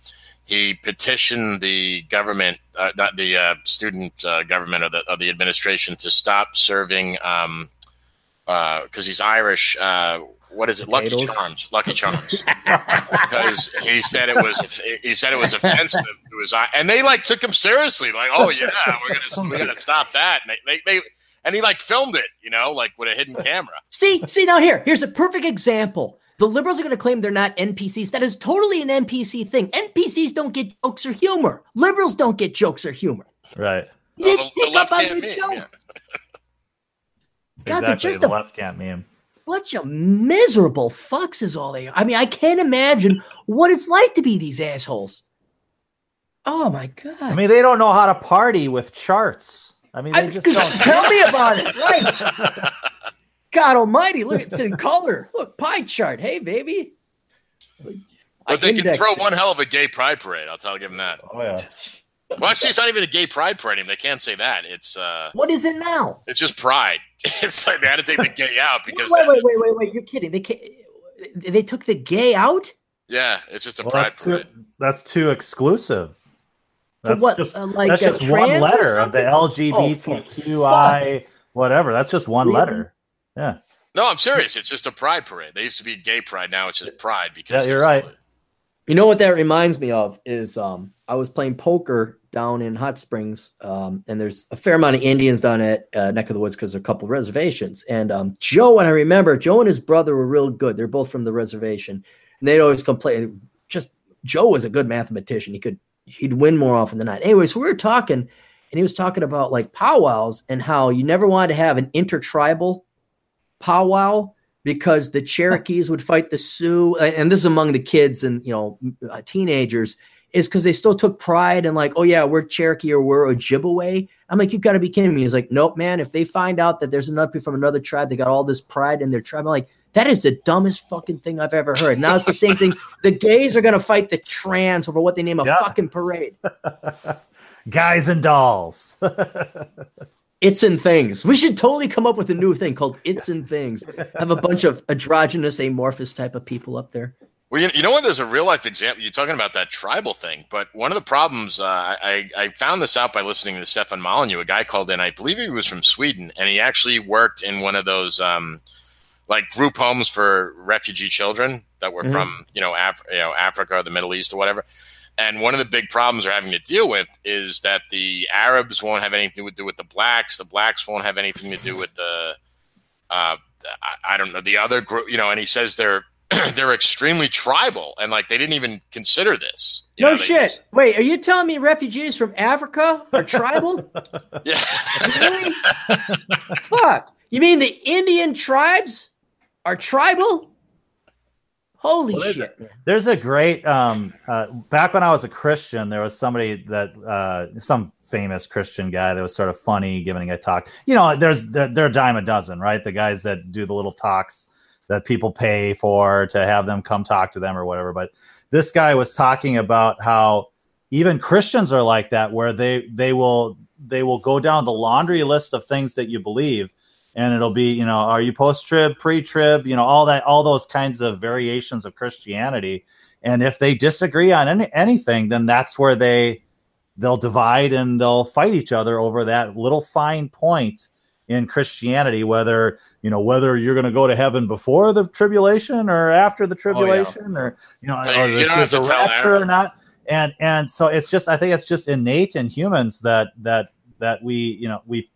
He petitioned the government, uh, not the uh, student uh, government or the, or the administration, to stop serving um, because he's Irish. Uh, what is it? Lucky Potatoes? Charms. Lucky Charms. Because he said it was he said it was offensive to his eye, and they like took him seriously. Like, oh yeah, we're gonna we gotta stop that. And they, they, they and he like filmed it, you know, like with a hidden camera. See, see now here, here's a perfect example. The liberals are going to claim they're not NPCs. That is totally an NPC thing. NPCs don't get jokes or humor. Liberals don't get jokes or humor. Right. You didn't the- the up left on can't the joke. yeah. God, they're exactly. just the a left can't meme. bunch of miserable fucks is all they are. I mean, I can't imagine what it's like to be these assholes. Oh my god. I mean, they don't know how to party with charts. I mean, they I- just don't. tell me about it. Right. God almighty, look, it's in color. Look, pie chart. Hey, baby. I But they can throw it. one hell of a gay pride parade. I'll tell give them that. Oh yeah. Well, actually, it's not even a gay pride parade. anymore. They can't say that. It's uh, What is it now? it's just pride. It's like they had to take the gay out because Wait, wait, wait, wait, wait. You're kidding. They can't, they took the gay out? yeah, it's just a Well, pride that's too, parade. that's too exclusive. For That's what, just uh, like that's just one letter of the something? Oh, LGBTQI whatever. That's just one Really? letter. Yeah. No, I'm serious. It's just a pride parade. They used to be gay pride. Now it's just pride because Yeah, you're right. You know what that reminds me of is um, I was playing poker down in Hot Springs, um, and there's a fair amount of Indians down at uh, neck of the woods because there's a couple reservations. And um, Joe, and I remember Joe and his brother were real good. They're both from the reservation, and they'd always complain. Just Joe was a good mathematician. He could he'd win more often than not. Anyway, so we were talking, and he was talking about like powwows and how you never wanted to have an intertribal powwow because the Cherokees would fight the Sioux, and this is among the kids and you know uh, teenagers, is because they still took pride in like, oh yeah, we're Cherokee or we're Ojibwe. I'm like, you got to be kidding me. He's like, nope, man. If they find out that there's another people from another tribe, they got all this pride in their tribe. I'm like, that is the dumbest fucking thing I've ever heard. Now it's the same thing. The gays are gonna fight the trans over what they name a Yeah. fucking parade. Guys and dolls. It's in things. We should totally come up with a new thing called It's in Things. Have a bunch of androgynous, amorphous type of people up there. Well, you, you know what? There's a real life example. You're talking about that tribal thing, but one of the problems uh, I, I found this out by listening to Stefan Molyneux. A guy called in, I believe he was from Sweden, and he actually worked in one of those um, like group homes for refugee children that were Mhm. from you know, Af- you know Africa or the Middle East or whatever. And one of the big problems they're having to deal with is that the Arabs won't have anything to do with the blacks. The blacks won't have anything to do with the uh, I, I don't know the other group. You know, and he says they're they're extremely tribal and like they didn't even consider this. You no know, shit. just- Wait, are you telling me refugees from Africa are tribal? yeah. really? Fuck. You mean the Indian tribes are tribal? Holy Well, they- shit. man. There's a great um uh back when I was a Christian, there was somebody that uh some famous Christian guy that was sort of funny, giving a talk. You know, there's they're, they're a dime a dozen, right? The guys that do the little talks that people pay for to have them come talk to them or whatever. But this guy was talking about how even Christians are like that, where they they will they will go down the laundry list of things that you believe, and it'll be you know are you post trib, pre trib, you know all that all those kinds of variations of Christianity. And if they disagree on any, anything, then that's where they they'll divide and they'll fight each other over that little fine point in Christianity, whether you know whether you're going to go to heaven before the tribulation or after the tribulation, oh, yeah. or you know, so or you there's a rapture or not. And and so it's just I think it's just innate in humans that that that we you know we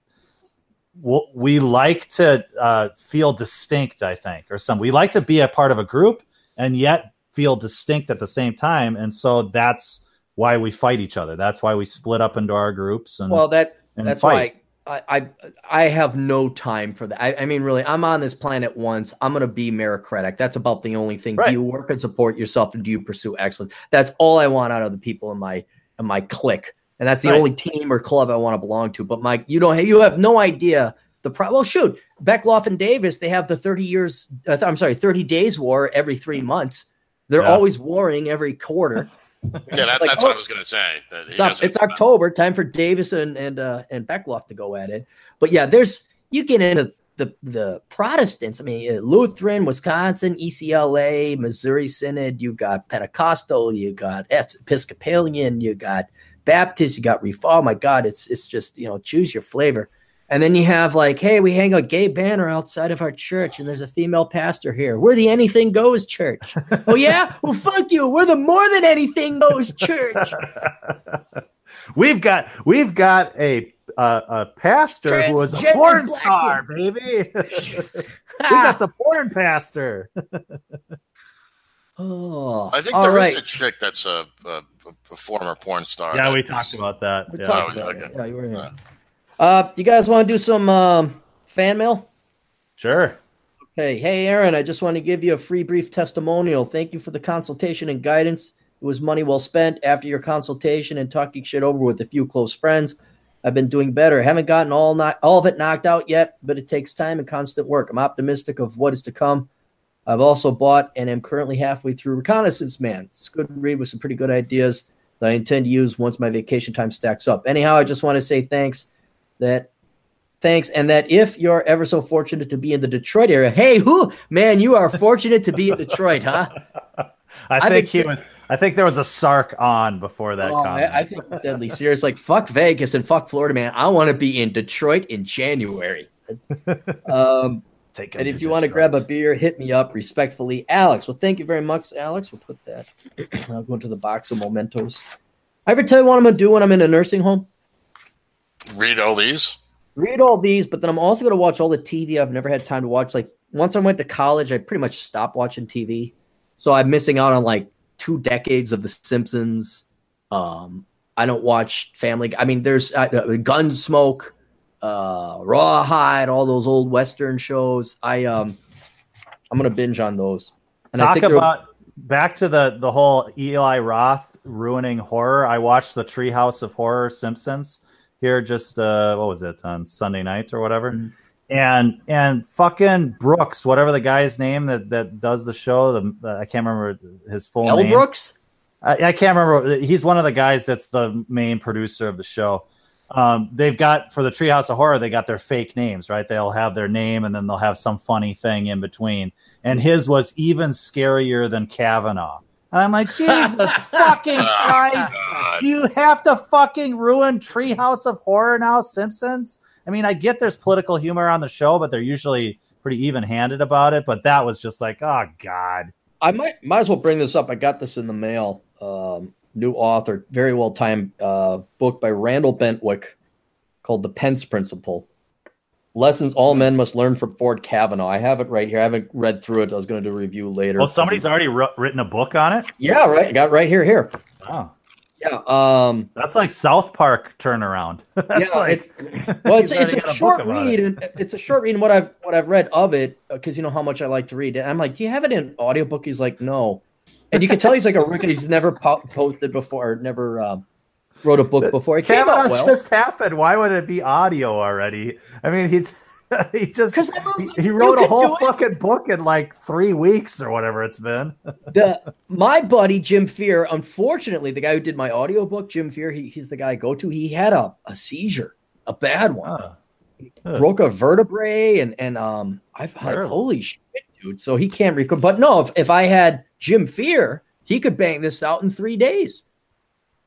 we like to uh, feel distinct. I think, or some we like to be a part of a group and yet feel distinct at the same time, and so that's why we fight each other. That's why we split up into our groups. And well, that and that's fight. why I, I I have no time for that. I, I, mean, really, I'm on this planet once. I'm going to be meritocratic. That's about the only thing. Right. Do you work and support yourself, and do you pursue excellence? That's all I want out of the people in my in my clique, and that's the right. only team or club I want to belong to. But Mike, you don't. You have no idea the pro. Well, shoot, Bechtloff and Davis. They have the 30 years. Uh, I'm sorry, 30 days war every three months. They're yeah. always warring every quarter. Yeah, that, like, that's oh, what I was going to say. It's, it's October, time for Davis and and uh, and Bechtloff to go at it. But yeah, there's you get into the the Protestants. I mean, Lutheran, Wisconsin, ECLA, Missouri Synod. You got Pentecostal. You got Episcopalian. You got Baptist. You got Reform. Oh my God, it's it's just you know choose your flavor. And then you have like, hey, we hang a gay banner outside of our church, and there's a female pastor here. We're the anything goes church. oh yeah, well fuck you. We're the more than anything goes church. we've got we've got a uh, a pastor who was a porn star, baby. we got the porn pastor. oh, I think there right. is a chick that's a, a, a, former porn star. Yeah, we talked about that. We yeah. Talked about okay. Yeah, you were here. Uh, you guys want to do some um, fan mail? Sure. Okay. Hey, Aaron, I just want to give you a free brief testimonial. Thank you for the consultation and guidance. It was money well spent. After your consultation and talking shit over with a few close friends, I've been doing better. haven't gotten all not all of it knocked out yet, but it takes time and constant work. I'm optimistic of what is to come. I've also bought and am currently halfway through Reconnaissance Man. It's a good read with some pretty good ideas that I intend to use once my vacation time stacks up. Anyhow, I just want to say thanks that thanks and that if you're ever so fortunate to be in the detroit area hey who man you are fortunate to be in detroit huh i think he was i think there was a sark on before that oh, comment. I, I think deadly serious like fuck vegas and fuck florida man i want to be in detroit in january um Take and if you want to grab a beer, hit me up respectfully, Alex. Well, thank you very much, Alex. We'll put that. I'll go into the box of mementos. I ever tell you what I'm gonna do when I'm in a nursing home? Read all these. Read all these, but then I'm also going to watch all the TV I've never had time to watch. Like once I went to college, I pretty much stopped watching TV, so I'm missing out on like two decades of The Simpsons. Um, I don't watch Family. I mean, there's uh, uh, Gunsmoke, uh, Rawhide, all those old Western shows. I um, I'm gonna binge on those. And Talk about back to the the whole Eli Roth ruining horror. I watched the Treehouse of Horror Simpsons here just uh what was it on Sunday night or whatever. Mm-hmm. And and fucking Brooks, whatever the guy's name that that does the show, the I can't remember his full Mel name. Brooks. I, I, can't remember. He's one of the guys that's the main producer of the show. Um, they've got for the Treehouse of Horror, they got their fake names, right? They'll have their name and then they'll have some funny thing in between. And his was even scarier than Kavanaugh. And I'm like, Jesus fucking oh, Christ. You have to fucking ruin Treehouse of Horror now, Simpsons? I mean, I get there's political humor on the show, but they're usually pretty even handed about it. But that was just like, oh God. I might might as well bring this up. I got this in the mail. Um, new author, very well timed uh, book by Randall Bentwick called The Pence Principle. Lessons all men must learn from Ford Kavanaugh. I have it right here. I haven't read through it. I was going to do a review later. Well, somebody's already written a book on it. Yeah, right. I got right here. Here. Oh. Yeah. Um, that's like South Park turnaround. that's yeah, like, it's, well, it's, it's a short read, it. and it's a short read. And what I've what I've read of it, because uh, you know how much I like to read. And I'm like, do you have it in audiobook? He's like, no. And you can tell he's like a rookie. He's never po- posted before, never uh, wrote a book before. It came out well. just happened. Why would it be audio already? I mean, he's he just he, he wrote a whole fucking book in like three weeks or whatever it's been. the my buddy Jim Fear, unfortunately, the guy who did my audiobook, Jim Fear, he, he's the guy I go to. He had a, a seizure, a bad one. Huh. Huh. broke a vertebrae and and um I've like holy shit, dude. So he can't record. But no, if, if I had Jim Fear, he could bang this out in three days.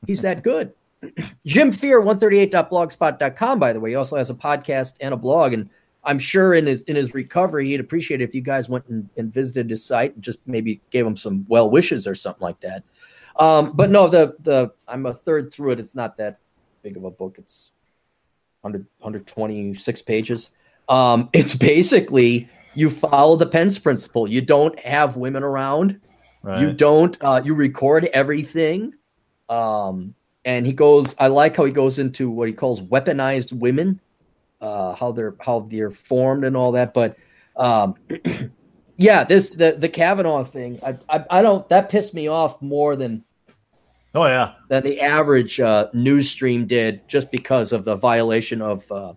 He's that good. Jim Fear 138.blogspot.com, by the way. He also has a podcast and a blog. And I'm sure in his in his recovery, he'd appreciate it if you guys went and, and visited his site and just maybe gave him some well wishes or something like that. Um, but no, the the I'm a third through it. It's not that big of a book. It's 100, 126 pages. Um, it's basically you follow the Pence principle. You don't have women around. Right. You don't. Uh, you record everything. Um, and he goes. I like how he goes into what he calls weaponized women, uh, how they're how they're formed and all that. But um, yeah, this the the Kavanaugh thing. I, I I don't. That pissed me off more than oh yeah. than the average uh, news stream did just because of the violation of uh,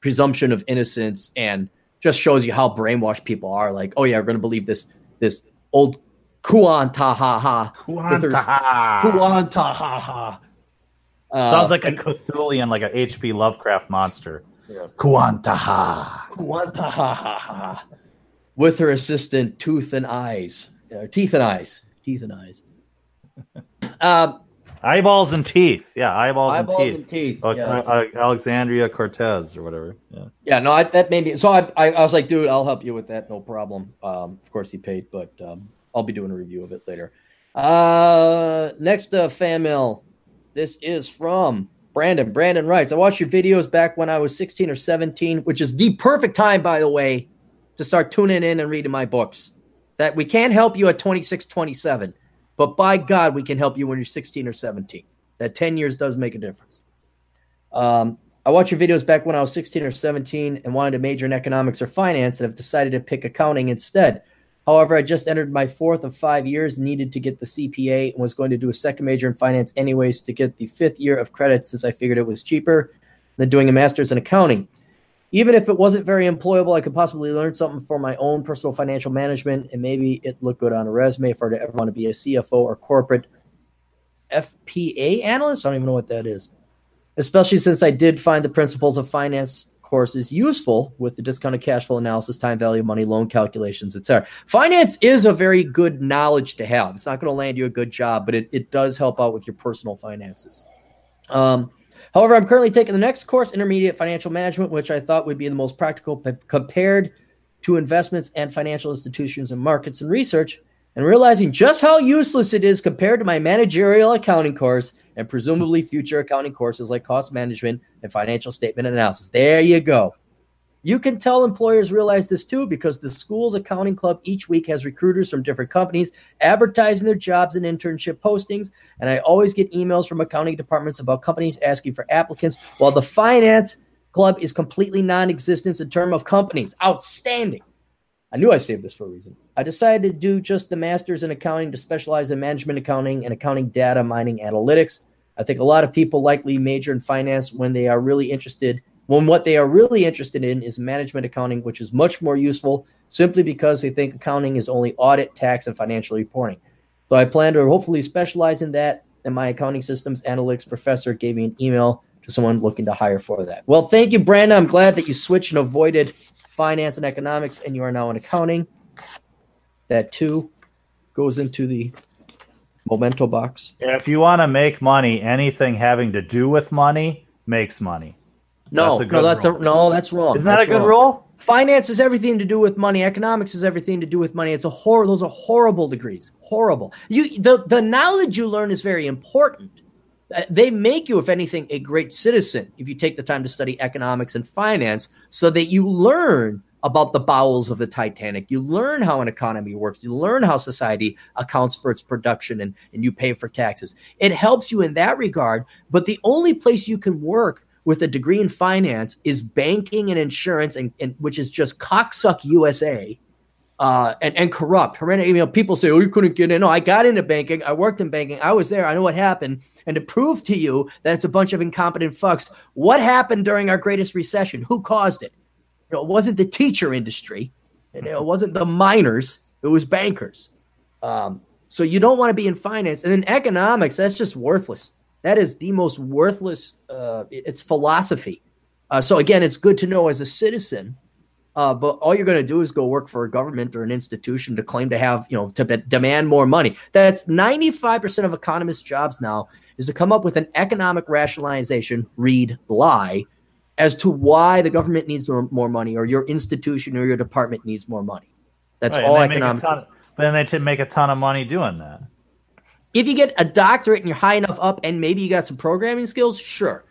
presumption of innocence and just shows you how brainwashed people are. Like, oh yeah, we're gonna believe this this old Kuantahaha. with her- Kuantaha. Kuantahaha. Uh, Sounds like a Cthulhian, like a H.P. Lovecraft monster. Yeah. Kuantaha. Kuantahaha. with her assistant Tooth and Eyes, uh, Teeth and Eyes, Teeth and Eyes. Um, Eyeballs and teeth. Yeah, eyeballs, eyeballs and teeth. and teeth. Uh, yeah. uh, Alexandria Cortez or whatever. Yeah. Yeah, no, I, that made me. So I, I, I was like, dude, I'll help you with that, no problem. Um, of course, he paid, but um, I'll be doing a review of it later. Uh, next uh, fan mail. This is from Brandon. Brandon writes, I watched your videos back when I was 16 or 17, which is the perfect time, by the way, to start tuning in and reading my books. That we can't help you at 26, 27, but by God, we can help you when you're 16 or 17. That 10 years does make a difference. Um, I watched your videos back when I was 16 or 17 and wanted to major in economics or finance and have decided to pick accounting instead. However, I just entered my fourth of five years, needed to get the CPA, and was going to do a second major in finance anyways to get the fifth year of credit since I figured it was cheaper than doing a master's in accounting. Even if it wasn't very employable, I could possibly learn something for my own personal financial management and maybe it look good on a resume if I ever want to be a CFO or corporate FPA analyst. I don't even know what that is especially since I did find the principles of finance courses useful with the discounted cash flow analysis, time value, money, loan calculations, etc. Finance is a very good knowledge to have. It's not going to land you a good job, but it, it does help out with your personal finances. Um, however, I'm currently taking the next course, Intermediate Financial Management, which I thought would be the most practical p- compared to investments and financial institutions and markets and research, and realizing just how useless it is compared to my managerial accounting course and presumably future accounting courses like cost management and financial statement analysis. There you go. You can tell employers realize this too because the school's accounting club each week has recruiters from different companies advertising their jobs and internship postings. And I always get emails from accounting departments about companies asking for applicants, while the finance club is completely non existent in terms of companies. Outstanding. I knew I saved this for a reason. I decided to do just the master's in accounting to specialize in management accounting and accounting data mining analytics. I think a lot of people likely major in finance when they are really interested. When what they are really interested in is management accounting, which is much more useful simply because they think accounting is only audit, tax, and financial reporting. So I plan to hopefully specialize in that. And my accounting systems analytics professor gave me an email to someone looking to hire for that. Well, thank you, Brandon. I'm glad that you switched and avoided finance and economics, and you are now in accounting. That too goes into the memento box. If you want to make money, anything having to do with money makes money. No, That's a no, good that's a, no, that's wrong. Isn't that That's a good wrong. rule? Finance is everything to do with money. Economics is everything to do with money. It's a horror. Those are horrible degrees. Horrible. You the the knowledge you learn is very important. Uh, They make you, if anything, a great citizen if you take the time to study economics and finance, so that you learn about the bowels of the Titanic. You learn how an economy works. You learn how society accounts for its production and, and you pay for taxes. It helps you in that regard. But the only place you can work with a degree in finance is banking and insurance, and, and which is just cocksuck USA. uh, and, and corrupt. You know, people say, oh, you couldn't get in. No, I got into banking. I worked in banking. I was there. I know what happened. And to prove to you that it's a bunch of incompetent fucks, what happened during our greatest recession? Who caused it? You know, it wasn't the teacher industry. and It wasn't the miners. It was bankers. Um, so you don't want to be in finance. And in economics, that's just worthless. That is the most worthless. Uh, it's philosophy. Uh, so again, it's good to know as a citizen uh, but all you're going to do is go work for a government or an institution to claim to have, you know, to be- demand more money. That's 95% of economists' jobs now is to come up with an economic rationalization, read lie, as to why the government needs more, money or your institution or your department needs more money. That's right, all economics. But then they to make a ton of money doing that. If you get a doctorate and you're high enough up and maybe you got some programming skills, sure.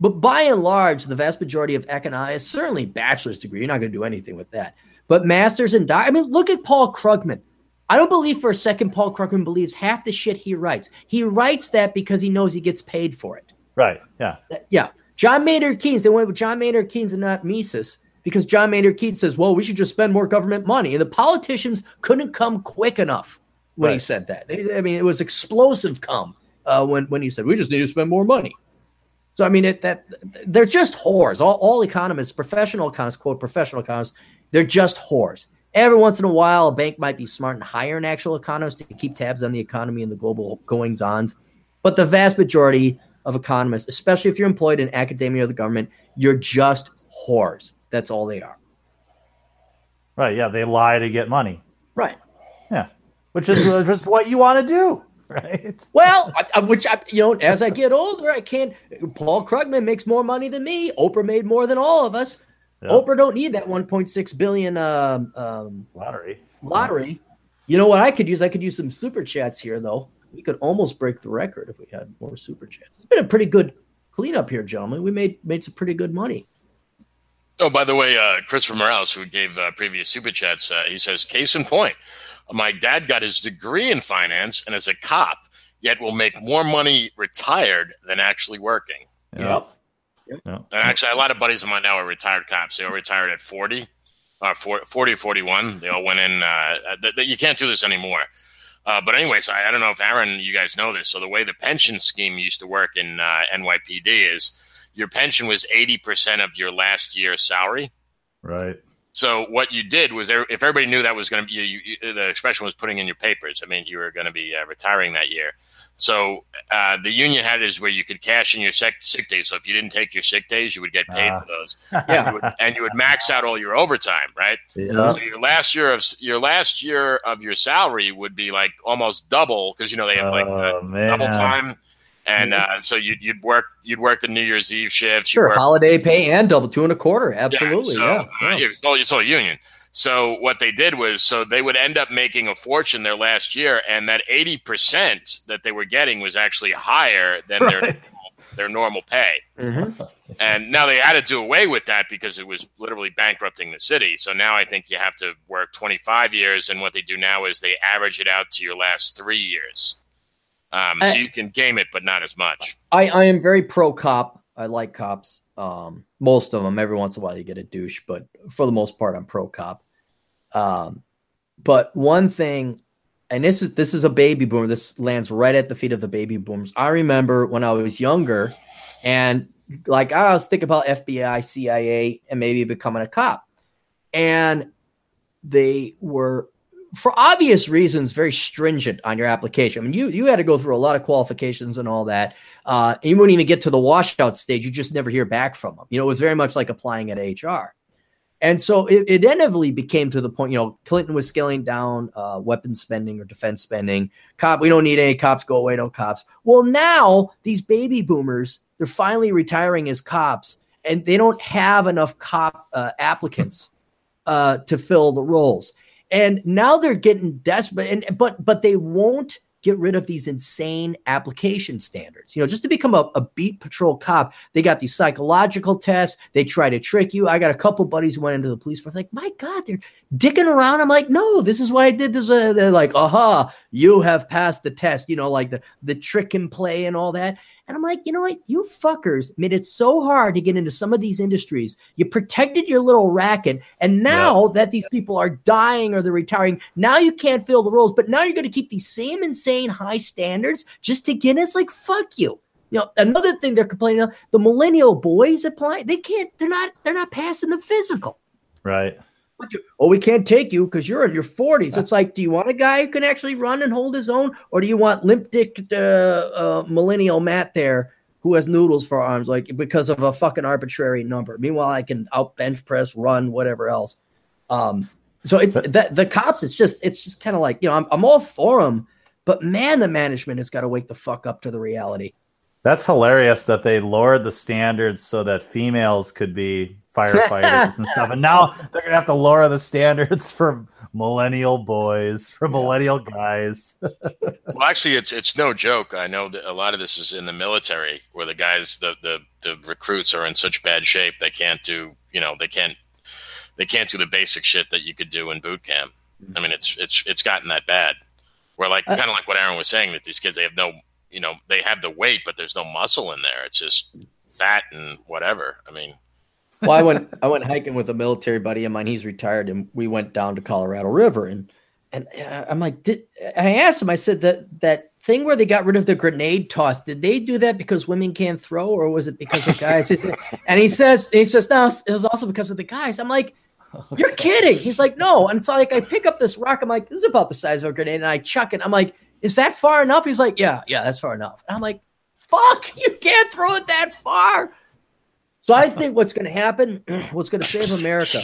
But by and large, the vast majority of economics, certainly bachelor's degree, you're not going to do anything with that. But masters and doc, I mean, look at Paul Krugman. I don't believe for a second Paul Krugman believes half the shit he writes. He writes that because he knows he gets paid for it. Right. Yeah. Yeah. John Maynard Keynes, they went with John Maynard Keynes and not Mises because John Maynard Keynes says, well, we should just spend more government money. And the politicians couldn't come quick enough when right. he said that. I mean, it was explosive come uh, when, when he said, we just need to spend more money. So I mean, it, that they're just whores. All, all economists, professional economists, quote professional economists, they're just whores. Every once in a while, a bank might be smart and hire an actual economist to keep tabs on the economy and the global goings ons. But the vast majority of economists, especially if you're employed in academia or the government, you're just whores. That's all they are. Right. Yeah. They lie to get money. Right. Yeah. Which is just what you want to do. right? Well, I, which I, you know, as I get older, I can't. Paul Krugman makes more money than me. Oprah made more than all of us. Yep. Oprah don't need that 1.6 billion uh, um, lottery. Lottery. You know what I could use? I could use some super chats here, though. We could almost break the record if we had more super chats. It's been a pretty good cleanup here, gentlemen. We made made some pretty good money. Oh, by the way, uh, Christopher Morales, who gave uh, previous super chats, uh, he says, case in point, my dad got his degree in finance and is a cop, yet will make more money retired than actually working. Yep. yep. And actually, a lot of buddies of mine now are retired cops. They all retired at 40, uh, 40 or 41. They all went in. Uh, th- th- you can't do this anymore. Uh, but anyways, I, I, don't know if Aaron, you guys know this. So the way the pension scheme used to work in uh, NYPD is your pension was 80% of your last year's salary. Right. So what you did was, if everybody knew that was going to be, you, you, the expression was putting in your papers. I mean, you were going to be uh, retiring that year. So uh, the union had is where you could cash in your sick, sick days. So if you didn't take your sick days, you would get paid uh. for those. yeah, and you, would, and you, would, max out all your overtime, right? Yeah. So your last year of your last year of your salary would be like almost double because you know they have like uh, oh, double time and uh, so you'd, you'd work you'd work the New Year's Eve shifts. Sure, holiday pay and double two and a quarter. Absolutely, yeah. So, yeah, uh, yeah. it's, all, it's all union. So what they did was, so they would end up making a fortune their last year, and that eighty percent that they were getting was actually higher than right. their their normal pay. Mm-hmm. And now they had to do away with that because it was literally bankrupting the city. So now I think you have to work 25 years, and what they do now is they average it out to your last three years. Um, so you can game it, but not as much. I, I am very pro cop. I like cops. Um, most of them. Every once in a while, you get a douche, but for the most part, I'm pro cop. Um, but one thing, and this is this is a baby boomer. This lands right at the feet of the baby boomers. I remember when I was younger, and like I was thinking about FBI, CIA, and maybe becoming a cop, and they were for obvious reasons, very stringent on your application. I mean, you you had to go through a lot of qualifications and all that. Uh, and you wouldn't even get to the washout stage. You just never hear back from them. You know, it was very much like applying at HR. And so it, it inevitably became to the point, you know, Clinton was scaling down uh, weapons spending or defense spending. Cop, we don't need any cops. Go away, no cops. Well, now these baby boomers, they're finally retiring as cops, and they don't have enough cop uh, applicants uh, to fill the roles. And now they're getting desperate, and but but they won't get rid of these insane application standards. You know, just to become a, a, beat patrol cop, they got these psychological tests. They try to trick you. I got a couple buddies who went into the police force, like, my God, they're dicking around. I'm like, no, this is why I did this. Uh, they're like, aha, you have passed the test. You know, like the the trick and play and all that. And I'm like, you know what? You fuckers made it so hard to get into some of these industries. You protected your little racket. And now yeah. that these people are dying or they're retiring, now you can't fill the roles. But now you're going to keep these same insane high standards just to get in. It's like, fuck you. You know, another thing they're complaining of, the millennial boys apply, they can't, they're not, they're not passing the physical. Right. Oh, we can't take you because you're in your 40s. It's like, do you want a guy who can actually run and hold his own, or do you want limp dick uh, uh, millennial Matt there who has noodles for arms, like because of a fucking arbitrary number? Meanwhile, I can out bench press, run, whatever else. Um, so it's that the cops. It's just it's just kind of like you know I'm I'm all for them, but man, the management has got to wake the fuck up to the reality. That's hilarious that they lowered the standards so that females could be firefighters and stuff. And now they're gonna have to lower the standards for millennial boys, for millennial guys. well, actually, it's it's no joke. I know that a lot of this is in the military, where the guys, the the the recruits are in such bad shape they can't do, you know, they can't they can't do the basic shit that you could do in boot camp. I mean, it's it's it's gotten that bad. Where like uh, kind of like what Aaron was saying that these kids they have no, you know, they have the weight, but there's no muscle in there. It's just fat and whatever. I mean, well, I went I went hiking with a military buddy of mine. He's retired, and we went down to Colorado River. And and uh, I'm like, did I asked him? I said that that thing where they got rid of the grenade toss. Did they do that because women can't throw, or was it because of guys? and he says he says no, it was also because of the guys. I'm like. You're kidding. He's like, no. And so like I pick up this rock. I'm like, this is about the size of a grenade. And I chuck it. I'm like, is that far enough? He's like, yeah, yeah, that's far enough. And I'm like, fuck, you can't throw it that far. So I think what's going to happen, what's going to save America,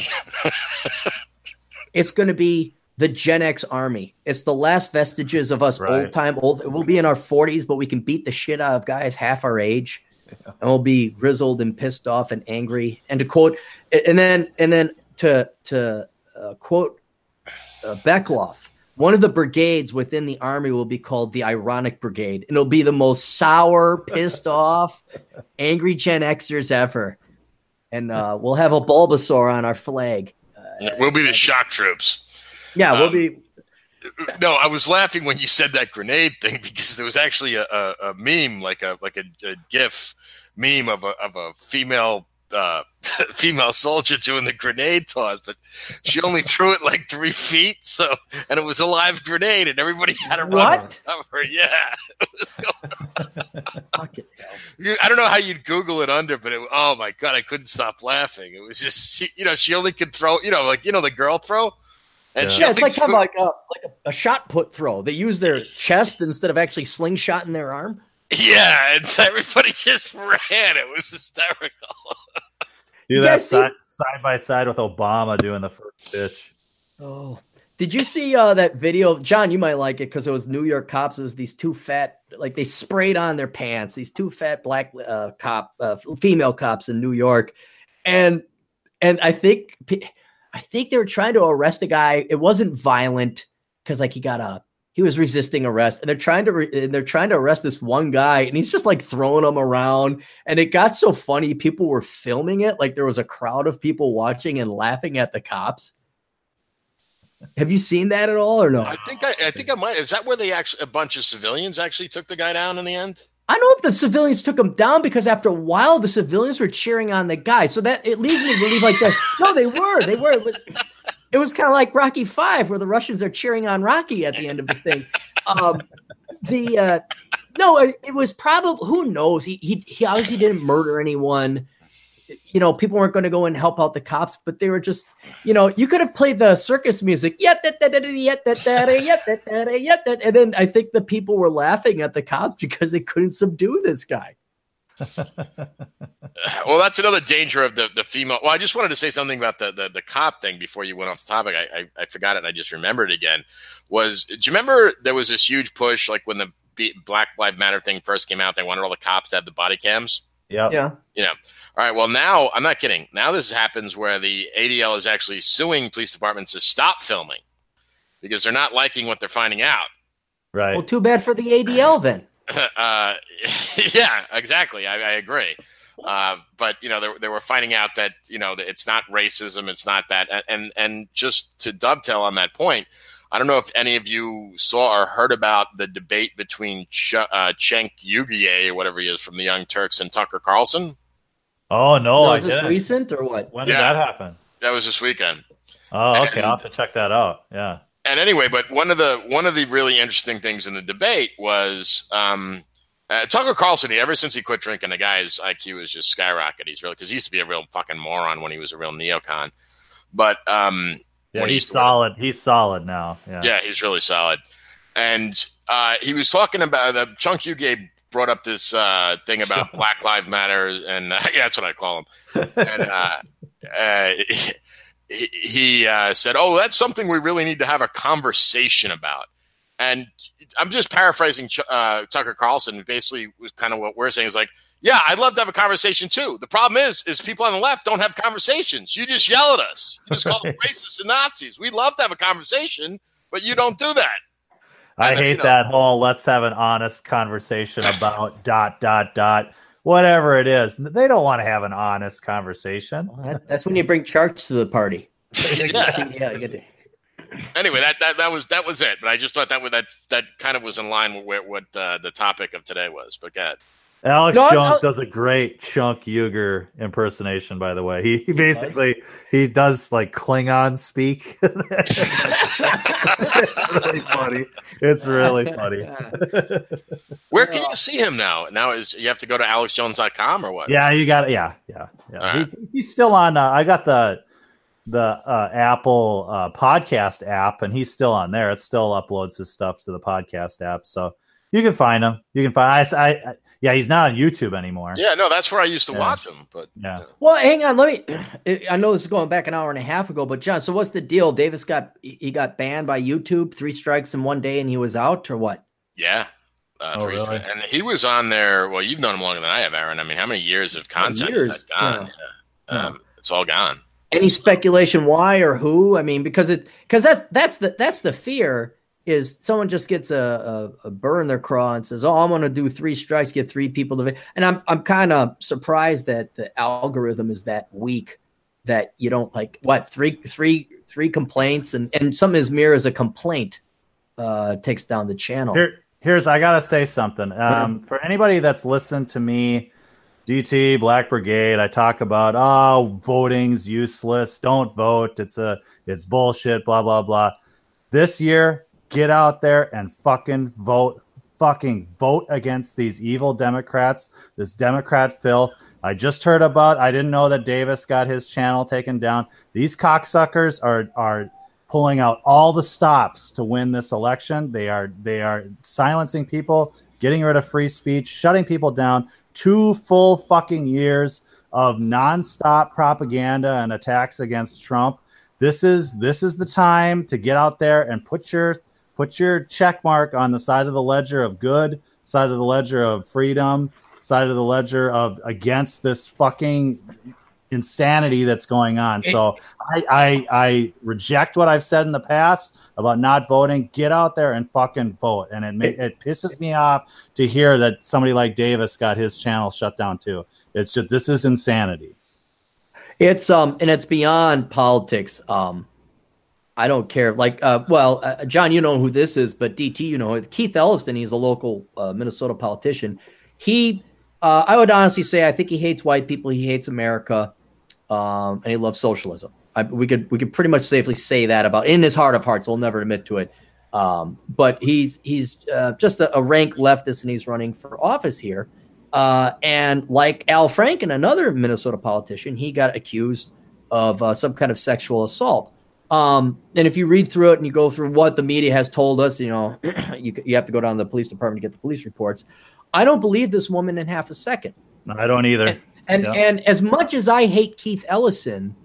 it's going to be the Gen X army. It's the last vestiges of us right. old time old. We'll be in our 40s, but we can beat the shit out of guys half our age. Yeah. And we'll be grizzled and pissed off and angry. And to quote, and then and then to to uh, quote uh, Bechtloff, one of the brigades within the army will be called the Ironic Brigade, and it'll be the most sour, pissed off, angry Gen Xers ever. And uh, we'll have a Bulbasaur on our flag. Uh, we'll be the shock troops. Yeah, we'll um, be. No, I was laughing when you said that grenade thing because there was actually a, a, a meme, like a like a, a GIF meme of a of a female uh, female soldier doing the grenade toss, but she only threw it like three feet. So, and it was a live grenade, and everybody had a run what? cover. Yeah. I don't know how you'd Google it under, but it, oh my god, I couldn't stop laughing. It was just, she, you know, she only could throw, you know, like you know, the girl throw. And yeah, it's like kind of like a like a, a shot put throw. They use their chest instead of actually slingshot in their arm. Yeah, and everybody just ran. It was hysterical. Do that side, side by side with Obama doing the first pitch. Oh, did you see uh, that video? John, you might like it because it was New York cops. It was these two fat, like they sprayed on their pants. These two fat black uh, cop, uh, female cops in New York, and and I think I think they were trying to arrest a guy. It wasn't violent because like he got a he was resisting arrest and they're trying to re- and they're trying to arrest this one guy and he's just like throwing them around and it got so funny people were filming it like there was a crowd of people watching and laughing at the cops have you seen that at all or no i think i, I think i might is that where they actually a bunch of civilians actually took the guy down in the end I know if the civilians took him down because after a while the civilians were cheering on the guy. So that it leads me to believe like that. No, they were. They were. It was kind of like Rocky Five, where the Russians are cheering on Rocky at the end of the thing. Um, the uh, no, it, it was probably who knows. He, he he obviously didn't murder anyone. You know, people weren't going to go and help out the cops, but they were just, you know, you could have played the circus music, yet that that yet that that yet that yet that, and then I think the people were laughing at the cops because they couldn't subdue this guy. well, that's another danger of the, the female. Well, I just wanted to say something about the, the, the cop thing before you went off the topic. I, I, I, forgot it and I just remembered it again. Was do you remember there was this huge push like when the Black Lives Matter thing first came out? They wanted all the cops to have the body cams. Yeah. Yeah. You know. All right. Well, now I'm not kidding. Now this happens where the ADL is actually suing police departments to stop filming because they're not liking what they're finding out. Right. Well, too bad for the ADL then. uh, yeah, exactly. I, I agree. Uh, but you know, they, they were finding out that you know it's not racism, it's not that, and and just to dovetail on that point, I don't know if any of you saw or heard about the debate between Ch- uh, Cenk Uygur or whatever he is from the Young Turks and Tucker Carlson. Oh no, no I this didn't. recent or what? When did that happen? That was this weekend. Oh, okay. And- I'll have to check that out. Yeah. And anyway, but one of the one of the really interesting things in the debate was um, uh, Tucker Carlson. He, ever since he quit drinking, the guy's IQ is just skyrocketed. He's really because he used to be a real fucking moron when he was a real neocon. But um, Yeah, he's solid. He's solid now. Yeah. yeah, he's really solid. And uh, he was talking about the Chunk Huge brought up this uh, thing about Black Lives Matter, and uh, yeah, that's what I call him. And uh, uh, he, he uh, said, "Oh, that's something we really need to have a conversation about." And I'm just paraphrasing Ch- uh, Tucker Carlson. Basically, was kind of what we're saying is like, "Yeah, I'd love to have a conversation too. The problem is, is people on the left don't have conversations. You just yell at us. You just call us racists and Nazis. We'd love to have a conversation, but you don't do that." I And, you hate know- that whole let's have an honest conversation about dot dot dot whatever it is. They don't want to have an honest conversation. Well, that- that's when you bring charts to the party. Yeah. yeah, you get to- anyway, that, that that was that was it. But I just thought that was that that kind of was in line with what uh, the topic of today was. But God, Alex No, Jones I- does a great Chunk Uger impersonation, by the way. He, he basically he does like Klingon speak. it's really funny. It's really funny. where can you see him now? Now is you have to go to alexjones.com or what? yeah, you got it. Yeah, yeah, yeah. All right. He's, he's still on. Uh, I got the the uh, Apple uh, podcast app, and he's still on there. It still uploads his stuff to the podcast app, so you can find him. You can find. I, I, I yeah, he's not on YouTube anymore. Yeah, no, that's where I used to Yeah. watch him. But Yeah. Well, hang on. Let me. I know this is going back an hour and a half ago, but John, so what's the deal? Davis got he got banned by YouTube, three strikes in one day, and he was out, or what? yeah. Uh, Oh, three- really? And he was on there. Well, you've known him longer than I have, Aaron. I mean, how many years of content years, is that gone? Yeah. Um, It's all gone. Any speculation why or who? I mean, because it because that's that's the that's the fear is someone just gets a, a, a burr in their craw and says, "Oh, I'm going to do three strikes, get three people to," vi-" and I'm I'm kind of surprised that the algorithm is that weak that you don't like what three three three complaints and and some as mere as a complaint uh takes down the channel. Here, here's I gotta say something. Um, for anybody that's listened to me, DT Black Brigade, I talk about oh voting's useless. Don't vote. It's a it's bullshit. Blah blah blah. This year, get out there and fucking vote. Fucking vote against these evil Democrats. This Democrat filth. I just heard about. I didn't know that Davis got his channel taken down. These cocksuckers are are pulling out all the stops to win this election. They are they are silencing people, getting rid of free speech, shutting people down. Two full fucking years of nonstop propaganda and attacks against Trump. This is this is the time to get out there and put your put your check mark on the side of the ledger of good, side of the ledger of freedom, side of the ledger of against this fucking insanity that's going on. So I, I I reject what I've said in the past about not voting. Get out there and fucking vote. And it ma- it pisses me off to hear that somebody like Davis got his channel shut down too. It's just this is insanity. It's um and it's beyond politics. Um I don't care. Like uh well, uh, John, you know who this is, but DT, you know Keith Ellison. He's a local uh, Minnesota politician. He, uh, I would honestly say, I think he hates white people. He hates America, um, and he loves socialism. I, we could we could pretty much safely say that about in his heart of hearts. He'll never admit to it. Um, but he's he's uh, just a, a rank leftist, and he's running for office here. Uh, and like Al Franken, another Minnesota politician, he got accused of some kind of sexual assault. Um, and if you read through it and you go through what the media has told us, you know, you, you have to go down to the police department to get the police reports. I don't believe this woman in half a second. I don't either. And and, Yeah. and as much as I hate Keith Ellison,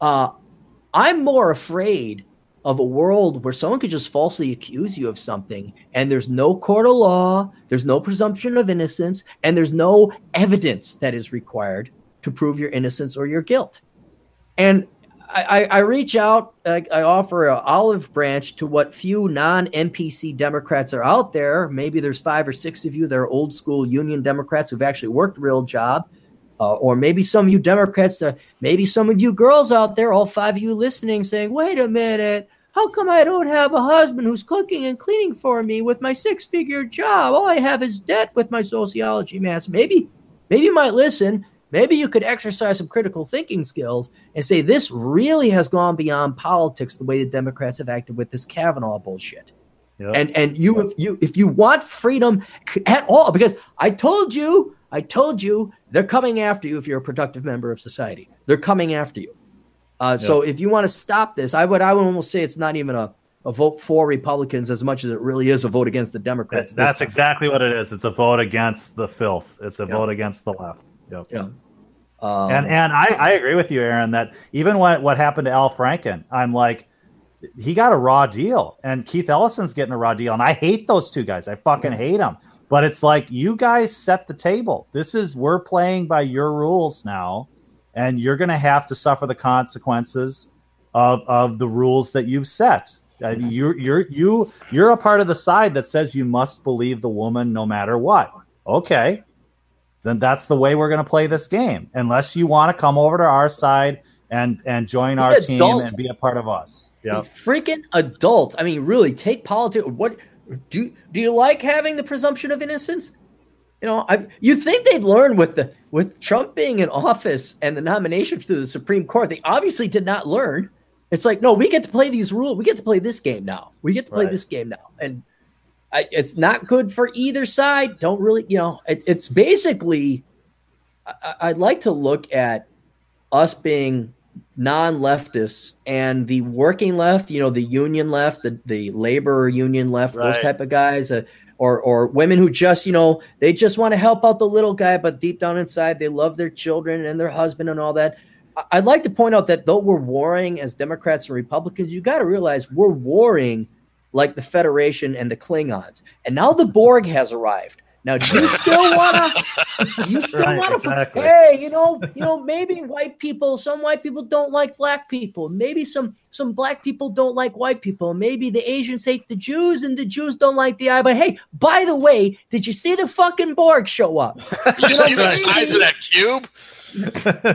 uh, I'm more afraid of a world where someone could just falsely accuse you of something and there's no court of law, there's no presumption of innocence, and there's no evidence that is required to prove your innocence or your guilt. And I, I, reach out, I, I offer an olive branch to what few non NPC Democrats are out there. Maybe there's five or six of you that are old school Union Democrats who've actually worked a real job. Uh, or maybe some of you Democrats, uh, maybe some of you girls out there, all five of you listening, saying, wait a minute, how come I don't have a husband who's cooking and cleaning for me with my six figure job? All I have is debt with my sociology master. Maybe, maybe you might listen. Maybe you could exercise some critical thinking skills and say this really has gone beyond politics the way the Democrats have acted with this Kavanaugh bullshit. Yep. And and you if you if you want freedom at all, because I told you, I told you they're coming after you if you're a productive member of society. They're coming after you. Uh, yep. So if you want to stop this, I would I would almost say it's not even a, a vote for Republicans as much as it really is a vote against the Democrats. That's exactly what it is. It's a vote against the filth. It's a yep. vote against the left. Yep. Yeah. Um, and and I, I agree with you, Aaron, that even when what happened to Al Franken, I'm like, he got a raw deal, and Keith Ellison's getting a raw deal, and I hate those two guys. I fucking hate them. But it's like you guys set the table. This is we're playing by your rules now and you're going to have to suffer the consequences of of the rules that you've set. I mean, you're you're you you're a part of the side that says you must believe the woman no matter what. Okay, then that's the way we're going to play this game. Unless you want to come over to our side and and join our team and be a part of us. Yeah, freaking adult. I mean, really, take politics. What do do you like having the presumption of innocence? You know, I, you think they'd learn with the with Trump being in office and the nomination to the Supreme Court. They obviously did not learn. It's like, no, we get to play these rules. We get to play this game now. We get to play right. this game now, and I, it's not good for either side. Don't really, you know, it, it's basically. I, I'd like to look at us being non-leftists and the working left, you know, the union left, the, the labor union left, right. those type of guys, uh, or or women who just you know they just want to help out the little guy but deep down inside they love their children and their husband and all that i'd like to point out that though we're warring as democrats and republicans you got to realize we're warring like the federation and the klingons and now the borg has arrived now, do you still wanna? you still right, wanna? Exactly. Hey, you know, you know, maybe white people, some white people don't like black people. Maybe some some black people don't like white people. Maybe the Asians hate the Jews, and the Jews don't like the eye. But hey, by the way, did you see the fucking Borg show up? you, you know, see the size of that cube?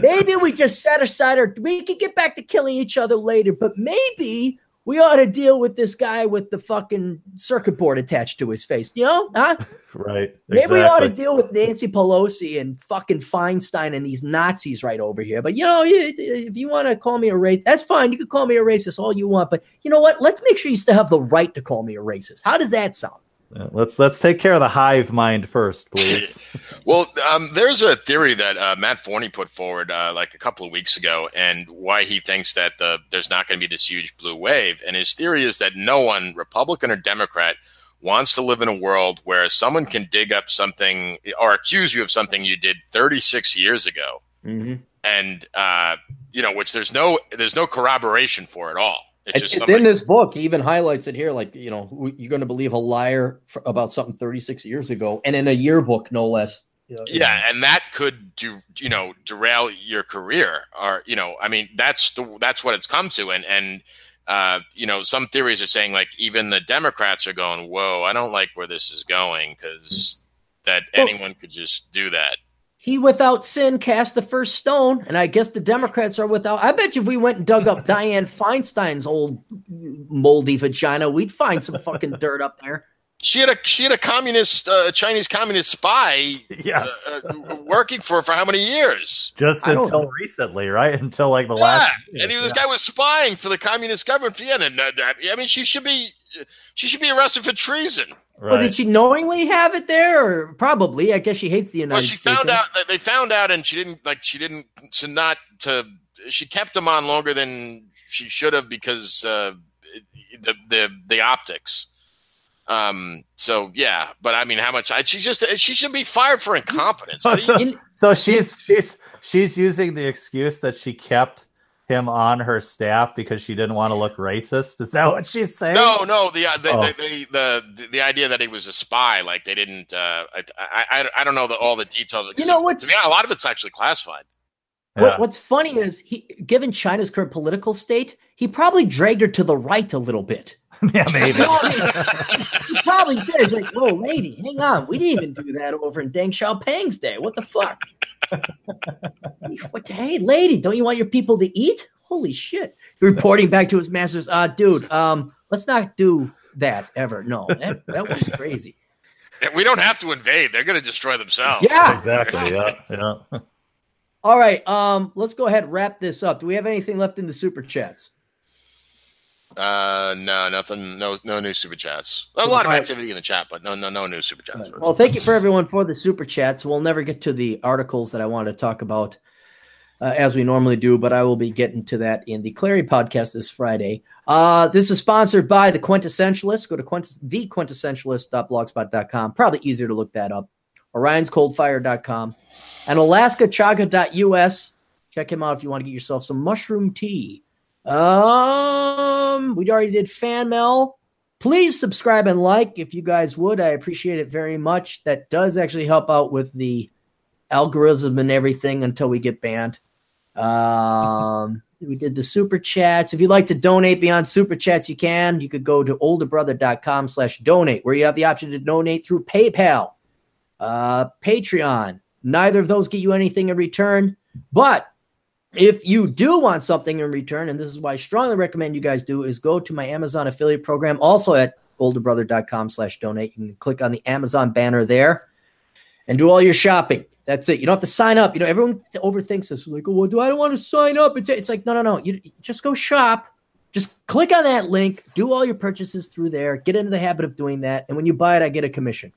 maybe we just set aside our. We could get back to killing each other later, but maybe we ought to deal with this guy with the fucking circuit board attached to his face. You know, huh? right. Maybe exactly. we ought to deal with Nancy Pelosi and fucking Feinstein and these Nazis right over here. But you know, if you want to call me a racist, that's fine. You can call me a racist all you want. But you know what? Let's make sure you still have the right to call me a racist. How does that sound? Let's let's take care of the hive mind first, please. well, um, there's a theory that uh, Matt Forney put forward uh, like a couple of weeks ago, and why he thinks that the, there's not going to be this huge blue wave. And his theory is that no one, Republican or Democrat, wants to live in a world where someone can dig up something or accuse you of something you did 36 years ago, mm-hmm. and uh, you know, which there's no there's no corroboration for at all. It's, it's, it's in this book. He even highlights it here. Like, you know, you're going to believe a liar about something 36 years ago, and in a yearbook, no less. yeah, and that could do, you know, derail your career, or you know, I mean, that's the that's what it's come to, and and uh, you know, some theories are saying like even the Democrats are going, "Whoa, I don't like where this is going," because that well, anyone could just do that he without sin cast the first stone, and I guess the Democrats are without. I bet you if we went and dug up Dianne Feinstein's old moldy vagina, we'd find some fucking dirt up there. She had a she had a communist uh, Chinese communist spy yes. Uh, uh, working for for how many years? Just until recently, right? Until like the yeah. last. And he, this yeah. guy was spying for the communist government for Vienna. And, uh, I mean, she should be she should be arrested for treason. Right. Well, did she knowingly have it there, or probably? I guess she hates the United well, she States. found out. They found out, and she didn't like. She didn't to not to. She kept them on longer than she should have because uh, the the the optics. Um. So yeah, but I mean, how much? I, she just she should be fired for incompetence. so, so she's she's she's using the excuse that she kept him on her staff because she didn't want to look racist? Is that what she's saying? No, no. The uh, the, oh. the, the, the, the idea that he was a spy, like they didn't. Uh, I, I I don't know the, all the details. You know what? Yeah, a lot of it's actually classified. Yeah. what's funny is he, given China's current political state, he probably dragged her to the right a little bit. yeah, maybe. he probably did. It's like, whoa, lady, hang on. We didn't even do that over in Deng Xiaoping's day. What the fuck? what, hey, lady, don't you want your people to eat? Holy shit. reporting back to his masters. Uh, dude, um, let's not do that ever. No, that, that was crazy. We don't have to invade. They're going to destroy themselves. Yeah, exactly. Yeah, yeah. All right. Um, let's go ahead and wrap this up. Do we have anything left in the super chats? Uh, no, nothing. No, no new super chats. A lot of activity in the chat, but no, no, no new super chats. Well, thank you for everyone for the super chats. We'll never get to the articles that I want to talk about uh, as we normally do, but I will be getting to that in the Clarey podcast this Friday. Uh, this is sponsored by the Quintessentialist. Go to quintess- thequintessentialist.blogspot.com. Probably easier to look that up. Orion'sColdFire.com and AlaskaChaga.us. Check him out if you want to get yourself some mushroom tea. Um, we already did fan mail. Please subscribe and like if you guys would. I appreciate it very much. That does actually help out with the algorithm and everything until we get banned. Um, we did the super chats. If you'd like to donate beyond super chats, you can. You could go to olderbrother.com slash donate, where you have the option to donate through PayPal, uh, Patreon. Neither of those get you anything in return, but if you do want something in return, and this is why I strongly recommend you guys do, is go to my Amazon affiliate program, also at olderbrother.com slash donate. You can click on the Amazon banner there and do all your shopping. That's it. You don't have to sign up. You know, everyone overthinks this. Like, oh, well, do I don't want to sign up? It's, it's like, no, no, no. You just go shop. Just click on that link. Do all your purchases through there. Get into the habit of doing that. And when you buy it, I get a commission.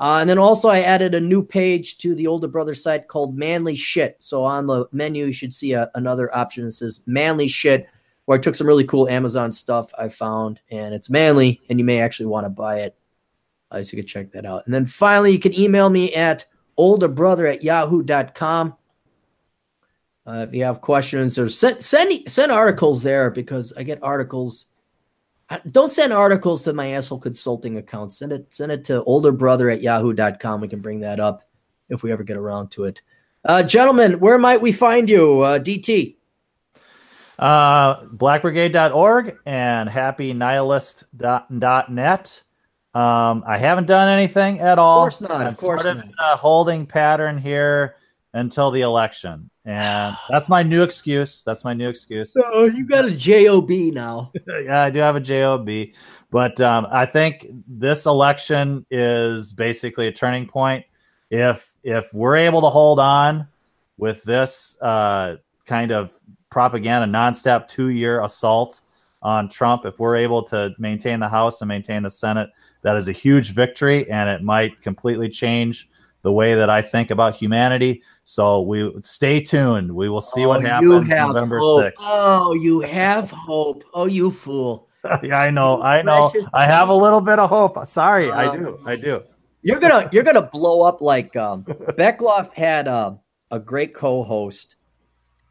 Uh, and then also, I added a new page to the Older Brother site called Manly Shit. So on the menu, you should see a, another option that says Manly Shit, where I took some really cool Amazon stuff I found, and it's manly, and you may actually want to buy it. Uh, so you can check that out. And then finally, you can email me at olderbrother at yahoo.com. Uh, if you have questions or send, send send articles there because I get articles don't send articles to my asshole consulting account. Send it send it to olderbrother at yahoo.com. We can bring that up if we ever get around to it. Uh, gentlemen, where might we find you? Uh, DT. Uh, blackbrigade.org and happynihilist.net. Um, I haven't done anything at all. Of course not. I'm of course sort not. of in a holding pattern here until the election. And that's my new excuse. That's my new excuse. So you got a job now. yeah, I do have a job, but um, I think this election is basically a turning point. If if we're able to hold on with this uh, kind of propaganda, nonstop two year assault on Trump, if we're able to maintain the House and maintain the Senate, that is a huge victory, and it might completely change the way that I think about humanity. So we stay tuned. We will see oh, what happens November sixth. Oh, you have hope. Oh, you fool. yeah, I know. I know. I have a little bit of hope. Sorry, uh, I do. I do. You're gonna you're gonna blow up like um, Bechtloff had uh, a great co-host.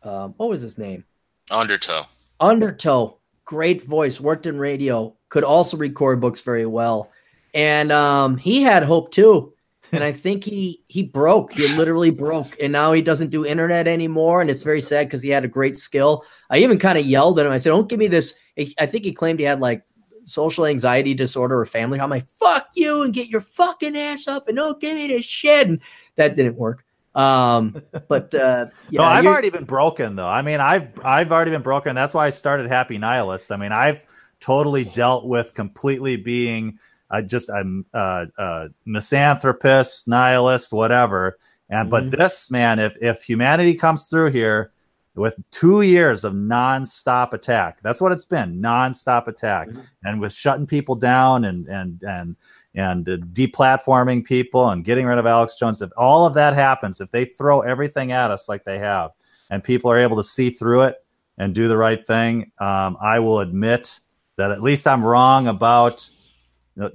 Um, what was his name? Undertow. Undertow. Great voice. Worked in radio. Could also record books very well, and um, he had hope too and I think he he broke. He literally broke, and now he doesn't do internet anymore. And it's very sad because he had a great skill. I even kind of yelled at him. I said, "Don't give me this." I think he claimed he had like social anxiety disorder or family. I'm like, "Fuck you!" and get your fucking ass up, and don't give me this shit. And that didn't work. Um, but uh, yeah, no, I've already been broken though. I mean, I've I've already been broken. That's why I started Happy Nihilist. I mean, I've totally dealt with completely being I just I'm uh, uh, misanthropist, nihilist, whatever. And mm-hmm. but this man, if if humanity comes through here with two years of nonstop attack, that's what it's been, nonstop attack, mm-hmm. and with shutting people down and and and and deplatforming people and getting rid of Alex Jones. If all of that happens, if they throw everything at us like they have, and people are able to see through it and do the right thing, um, I will admit that at least I'm wrong about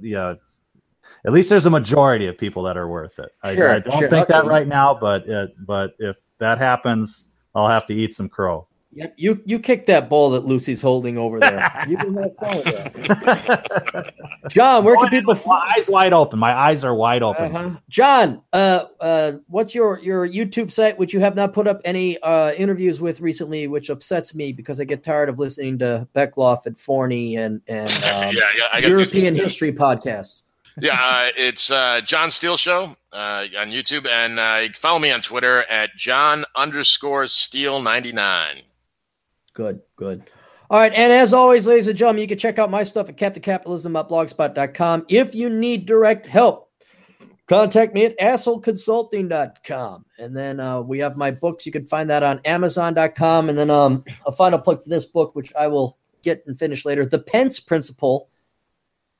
yeah, at least there's a majority of people that are worth it. I, sure, I don't sure. think okay. that right now, but it, but if that happens, I'll have to eat some crow. Yep, you you kick that ball that Lucy's holding over there. you can have fun with John, where can people? My eyes wide open. My eyes are wide open. Uh-huh. John, uh, uh, what's your your YouTube site, which you have not put up any uh, interviews with recently, which upsets me because I get tired of listening to Bechtloff and Forney and and um, yeah, yeah, European history podcasts. yeah, uh, it's uh, John Steele Show uh, on YouTube, and uh, follow me on Twitter at John underscore Steele ninety nine. Good, good. All right. And as always, ladies and gentlemen, you can check out my stuff at captaincapitalism.blogspot.com. If you need direct help, contact me at assholeconsulting.com. And then uh, we have my books. You can find that on amazon.com. And then um, a final plug for this book, which I will get and finish later The Pence Principle.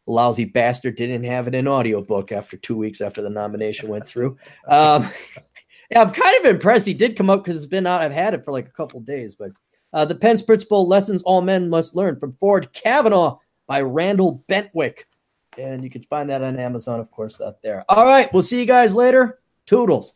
Lousy bastard didn't have it in audiobook after two weeks after the nomination went through. Um, yeah, I'm kind of impressed he did come up because it's been out. I've had it for like a couple days, but uh, The Pence Principle Lessons All Men Must Learn from Ford Kavanaugh by Randall Bentwick. And you can find that on Amazon, of course, out there. All right. We'll see you guys later. Toodles.